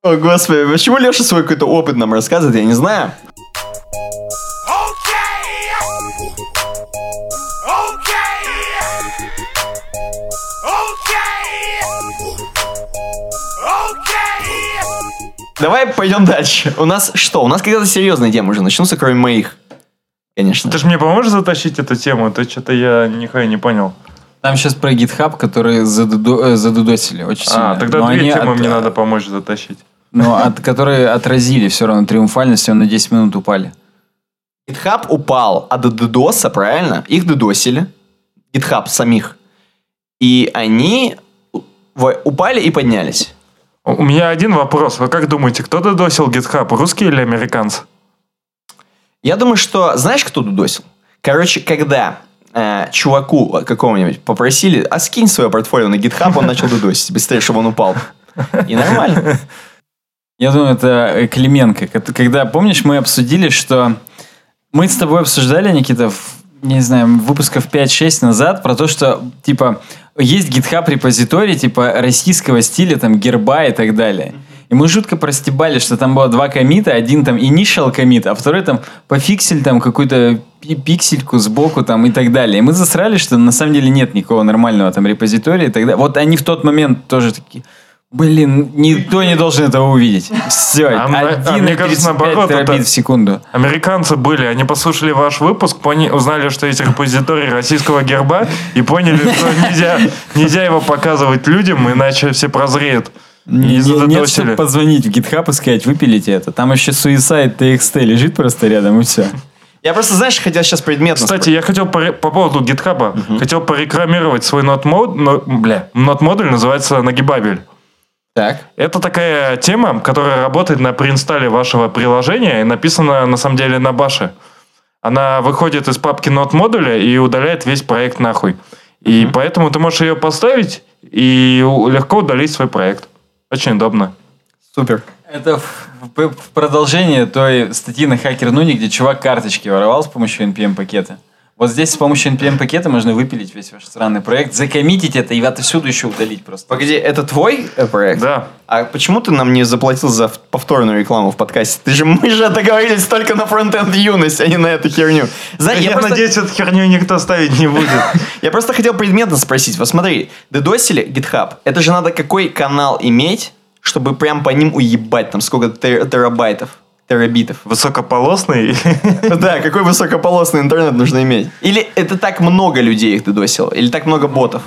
О, господи, почему Леша свой какой-то опыт нам рассказывает, я не знаю. Давай пойдем дальше. У нас что? У нас когда-то серьезные темы уже начнутся, кроме моих. Конечно. Ты же мне поможешь затащить эту тему? А То что-то я нихуя не понял. Там сейчас про GitHub, который задудо- э, задудосили очень сильно. А, тогда Но две темы от- мне надо помочь затащить. Ну, от, которые отразили все равно триумфальность, он на 10 минут упали. GitHub упал от DDoS, правильно? Их дедосили. GitHub самих. И они упали и поднялись. У меня один вопрос. Вы как думаете, кто додосил GitHub, русские или американцы? Я думаю, что... Знаешь, кто дудосил? Короче, когда э, чуваку какого-нибудь попросили, а скинь свое портфолио на GitHub, он начал дудосить быстрее, чтобы он упал. И нормально. Я думаю, это э, Клименко. Когда, помнишь, мы обсудили, что... Мы с тобой обсуждали, Никита, в, не знаю, выпусков 5-6 назад про то, что, типа, есть GitHub репозиторий, типа, российского стиля, там, герба и так далее. И мы жутко простебали, что там было два комита, один там initial комит, а второй там пофиксель там какую-то пи- пиксельку сбоку там и так далее. И мы засрали, что на самом деле нет никакого нормального там репозитория и так далее. Вот они в тот момент тоже такие, блин, никто не должен этого увидеть. Все, А м- а мне кажется, 1,35 наоборот, терабит это- в секунду. Американцы были, они послушали ваш выпуск, пони- узнали, что есть репозиторий российского герба и поняли, что нельзя, нельзя его показывать людям, иначе все прозреют. Не- Нет, чтобы позвонить в GitHub и сказать, выпилите это. Там еще Suicide TXT лежит просто рядом и все. Я просто, знаешь, хотел сейчас предметно... Кстати, я хотел поре- по поводу гитхаба, хотел порекламировать свой нот мод, но- бля, нот модуль называется Нагибабель. Так. Это такая тема, которая работает на преинсталле вашего приложения и написана на самом деле на баше. Она выходит из папки нот модуля и удаляет весь проект нахуй. И поэтому ты можешь ее поставить и легко удалить свой проект. Очень удобно. Супер. Это в, в- в продолжение той статьи на Hacker Нуни, где чувак карточки воровал с помощью NPM-пакета. Вот здесь с помощью NPM-пакета можно выпилить весь ваш странный проект, закоммитить это и отовсюду еще удалить просто. Погоди, это твой э, проект? Да. А почему ты нам не заплатил за повторную рекламу в подкасте? Ты же, мы же договорились только на фронтенд юность, а не на эту херню. Знаешь, Я, я, просто, надеюсь, эту херню никто ставить не будет. я просто хотел предметно спросить. Вот смотри, дедосили GitHub. Это же надо какой канал иметь, чтобы прям по ним уебать там сколько тер- терабайтов, терабитов. Высокополосный. Да, какой высокополосный интернет нужно иметь? Или это так много людей их дедосило? Или так много ботов?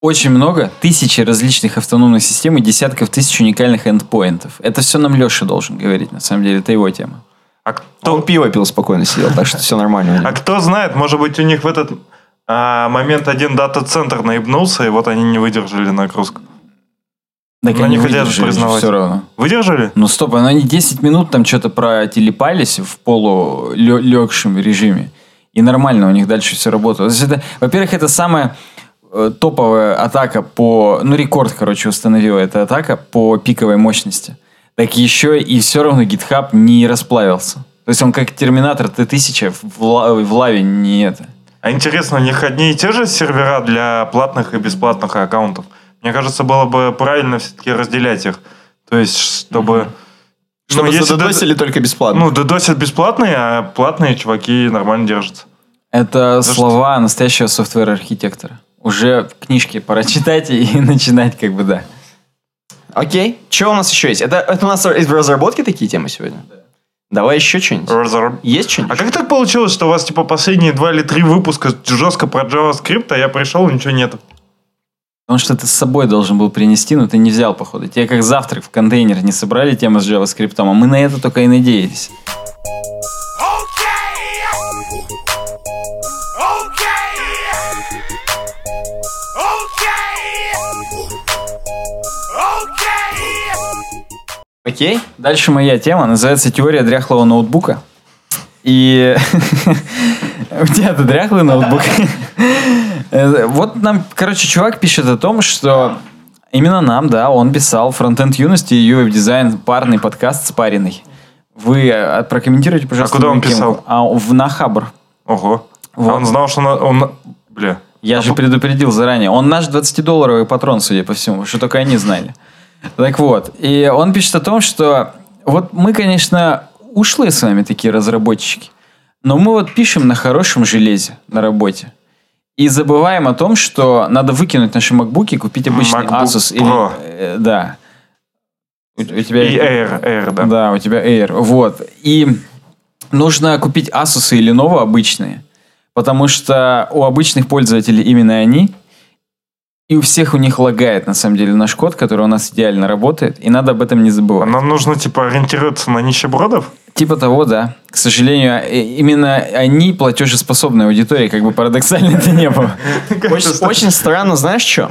Очень много, тысячи различных автономных систем и десятков тысяч уникальных эндпоинтов. Это все нам Леша должен говорить, на самом деле, это его тема. А То он кто, пиво пил спокойно сидел, так что все нормально. а кто знает, может быть, у них в этот а, момент один дата-центр наебнулся, и вот они не выдержали нагрузку. Так Но они не хотят выдержали признавать. все равно. Выдержали? Ну стоп, ну они 10 минут там что-то протелепались в полулегшем режиме. И нормально у них дальше все работало. Это, во-первых, это самая э, топовая атака по... Ну, рекорд, короче, установила эта атака по пиковой мощности. Так еще и все равно GitHub не расплавился. То есть он как Терминатор Т-1000 в, ла- в лаве не это. А интересно, у них одни и те же сервера для платных и бесплатных аккаунтов? Мне кажется, было бы правильно все-таки разделять их. То есть, чтобы... Чтобы ну, если задодосили только бесплатно. Ну, додосят бесплатные, а платные чуваки нормально держатся. Это За слова настоящего софтвер-архитектора. Уже книжки пора читать и начинать как бы, да. Окей. Что у нас еще есть? Это, это у нас в разработке такие темы сегодня? Давай еще что-нибудь. Разор- Есть А что-нибудь? как так получилось, что у вас типа последние два или три выпуска жестко про JavaScript, а я пришел, и ничего нету? Потому что ты с собой должен был принести, но ты не взял, походу. Тебе как завтрак в контейнер не собрали тему с JavaScript, а мы на это только и надеялись. Окей. Дальше моя тема называется «Теория дряхлого ноутбука». И У тебя-то дряхлый ноутбук. Э, Вот нам, короче, чувак пишет о том, что именно нам, да, он писал фронтенд юности и UI дизайн парный подкаст спаренный. Вы э, прокомментируйте, пожалуйста. А куда он писал? А в, на Хабр. Ого. Вот. А он знал, что он... он- Бля. Я же предупредил заранее. Он наш 20-долларовый патрон, судя по всему, что только они знали. Так вот, и он пишет о том, что вот мы, конечно, ушлые с вами такие разработчики, но мы вот пишем на хорошем железе на работе. И забываем о том, что надо выкинуть наши макбуки, купить обычный MacBook Asus или... Pro. э, да. У, у тебя... И Air, Air, да. Да, у тебя Air. Вот. И нужно купить Asus и Lenovo обычные, потому что у обычных пользователей именно они, и у всех у них лагает, на самом деле, наш код, который у нас идеально работает, и надо об этом не забывать. Нам нужно, типа, ориентироваться на нищебродов? Типа того, да. К сожалению, э, именно они платежеспособная аудитория, как бы парадоксально это не было. Очень, странно, знаешь что?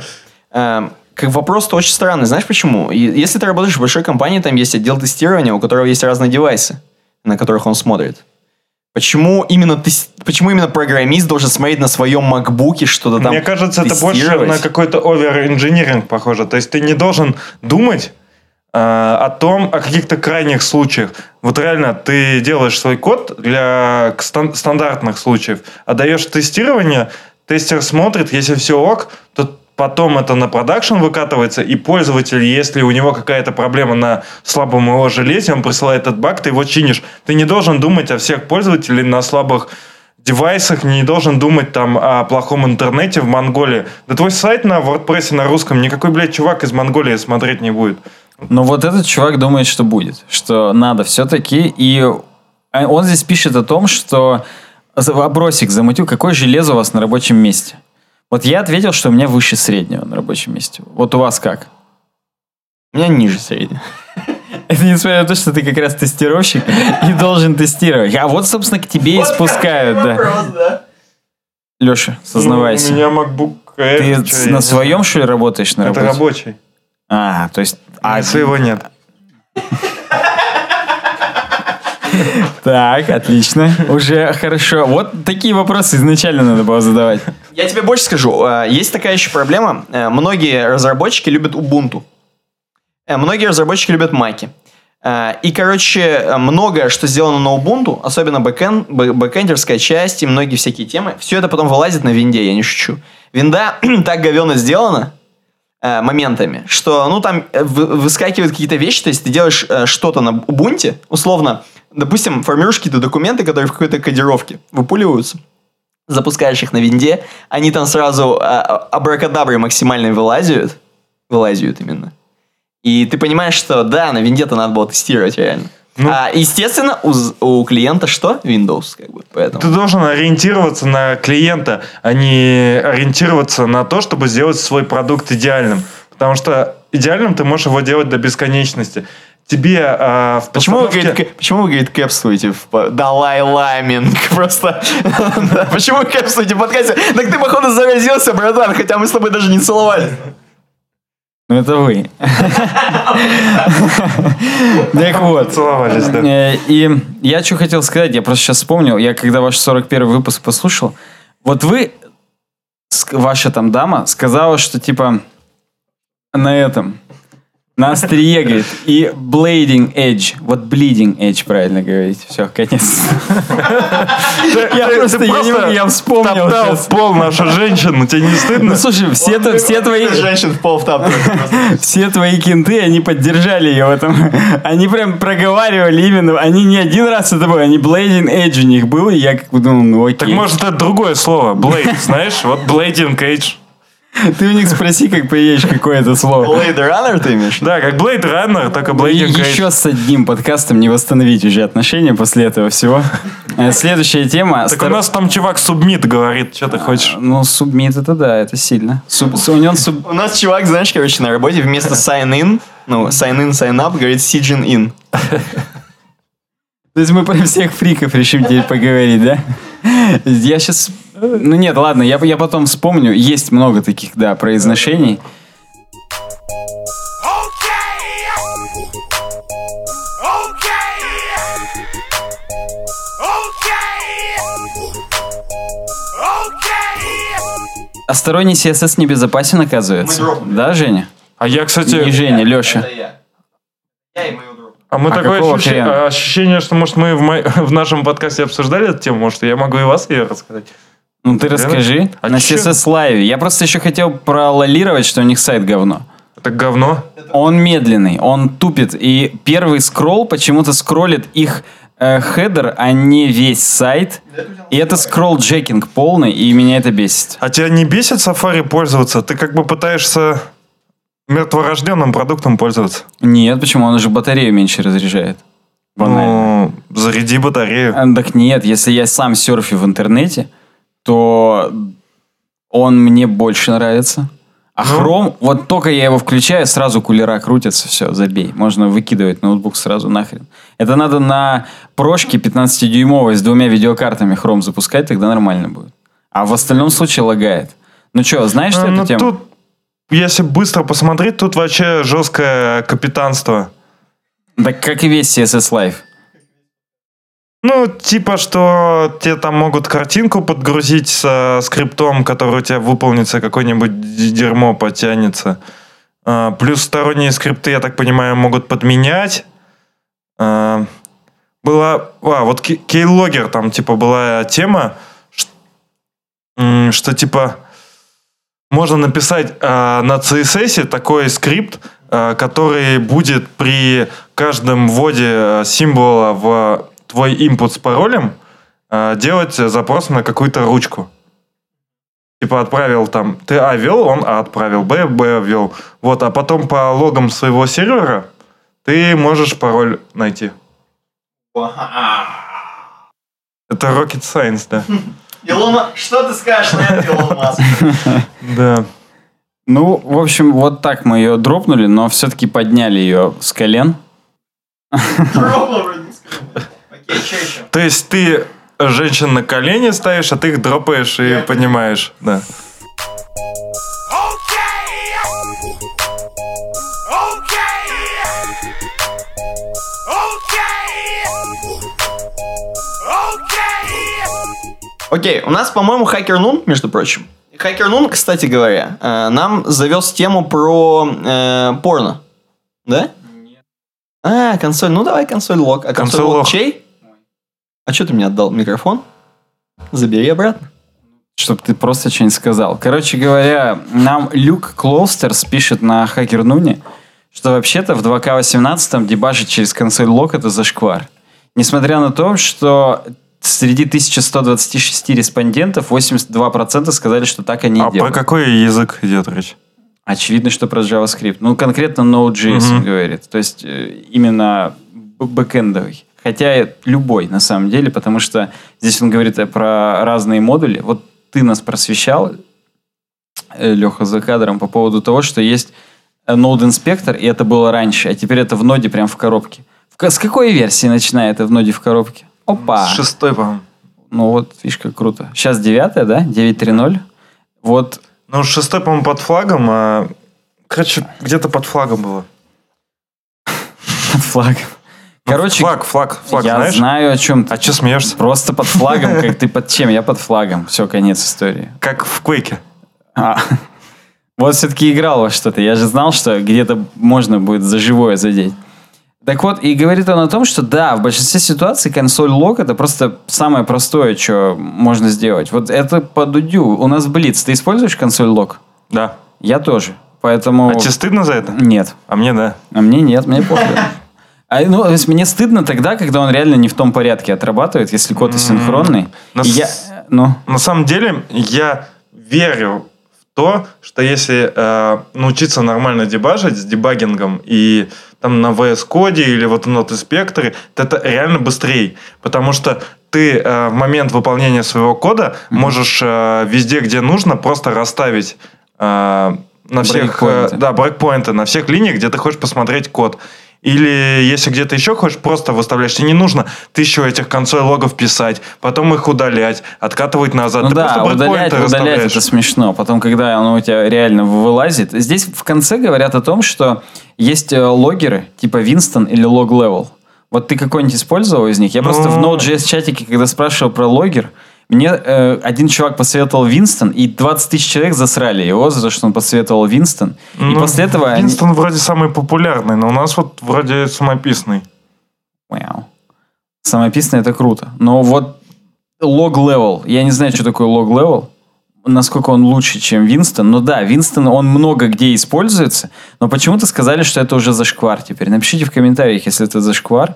Эм, как вопрос-то очень странный. Знаешь почему? Если ты работаешь в большой компании, там есть отдел тестирования, у которого есть разные девайсы, на которых он смотрит. Почему именно, тес- почему именно программист должен смотреть на своем макбуке что-то там Мне кажется, это больше на какой-то овер-инжиниринг похоже. То есть ты не должен думать о том, о каких-то крайних случаях. Вот реально, ты делаешь свой код для стандартных случаев, отдаешь в тестирование, тестер смотрит, если все ок, то потом это на продакшн выкатывается, и пользователь, если у него какая-то проблема на слабом его железе, он присылает этот баг, ты его чинишь. Ты не должен думать о всех пользователей на слабых девайсах, не должен думать там о плохом интернете в Монголии. Да твой сайт на WordPress на русском никакой, блядь, чувак из Монголии смотреть не будет. Но вот этот чувак думает, что будет, что надо все-таки. И а, он здесь пишет о том, что вопросик замутил, какое железо у вас на рабочем месте. Вот я ответил, что у меня выше среднего на рабочем месте. Вот у вас как? У меня ниже среднего. Это несмотря на то, что ты как раз тестировщик и должен тестировать. А вот, собственно, к тебе и спускают, да. Леша, сознавайся. Ну, у меня MacBook Air. Ты на своем, что ли, работаешь на знаю. Это работе? рабочий. А, то есть... А А, своего нет. так, отлично. Уже хорошо. Вот такие вопросы изначально надо было задавать. Я тебе больше скажу. э, Есть такая еще проблема. Э, Многие разработчики любят Ubuntu. Э, Многие разработчики любят Маки. И, короче, многое, что сделано на Ubuntu, особенно бэкэн, бэ- бэкэндерская часть и многие всякие темы, все это потом вылазит на винде, я не шучу. Винда так говенно сделана, э, моментами, что, ну, там э, вы- выскакивают какие-то вещи, то есть ты делаешь э, что-то на Ubuntu, условно, допустим, формируешь какие-то документы, которые в какой-то кодировке выпуливаются, запускаешь их на винде, они там сразу а, а, абракадаброй максимально вылазят, вылазят именно. И ты понимаешь, что да, на винде-то надо было тестировать реально. Ну. а, естественно, у, у клиента что? Windows, как бы, поэтому. Ты должен ориентироваться на клиента, а не ориентироваться на то, чтобы сделать свой продукт идеальным. Потому что идеальным ты можешь его делать до бесконечности. Тебе а, в Почему вы, постановке- говорит, к- почему вы, говорит, кэпствуете в Далай Ламинг? Просто... Почему вы кэпствуете в подкасте? Так ты, походу, заразился, братан, хотя мы с тобой даже не целовались. Ну, это вы. Так вот. Целовались, да. Э, И я что хотел сказать, я просто сейчас вспомнил, я когда ваш 41 выпуск послушал, вот вы, ваша там дама, сказала, что типа на этом, на острие, говорит, и bleeding edge, вот bleeding edge правильно говорить, все, конец. Я просто, я не могу, я вспомнил топтал сейчас. в пол нашу женщину, тебе не стыдно? Ну слушай, все, твои... Женщин в пол. Все твои кенты, они поддержали ее в этом. Они прям проговаривали именно. Они не один раз это было, они Blading Edge у них был, и я как бы думал, ну окей. Так может это другое слово, Blade, знаешь? Вот Blading Cage. Ты у них спроси, как поедешь, какое это слово. Blade Runner ты имеешь? Да, как Blade Runner, только Cage. еще с одним подкастом не восстановить уже отношения после этого всего. Э, Следующая тема. Так у нас там чувак субмит говорит, что ты хочешь. Ну, субмит это да, это сильно. У него суб- У нас чувак, знаешь, короче, на работе вместо sign in, ну, sign in, sign up, говорит sign in. То есть мы про всех фриков решим теперь поговорить, да? Я сейчас... Ну нет, ладно, я, я потом вспомню. Есть много таких, да, произношений. А сторонний CSS небезопасен, оказывается. Да, Женя? А я, кстати... Не Женя, Леша. Это я. Я и мою друг. А мы А такое ощущение, ощущение, что, может, мы в, мо- в нашем подкасте обсуждали эту тему, может, я могу и вас ее рассказать. Ну ты расскажи. А на чё? Live. Я просто еще хотел прололировать, что у них сайт говно. Это говно. Он медленный, он тупит. И первый скролл почему-то скроллит их э, хедер, а не весь сайт. И это скролл-джекинг полный, и меня это бесит. А тебя не бесит Safari пользоваться? Ты как бы пытаешься мертворожденным продуктом пользоваться. Нет, почему? Он же батарею меньше разряжает. Банально. Ну, заряди батарею. А, Так нет, если я сам серфю в интернете, то он мне больше нравится. А Ну. Chrome, вот только я его включаю, сразу кулера крутятся, все, забей. Можно выкидывать ноутбук сразу нахрен. Это надо на прошке 15-дюймовой с двумя видеокартами Chrome запускать, тогда нормально будет. А в остальном случае лагает. Ну что, знаешь, что А, эту ну, тему? тут, если быстро посмотреть, тут вообще жесткое капитанство. Так как и весь CSS Live. Ну, типа, что тебе там могут картинку подгрузить со скриптом, который у тебя выполнится, какое-нибудь дерьмо потянется. А, плюс сторонние скрипты, я так понимаю, могут подменять. А, была... А, вот Кей- Keylogger, там, типа, была тема, м, что, типа, можно написать а, на CSS такой скрипт, а, который будет при каждом вводе символа в твой input с паролем а, делать запрос на какую-то ручку. Типа отправил там, ты А ввел, он А отправил, Б, Б ввел. Вот, а потом по логам своего сервера ты можешь пароль найти. Это rocket science, да. Илон Что ты скажешь на это, Илон Маск? Да. Ну, в общем, вот так мы ее дропнули, но все-таки подняли ее с колен. Дропнул вроде не То есть ты женщин на колени ставишь, а ты их дропаешь и понимаешь. Да. Окей, у нас, по-моему, Хакер Нун, между прочим. Хакер Нун, кстати говоря, э, нам завез тему про э, порно. Да? Нет. А, консоль. Ну давай консоль лог. А консоль, Консоль лог. чей? А что ты мне отдал микрофон? Забери обратно. Чтобы ты просто что-нибудь сказал. Короче говоря, нам Люк Клоустерс пишет на Хакер Нуне, что вообще-то в 2К18 дебажить через консоль лог это зашквар. Несмотря на то, что среди 1126 респондентов 82% сказали, что так они и А про делают. какой язык идет речь? Очевидно, что про JavaScript. Ну, конкретно Node.js он Мгм. говорит. То есть, э, именно бэкэндовый. Хотя любой, на самом деле, потому что здесь он говорит э, про разные модули. Вот ты нас просвещал, Леха, за кадром по поводу того, что есть э, Node Inspector, и это было раньше, а теперь это в ноде прям в коробке. С какой версии начинает это в ноде в коробке? Опа! С шестой, по-моему. Ну вот, видишь, как круто. Сейчас девятая, да? 9.3.0. Вот Ну, шестой, по-моему, под флагом, а... Короче, где-то под флагом было. под флагом. Ну, Короче, Флаг, флаг, флаг, я знаешь? знаю, о чем ты. А что смеешься? Просто под флагом, как ты под чем? Я под флагом. Все, конец истории. Как в Квейке. А, вот все-таки играл во что-то. Я же знал, что где-то можно будет за живое задеть. Так вот, и говорит он о том, что да, в большинстве ситуаций консоль лог это просто самое простое, что можно сделать. Вот это по дудю. У нас Блиц. Ты используешь консоль лог? Да. Я тоже. Поэтому... А тебе стыдно за это? Нет. А мне да. А мне нет, мне похуй. А, ну, то есть мне стыдно тогда, когда он реально не в том порядке отрабатывает, если код асинхронный. но И я, ну, На самом деле, я верю в то, что если э, научиться нормально дебажить с дебагингом и там на VS Code или вот в Node Inspector, то это реально быстрее. Потому что ты э, в момент выполнения своего кода можешь э, везде, где нужно, просто расставить э, на всех, э, Брейкпоинты. да, брейкпоинты на всех линиях, где ты хочешь посмотреть код. Или если где-то еще хочешь, просто выставляешь. Тебе не нужно тысячу этих консоль логов писать, потом их удалять, откатывать назад. ну ты да, удалять, удалять это смешно. Потом, когда оно у тебя реально вылазит. Здесь в конце говорят о том, что есть э, логеры, типа Winston или Log Level. Вот ты какой-нибудь использовал из них? Я просто в Ну. Node.js чатике, когда спрашивал про логер, Мне э, один чувак посоветовал Winston, и 20 тысяч человек засрали его за то, что он посоветовал Winston. И Ну, после этого... они- Winston вроде самый популярный, но у нас вот вроде самописный. Вау. Самописный это круто. Но вот log level. Я не знаю, что такое log level. Насколько он лучше, чем Winston. Но да, Winston, он много где используется. Но почему-то сказали, что это уже зашквар теперь. Напишите в комментариях, если это зашквар.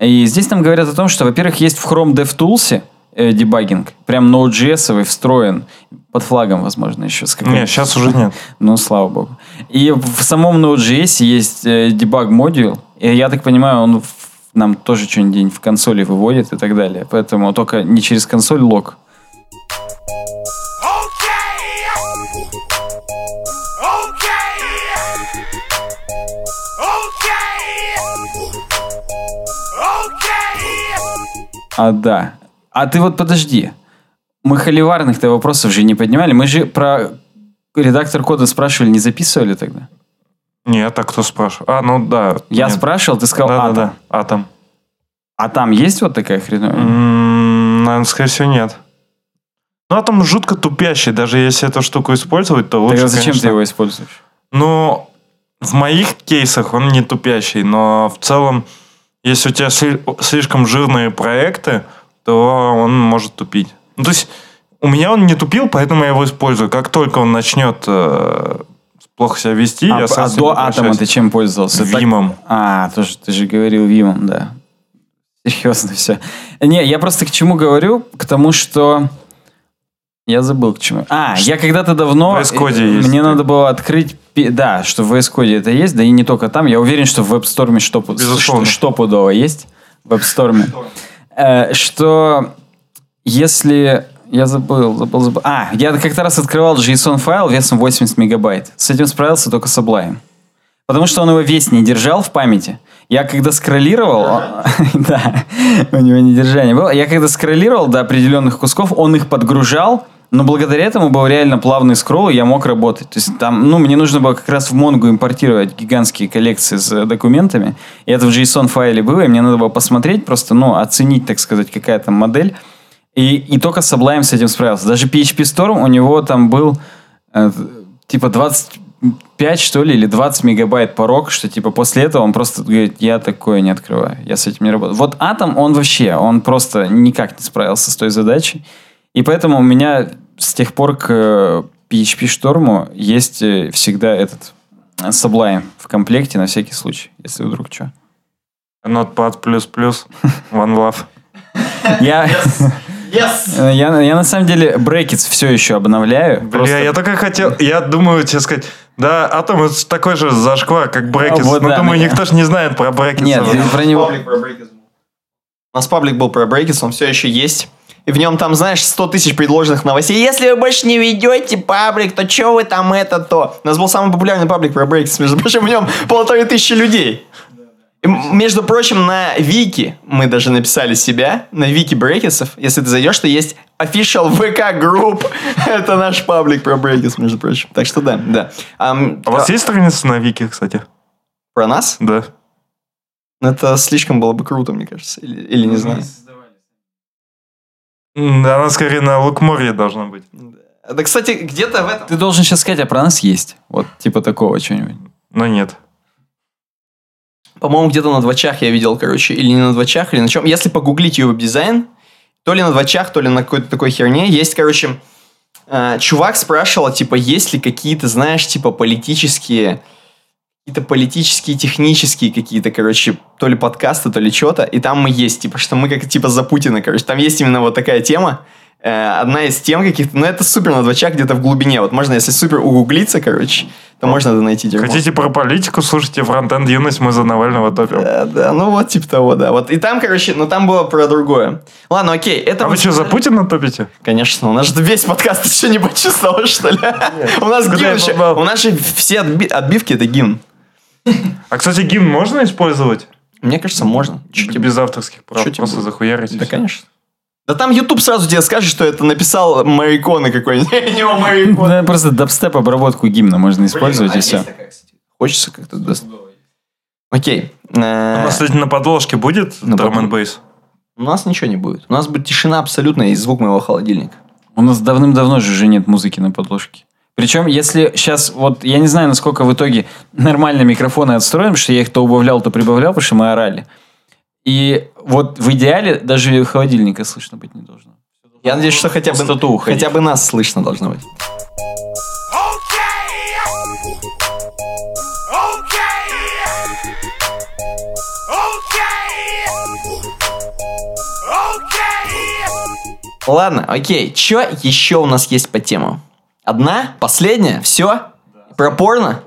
И здесь нам говорят о том, что, во-первых, есть в Chrome DevTools э, дебагинг. Прям Node.js встроен. Под флагом, возможно, еще. С какой-то- Не, сейчас уже нет. ну, слава богу. И в самом Node.js есть э, дебаг модуль. И я так понимаю, он в- нам тоже что-нибудь в консоли выводит и так далее. Поэтому только не через консоль лог. А да. А ты вот подожди. Мы холиварных-то вопросов же не поднимали. Мы же про редактор кода спрашивали, не записывали тогда? Нет, а кто спрашивал? А, ну да. Я нет. спрашивал, ты сказал Да, да, атом. да. Атом. А там есть вот такая хреновая? М, Наверное, скорее всего, нет. Ну, атом жутко тупящий. Даже если эту штуку использовать, то лучше, Тогда зачем конечно- ты его используешь? Ну, в моих кейсах он не тупящий, но в целом, если у тебя сли- слишком жирные проекты, то он может тупить. Ну, то есть, у меня он не тупил, поэтому я его использую. Как только он начнет э, плохо себя вести, А, я а сразу с до атома ты чем пользовался? Так- Вимом. А, тоже ты же говорил Вимом, да. Серьезно все. Не, я просто к чему говорю? К тому, что... Я забыл к чему. А, я когда-то давно... В VS Code э, есть. Мне надо было открыть... Да, что в VS Code это есть, да и не только там. Я уверен, что в WebStorm что, что, штопудово есть. В WebStorm. Э, Что если... Я забыл, забыл, забыл. А, я как-то раз открывал JSON-файл весом 80 мегабайт. С этим справился только Sublime. Потому что он его весь не держал в памяти. Я когда скроллировал, да, у него недержание было. Я когда скроллировал до определенных кусков, он их подгружал, но благодаря этому был реально плавный скролл, и я мог работать. То есть там, ну, мне нужно было как раз в Mongo импортировать гигантские коллекции с э, документами, и это в JSON-файле было, и мне надо было посмотреть, просто, ну, оценить, так сказать, какая там модель. И, и только Sublime с этим справился. Даже PHP Storm у него там был э, типа 25, что ли, или 20 мегабайт порог, что типа после этого он просто говорит, я такое не открываю, я с этим не работаю. Вот Atom, он вообще, он просто никак не справился с той задачей. И поэтому у меня с тех пор к э, PHP Storm есть э, всегда этот э, Sublime в комплекте на всякий случай, если вдруг что. Notepad++, One Love. Я, Yes! э, я, я на самом деле Brackets все еще обновляю. Бля, просто- я только хотел... Я думаю тебе сказать... Да, Атом это ж такой же зашквар, как Брекетс. вот ну, да, думаю, меня- никто же не знает про Брекетс. Нет, про него... У нас паблик был про Breakits, он все еще есть. И в нем там, знаешь, 100 тысяч предложенных новостей. Если вы больше не ведете паблик, то что вы там это, то... У нас был самый популярный паблик про Breakits, между прочим, в нем полторы тысячи людей. И, между прочим, на Вики мы даже написали себя, на Вики Брекетсов. Если ты зайдешь, то есть official VK Group. Это наш паблик про Breakits, между прочим. Так что да, да. Ам, А у вас есть страница на Вики, кстати? Про нас? Да. Это слишком было бы круто, мне кажется. Или, или не знаю. Да, Она скорее на Лукморье должна быть. Да, кстати, где-то в этом... Ты должен сейчас сказать, а про нас есть. Вот типа такого чего-нибудь. Но нет. По-моему, где-то на двачах я видел, короче, или не на двачах, или на чем. Если погуглить веб-дизайн, то ли на двачах, то ли на какой-то такой херне, есть, короче, э, чувак спрашивал, типа, есть ли какие-то, знаешь, типа, политические, какие-то политические, технические какие-то, короче, то ли подкасты, то ли что-то, и там мы есть, типа, что мы как, типа, за Путина, короче, там есть именно вот такая тема, Э, одна из тем каких-то, но это супер на двачах где-то в глубине, вот можно, если супер угуглиться, короче, то можно это найти дерьмо. Хотите про политику, слушайте фронтенд юность, мы за Навального топим. Да, да, ну вот типа того, да. Вот и там, короче, ну там было про другое. Ладно, окей, это... А вы что, за Путина топите? Конечно, у нас же весь подкаст еще не почувствовал, что ли? У нас гимн еще... У нас же все отби- отбивки это гимн. А, кстати, гимн можно использовать? Мне кажется, можно. Тебе- Без авторских прав, тебе просто захуярить. Да, конечно. Да там YouTube сразу тебе скажет, что это написал Мариконы какой-нибудь. Не он Марикон. Да, просто дабстеп обработку гимна можно использовать и все. Хочется как-то... Окей. У нас, кстати, на подложке будет На Drum and подложке. Bass? У нас ничего не будет. У нас будет тишина абсолютная и звук моего холодильника. У нас давным-давно же уже нет музыки на подложке. Причем, если сейчас, вот я не знаю, насколько в итоге нормально микрофоны потому что я их то убавлял, то прибавлял, потому что мы орали. И вот в идеале даже холодильника слышно быть не должно. Я надеюсь, что хотя бы, хотя бы нас слышно должно быть. Ладно, окей. Что еще у нас есть по тему? Одна? Последняя? Все? Про порно?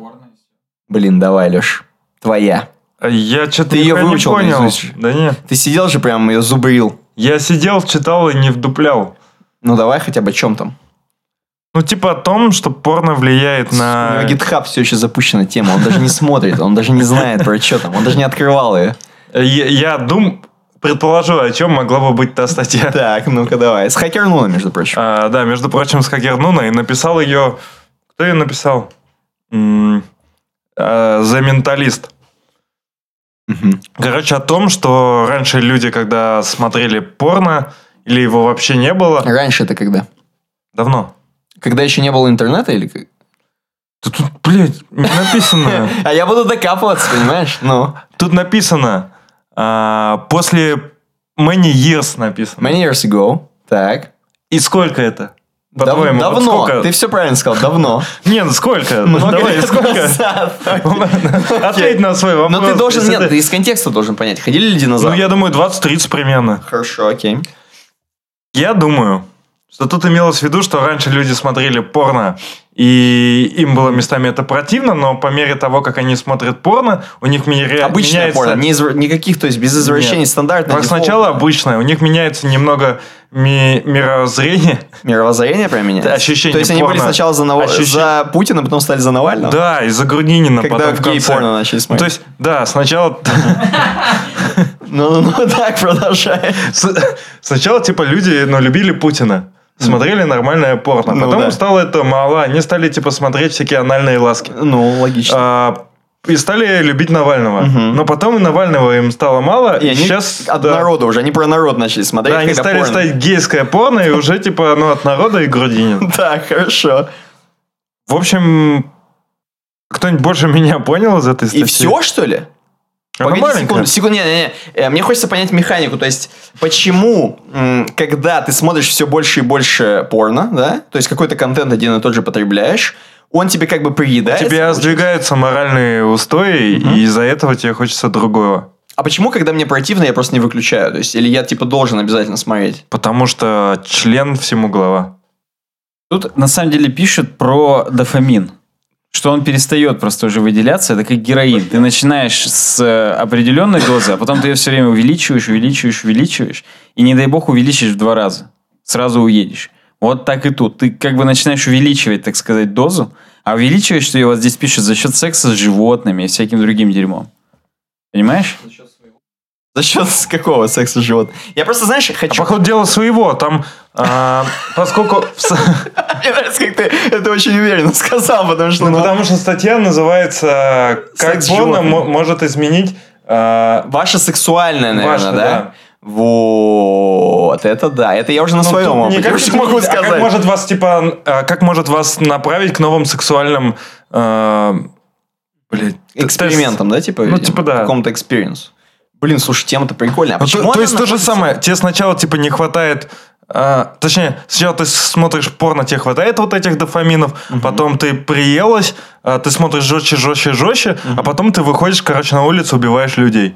Блин, давай, Леш. Твоя. Я что-то Ты её не выучил понял. наизусть? Да нет. Ты сидел же прям ее зубрил. Я сидел, читал и не вдуплял. Ну давай хотя бы о чем там. Ну, типа о том, что порно влияет У на... него GitHub все еще запущена тема, он даже не смотрит, он даже не знает про что там, он даже не открывал ее. Я, я дум... предположу, о чем могла бы быть та статья. Так, ну-ка давай. С хакернула, между прочим. А, да, между прочим, с Хакернуна. И написал ее... Кто ее написал? М, а, The Mentalist. Мгм. Короче, о том, что раньше люди, когда смотрели порно, или его вообще не было, Раньше это когда? давно. Когда еще не было интернета или как? Да тут, блядь, не написано. А я буду докапываться, понимаешь? Ну. Тут написано, а, после many years написано. Many years ago. Так. И сколько это? Дав- давно. сколько? Ты все правильно сказал, давно. Не, ну сколько? Ну, Много давай, лет сколько? назад. Ответь на свой вопрос. Но ты должен, нет, ты из контекста должен понять. Ходили ли Ну, динозавры? я думаю, 20-30 примерно. Хорошо, окей. Я думаю, что тут имелось в виду, что раньше люди смотрели порно, и им было местами это противно, но по мере того, как они смотрят порно, у них мире- Обычное меняется... порно, не извр- никаких, то есть без извращений, Нет. стандартное. Как сначала обычное, у них меняется немного ми- мировоззрение. Мировоззрение прям меняется. Ощущение То есть они были порно. сначала за, Нав- Ощущение- за Путина, потом стали за Навального? Да, из-за Грудинина Когда потом в конце. гей-порно начали Ну, смотреть. То есть, да, сначала... Ну, ну, ну, так, продолжай. Сначала, типа, люди, ну, любили Путина. Смотрели нормальное порно. Ну, Потом да. стало это мало. Они стали, типа, смотреть всякие анальные ласки. Ну, логично. А, и стали любить Навального. Мгм. Но потом и Навального им стало мало. И И, они сейчас... от да, народа уже, они про народ начали смотреть. Да, они стали порно. ставить гейское порно, и уже, типа, ну, от народа и Грудинин. Так, хорошо. В общем, кто-нибудь больше меня понял из этой статьи? И все, что ли? Она Погоди маленькая. секунду, секунду, не, не, не. Э, Мне хочется понять механику, то есть почему, когда ты смотришь все больше и больше порно, да, то есть какой-то контент один и тот же потребляешь, он тебе как бы приедается. Тебе получается. сдвигаются моральные устои, и из-за этого тебе хочется другого. А почему, когда мне противно, я просто не выключаю? То есть, или я типа должен обязательно смотреть? Потому что член всему глава. Тут на самом деле пишут про дофамин. Что он перестает просто уже выделяться, это как героин. Ты начинаешь с э, определенной дозы, а потом ты ее все время увеличиваешь, увеличиваешь, увеличиваешь. И не дай бог увеличишь в два раза. Сразу уедешь. Вот так и тут. Ты как бы начинаешь увеличивать, так сказать, дозу, а увеличиваешь ты ее, вот здесь пишут, за счет секса с животными и всяким другим дерьмом. Понимаешь? За счет какого секса живот? Я просто, знаешь, А хочу... по ходу дела своего, там, а, поскольку... Мне нравится, как ты это очень уверенно сказал, потому что... Ну, ну, потому что статья называется «Как мо- может изменить...» а, Ваше сексуальное, наверное, Ваше, да? да. Вот, это да. Это я уже на ну, своем опыте как уже могу а сказать. как может вас, типа, а, как может вас направить к новым сексуальным... а, блядь, Экспериментом, да, типа? Ну, типа, да. Какому-то experience у. Блин, слушай, тема-то прикольная. А Ну, почему то, то есть то же самое. Тебе сначала типа не хватает. А, точнее, сначала ты смотришь порно, тебе хватает вот этих дофаминов, потом ты приелась, а, ты смотришь жестче, жестче, жестче, а потом ты выходишь, короче, на улицу, убиваешь людей.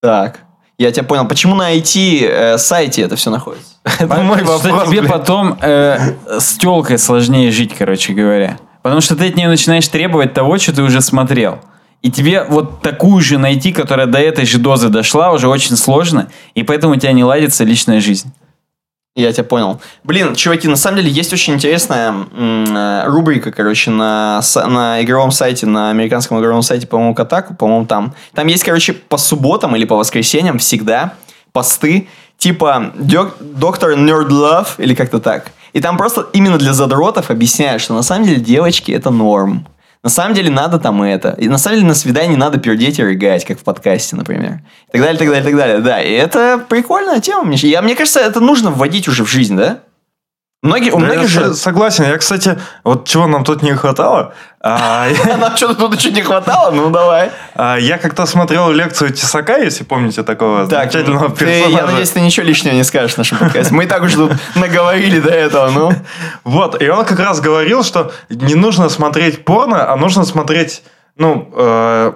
Так, я тебя понял. Почему на IT-сайте это все находится? Это мой Что вопрос. тебе потом э, с телкой сложнее жить, короче говоря. Потому что ты от нее начинаешь требовать того, что ты уже смотрел. И тебе вот такую же найти, которая до этой же дозы дошла, уже очень сложно. И поэтому у тебя не ладится личная жизнь. Я тебя понял. Блин, чуваки, на самом деле есть очень интересная м, э, рубрика, короче, на, на игровом сайте, на американском игровом сайте, по-моему, Катаку, по-моему, там. Там есть, короче, по субботам или по воскресеньям всегда посты типа «Док- доктор Nerd Love или как-то так. И там просто именно для задротов объясняют, что на самом деле девочки это норм. На самом деле надо там это. И на самом деле на свидании надо пердеть и рыгать, как в подкасте, например. И так далее, так далее, так далее. Да, и это прикольная тема. Я, мне кажется, это нужно вводить уже в жизнь, да? Многие, у Да, многих же... с- согласен. Я, кстати, вот чего нам тут не хватало, а, Нам что-то тут чуть не хватало, ну давай. а, я как-то смотрел лекцию Тесака, если помните такого Так, замечательного ты, персонажа. я надеюсь, ты ничего лишнего не скажешь в нашем подкасте. Мы и так уже тут наговорили до этого, ну. Вот, и он как раз говорил, что не нужно смотреть порно, а нужно смотреть, ну, э,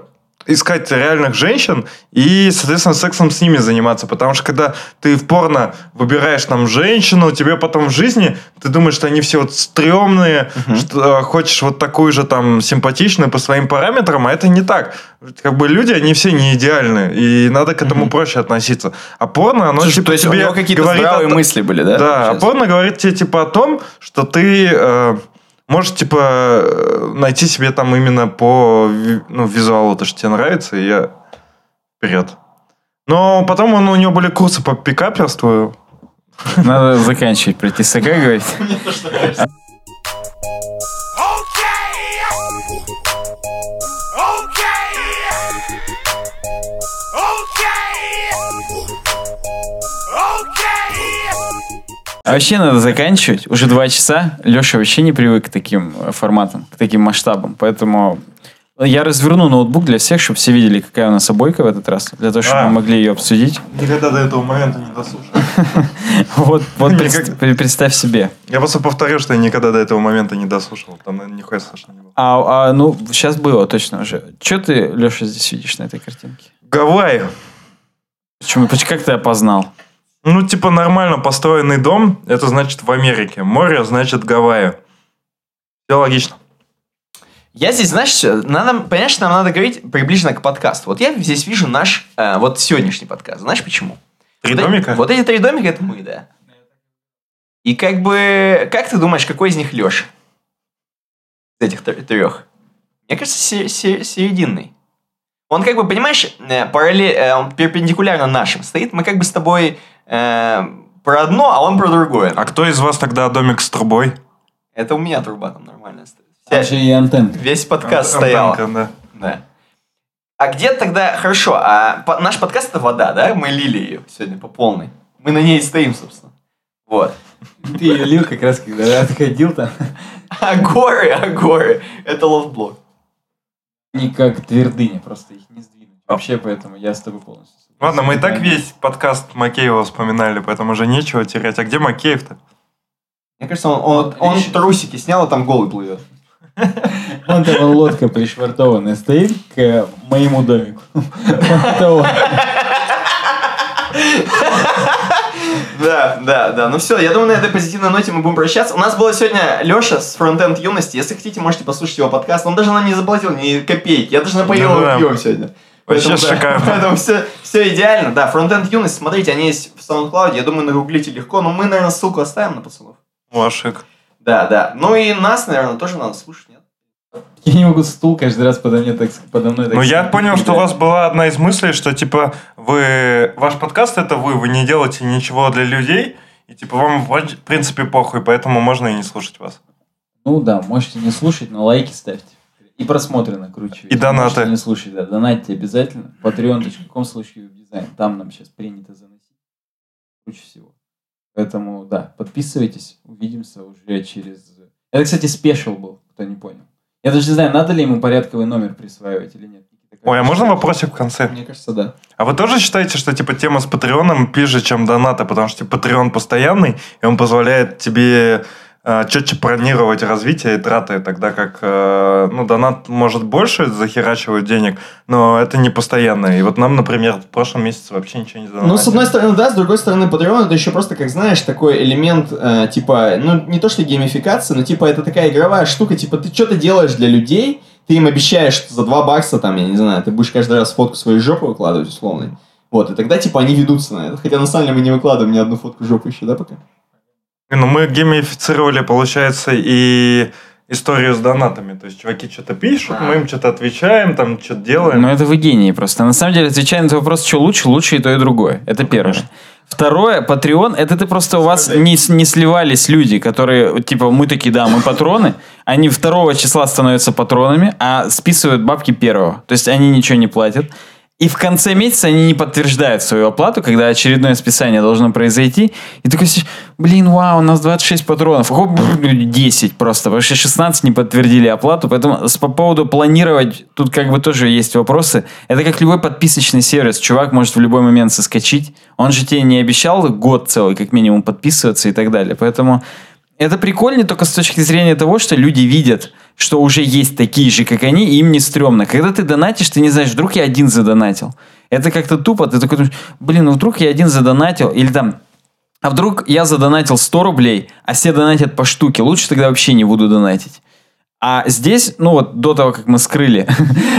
искать реальных женщин и, соответственно, сексом с ними заниматься. Потому что когда ты в порно выбираешь там женщину, тебе потом в жизни, ты думаешь, что они все вот стрёмные, что э, хочешь вот такую же там симпатичную по своим параметрам, а это не так. Как бы люди, они все не идеальны, и надо к этому проще относиться. А порно, оно Слушай, типа то есть у тебе него какие-то говорит о здравые т- мысли были, да? да, а порно говорит тебе типа о том, что ты э, можешь типа э, найти себе там именно по ну, визуалу, то, что тебе нравится, и я вперед. Но потом он, у него были курсы по пикаперству. Надо заканчивать про Тесака говорить. А вообще надо заканчивать. Уже два часа. Леша вообще не привык к таким э, форматам, к таким масштабам. Поэтому я разверну ноутбук для всех, чтобы все видели, какая у нас обойка в этот раз. Для того, чтобы А. мы могли ее обсудить. Никогда до этого момента не дослушал. Вот, вот представь себе. Я просто повторю, что я никогда до этого момента не дослушал. Там, нихуя слышно не было. А, а, ну, сейчас было точно уже. Че ты, Леша, здесь видишь на этой картинке? Гавайи. Почему? поч- Как ты опознал? Ну, типа, нормально построенный дом, это значит в Америке. Море значит Гавайи. Все логично. Я здесь, знаешь, надо, понимаешь, что нам надо говорить приближенно к подкасту. Вот я здесь вижу наш, э, вот сегодняшний подкаст. Знаешь почему? Три вот, эти- домика? Вот эти три домика, это мы, да. И как бы, как ты думаешь, какой из них Леша? Из этих тр- трех? Мне кажется, се- се- серединный. Он как бы, понимаешь, э, параллель, э, он перпендикулярно нашим стоит. Мы как бы с тобой э, про одно, а он про другое. А кто из вас тогда домик с трубой? Это у меня труба там нормально стоит. Там Вся- же и антенна. Весь подкаст Ан- стоял. антенка, да. Да. А где тогда, хорошо, а по- наш подкаст это вода, да? Мы лили ее сегодня по полной. Мы на ней стоим, собственно. Вот. Ты ее лил как раз, когда отходил там. А горы, а горы, это LoftBlog. Не как твердыня, просто их не сдвинуть. Вообще, поэтому я с тобой полностью. Ладно, мы и так весь подкаст Макеева вспоминали, поэтому уже нечего терять. А где Макеев-то? Мне кажется, он, он, он трусики снял, а там голый плывет. Вон там лодка пришвартованная стоит к моему домику. Да, да, да. Ну все, я думаю, на этой позитивной ноте мы будем прощаться. У нас было сегодня Леша с Frontend Юности. Если хотите, можете послушать его подкаст. Он даже нам не заплатил ни копейки. Я даже напоил его Да-да. пивом сегодня. Вообще Поэтому, да, шикарно. Поэтому все, все идеально. Да, Frontend Юность, смотрите, они есть в SoundCloud. Я думаю, нагуглите легко. Но мы, наверное, ссылку оставим на пацанов. Вашик. Да, да. Ну и нас, наверное, тоже надо слушать, нет? Я не могу стул каждый раз подо, мне так, подо мной так Ну, я понял, что у вас была одна из мыслей, что, типа, вы... Ваш подкаст — это вы, вы не делаете ничего для людей, и, типа, вам, в принципе, похуй, поэтому можно и не слушать вас. Ну да, можете не слушать, но лайки ставьте. И просмотры накручивайте. И донаты. Не слушать, да. Донатьте обязательно. Patreon.com slash uWebDesign. Там нам сейчас принято заносить. Круче всего. Поэтому, да, подписывайтесь. Увидимся уже через... Это, кстати, special был, кто не понял. Я даже не знаю, надо ли ему порядковый номер присваивать или нет. Ой, а можно вопросик в конце? Мне кажется, да. А вы тоже считаете, что, типа, тема с Патреоном пизже, чем донаты? Потому что, типа, Патреон постоянный, и он позволяет тебе четче планировать развитие и траты, тогда как, э, ну, донат может больше захерачивать денег, но это не постоянно. И вот нам, например, в прошлом месяце вообще ничего не донатили. Ну, с одной стороны, да, с другой стороны, Patreon это еще просто, как знаешь, такой элемент, э, типа, ну, не то что геймификация, но, типа, это такая игровая штука, типа, ты что-то делаешь для людей, ты им обещаешь, что за 2 бакса, там, я не знаю, ты будешь каждый раз фотку своей жопы выкладывать, условно. Вот, и тогда, типа, они ведутся на это. Хотя, на самом деле, мы не выкладываем ни одну фотку жопы еще, да, пока? Ну, мы геймифицировали, получается, и историю с донатами. То есть, чуваки что-то пишут, мы им что-то отвечаем, там, что-то делаем. Но это вы гении просто. На самом деле, отвечая на этот вопрос, что лучше, лучше и то, и другое. Это первое. Второе, Patreon, это ты просто у вас не, не сливались люди, которые, типа, мы такие, да, мы патроны, они второго числа становятся патронами, а списывают бабки первого. То есть они ничего не платят. И в конце месяца они не подтверждают свою оплату, когда очередное списание должно произойти. И такой блин, вау, у нас 26 патронов. Хоп, бррр, 10 просто, что 16 не подтвердили оплату. Поэтому по поводу планировать, тут как бы тоже есть вопросы. Это как любой подписочный сервис. Чувак может в любой момент соскочить. Он же тебе не обещал год целый, как минимум, подписываться и так далее. Поэтому это прикольно только с точки зрения того, что люди видят, что уже есть такие же, как они, и им не стрёмно. Когда ты донатишь, ты не знаешь, вдруг я один задонатил. Это как-то тупо, ты такой думаешь, блин, ну вдруг я один задонатил, или там, а вдруг я задонатил 100 рублей, а все донатят по штуке, лучше тогда вообще не буду донатить. А здесь, ну вот до того, как мы скрыли,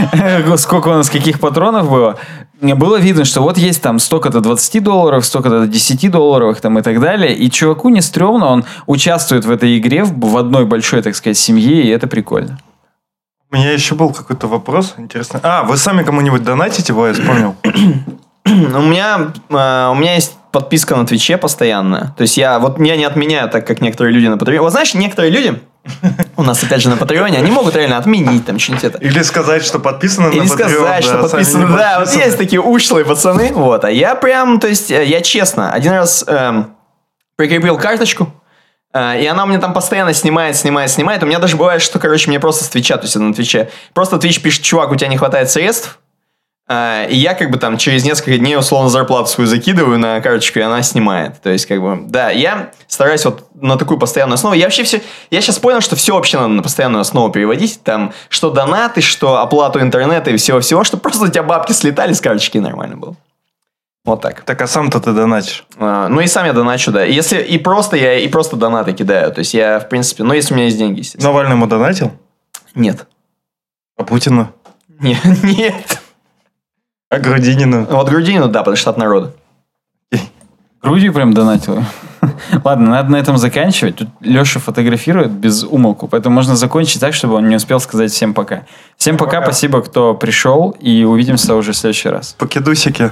сколько у нас каких патронов было, было видно, что вот есть там столько-то 20 долларов, столько-то 10 долларовых там и так далее. И чуваку не стрёмно, он участвует в этой игре в, в одной большой, так сказать, семье, и это прикольно. У меня еще был какой-то вопрос интересный. А, вы сами кому-нибудь донатите? Во, я вспомнил. У меня, э, у меня есть подписка на Твиче постоянная. То есть я вот я не отменяю, так как некоторые люди на Патреоне. Вот знаешь, некоторые люди, у нас опять же на Патреоне, они могут реально отменить там что-нибудь это. Или сказать, что подписаны Или на Patreon, сказать, что да, сами подписаны. Да, вот есть такие ушлые пацаны. Вот, а я прям, то есть, э, я честно, один раз эм, прикрепил карточку, э, и она у меня там постоянно снимает, снимает, снимает. У меня даже бывает, что, короче, мне просто с Твича, то есть на Твиче, просто Твич пишет, чувак, у тебя не хватает средств, и я как бы там через несколько дней условно зарплату свою закидываю на карточку, и она снимает. То есть, как бы, да, я стараюсь вот на такую постоянную основу. Я вообще все, я сейчас понял, что все вообще надо на постоянную основу переводить. Там, что донаты, что оплату интернета и всего-всего, чтобы просто у тебя бабки слетали с карточки и нормально было. Вот так. Так, а сам-то ты донатишь? А, ну и сам я доначу, да. И Если и просто я и просто донаты кидаю. То есть я, в принципе, ну если у меня есть деньги, естественно. Навальному донатил? Нет. А Путину? Нет. Нет. А Грудинину? Вот Грудинину, да, потому что от народа. Грудью прям донатил. Ладно, надо на этом заканчивать. Тут Леша фотографирует без умолку, поэтому можно закончить так, чтобы он не успел сказать всем пока. Всем пока, Пока. спасибо, кто пришел, и увидимся уже в следующий раз. Покедусики.